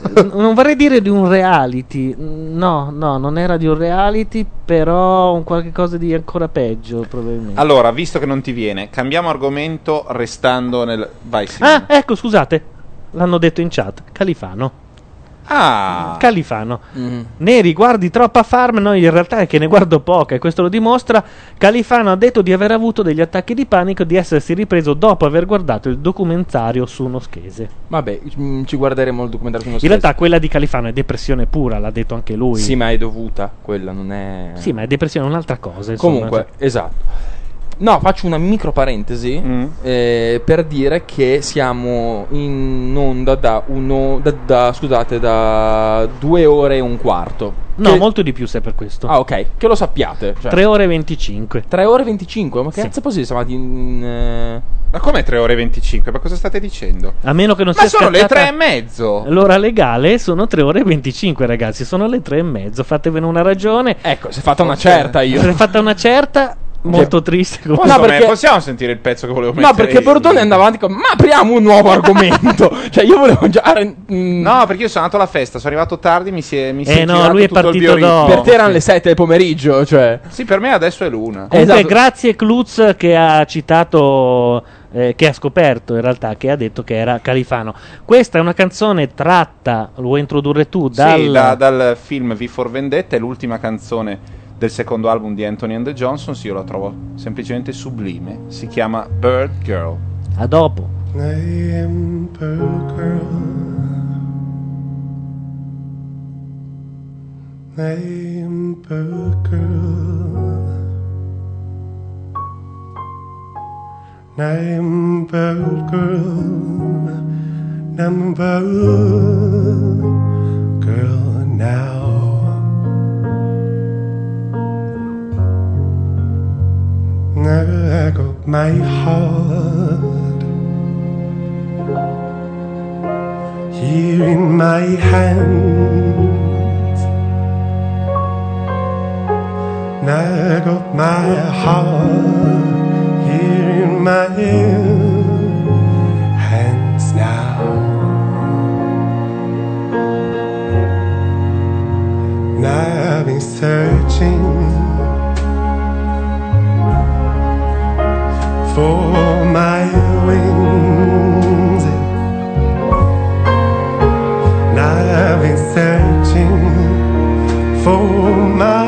Non vorrei dire di un reality. No, no, non era di un reality, però un qualche cosa di ancora peggio, probabilmente. Allora, visto che non ti viene, cambiamo argomento restando nel... Vai, Simone. Ah, ecco, scusate. L'hanno detto in chat. Califano. Ah. Califano. Neri, guardi troppa farm. No, in realtà è che ne guardo poca e questo lo dimostra. Califano ha detto di aver avuto degli attacchi di panico, di essersi ripreso dopo aver guardato il documentario su Noschese. Vabbè, mm, ci guarderemo il documentario su In realtà quella di Califano è depressione pura, l'ha detto anche lui. Sì, ma è dovuta, quella non è... Sì, ma è depressione è un'altra cosa. insomma. Comunque, esatto. No, faccio una micro parentesi Mm. eh, per dire che siamo in onda da, uno, da, da- scusate, da due ore e un quarto. No, Che- molto di più se per questo. Ah, ok, che lo sappiate. Cioè, 3 ore e 25. 3 ore e 25? Ma che Sì. cazzo è possibile? Siamo andati in... eh, Ma come 3 ore e 25? Ma cosa state dicendo? A meno che non Ma sia sono le scattata- tre e mezzo. L'ora legale sono 3 ore e 25, ragazzi. Sono le 3 e mezzo. Fatevene una ragione. Ecco, si è fatta una certa io. Se è fatta una certa, molto triste. Posso- comunque. me- Possiamo sentire il pezzo che volevo mettere? No, perché? Bordone andava avanti con... Ma apriamo un nuovo argomento. cioè, io volevo già... No, perché io sono andato alla festa, sono arrivato tardi, mi si è, mi si Eh è no, lui è partito dopo. Per te erano le 7 del pomeriggio, cioè... Sì, per me adesso è l'una. Comunque, Esatto. grazie Klutz che ha citato, eh, che ha scoperto in realtà, che ha detto che era Califano. Questa è una canzone tratta, lo vuoi introdurre tu, dal... Sì, da- dal film V for Vendetta, è l'ultima canzone del secondo album di Anthony and the Johnsons, io la trovo semplicemente sublime, si chiama Bird Girl. A dopo. Name Bird Girl. Name Bird Girl. Name Bird Girl. Name Bird Girl now. Never got my heart here in my hands. Got my heart here in my hands now. Now I've been searching for my wings. Now I've been searching for my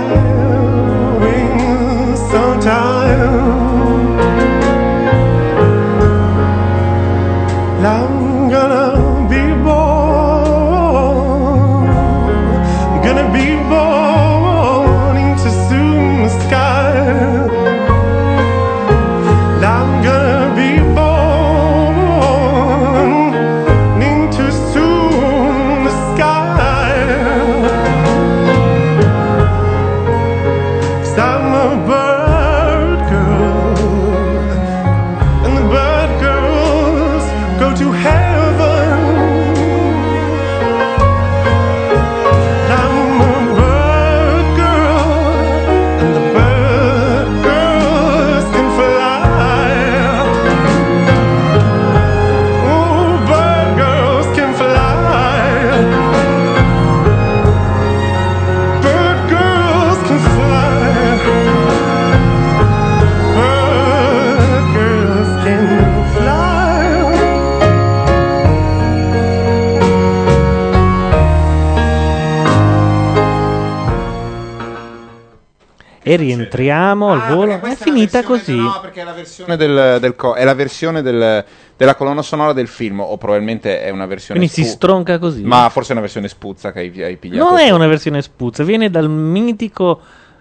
e rientriamo al volo. È finita così. No, perché è la versione del, del co- è la versione del- della colonna sonora del film, o probabilmente è una versione Quindi si spu- stronca così. Ma forse è una versione spuzza che hai, hai pigliato. Non è una versione spuzza, viene dal mitico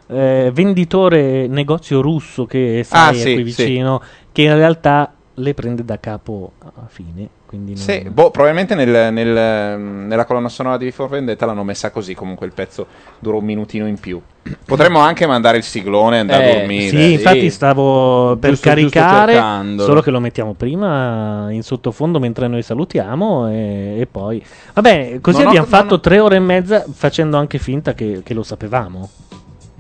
eh, venditore negozio russo che sai Ah, è sì, qui sì. vicino, che in realtà le prende da capo a fine. Non- Sì, boh, probabilmente nel- nel- nella colonna sonora di For Vendetta l'hanno messa così, comunque il pezzo dura un minutino in più. Potremmo anche mandare il siglone e andare Eh, a dormire. Sì, infatti stavo per Giusto- giusto caricare, cercandolo. solo che lo mettiamo prima in sottofondo mentre noi salutiamo e, e poi... Vabbè, così Non ho- abbiamo non fatto tre ore e mezza facendo anche finta che, che lo sapevamo,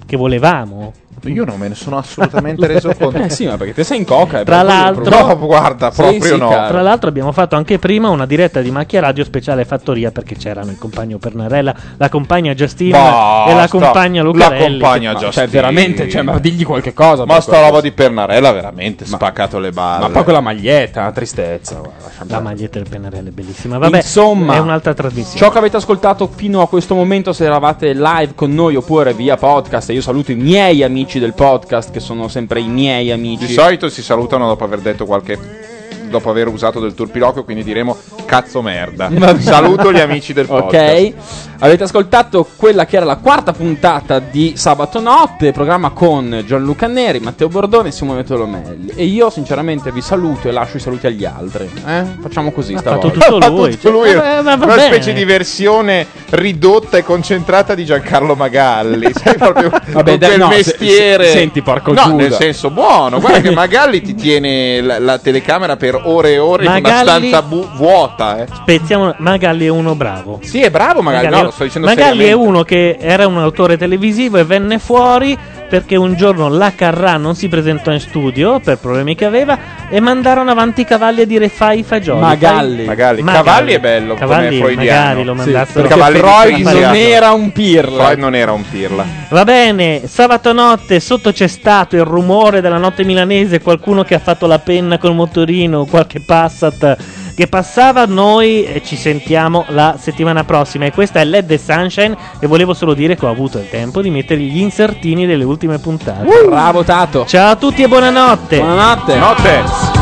che volevamo. Io non me ne sono assolutamente reso conto. Eh sì, ma perché te sei in coca. Tra l'altro. No, guarda, proprio no. Tra l'altro, abbiamo fatto anche prima una diretta di macchia radio speciale fattoria perché c'erano il compagno Pernarella, la compagna Justin Basta. e la compagna Lucarelli. La compagna che- Justin. Cioè, veramente, cioè, ma digli qualche cosa. Ma sta roba di Pernarella veramente spaccato le balle. Ma poi quella maglietta, una tristezza. guarda, La maglietta del Pennarello è bellissima. Vabbè, Insomma, è un'altra trasmissione. Ciò che avete ascoltato fino a questo momento, se eravate live con noi oppure via podcast, e io saluto i miei amici del podcast, che sono sempre i miei amici. Di solito si salutano dopo aver detto qualche. Dopo aver usato del turpiloquio, quindi diremo cazzo merda. Saluto gli amici del podcast. Ok, avete ascoltato quella che era la quarta puntata di Sabato Notte, programma con Gianluca Neri, Matteo Bordone e Simone Tolomelli. E io sinceramente vi saluto e lascio i saluti agli altri. Eh? Facciamo così Ha stavolta. fatto tutto lui, tutto lui. Eh, va una bene. specie di versione ridotta e concentrata di Giancarlo Magalli. Sai proprio Vabbè, con dai, quel no, se- mestiere. se- senti, porco No, Giuda. nel senso buono. Guarda che Magalli ti tiene la, la telecamera per ore e ore in una Magalli- stanza bu- vuota. Eh. Spezziamo. Magalli è uno bravo. Sì, è bravo Magalli. No, lo sto dicendo Magalli è uno che era un autore televisivo e venne fuori perché un giorno la Carrà non si presentò in studio per problemi che aveva e mandarono avanti i cavalli a dire fai i fagioli. Magalli. Fai- Magalli. Cavalli è bello Cavalli, come freudiano. magari lo Sì, mandassero. Cavalli di Freud non era un pirla. Freud non era un pirla. Va bene, sabato notte sotto c'è stato il rumore della notte milanese, qualcuno che ha fatto la penna col motorino, qualche Passat che passava, noi eh, ci sentiamo la settimana prossima e questa è LED Sunshine e volevo solo dire che ho avuto il tempo di mettere gli insertini delle ultime puntate. Bravo Tato. Ciao a tutti e buonanotte. Buonanotte. Notte.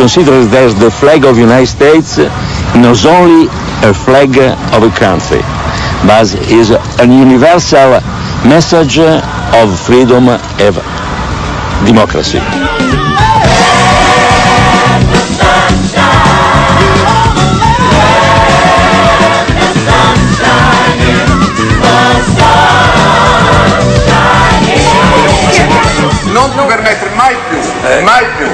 In. I consider that the flag of United States not only a flag of a country, but is a universal message of freedom and democracy. Non permettere mai più, mai più,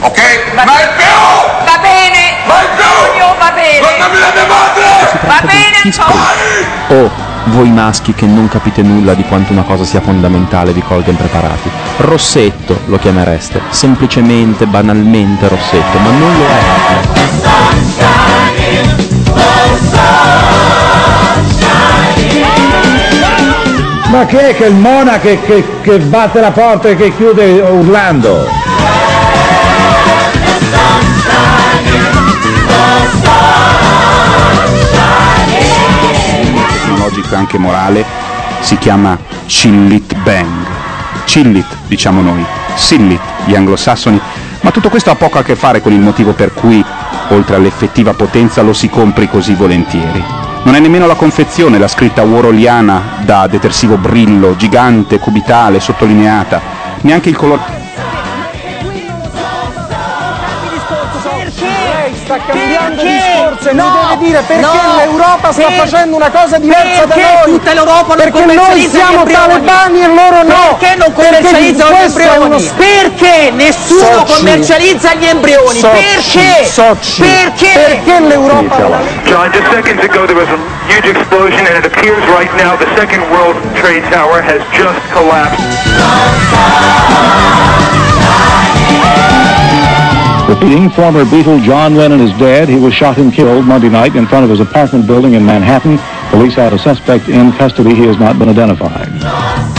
ok? mai più! Va bene, Mai più! Antonio, va bene. Portami la mia madre! Va bene, Antonio. Oh, voi maschi che non capite nulla di quanto una cosa sia fondamentale vi colga impreparati. Rossetto lo chiamereste, semplicemente, banalmente Rossetto, ma non lo è. Ma che è che il Mona che, che- che batte la porta e che chiude urlando? Anche morale, si chiama Chillit Bang. Chillit, diciamo noi, Sillit, gli anglosassoni, ma tutto questo ha poco a che fare con il motivo per cui, oltre all'effettiva potenza, lo si compri così volentieri. Non è nemmeno la confezione, la scritta warholiana da detersivo brillo, gigante, cubitale, sottolineata, neanche il colore... sta cambiando Perché? discorso e No, mi deve dire perché no, l'Europa sta per- facendo una cosa diversa da perché noi. tutta l'Europa non perché noi siamo talebani e loro no. Perché non commercializzano gli embrioni? Perché nessuno Soci. commercializza gli embrioni? Soci, Perché? soci. Perché? Perché l'Europa John, just seconds ago there was a huge explosion, and it appears right now the second World Trade Tower has just collapsed. Repeating, former Beatle John Lennon is dead. He was shot and killed Monday night in front of his apartment building in Manhattan. Police have a suspect in custody. He has not been identified.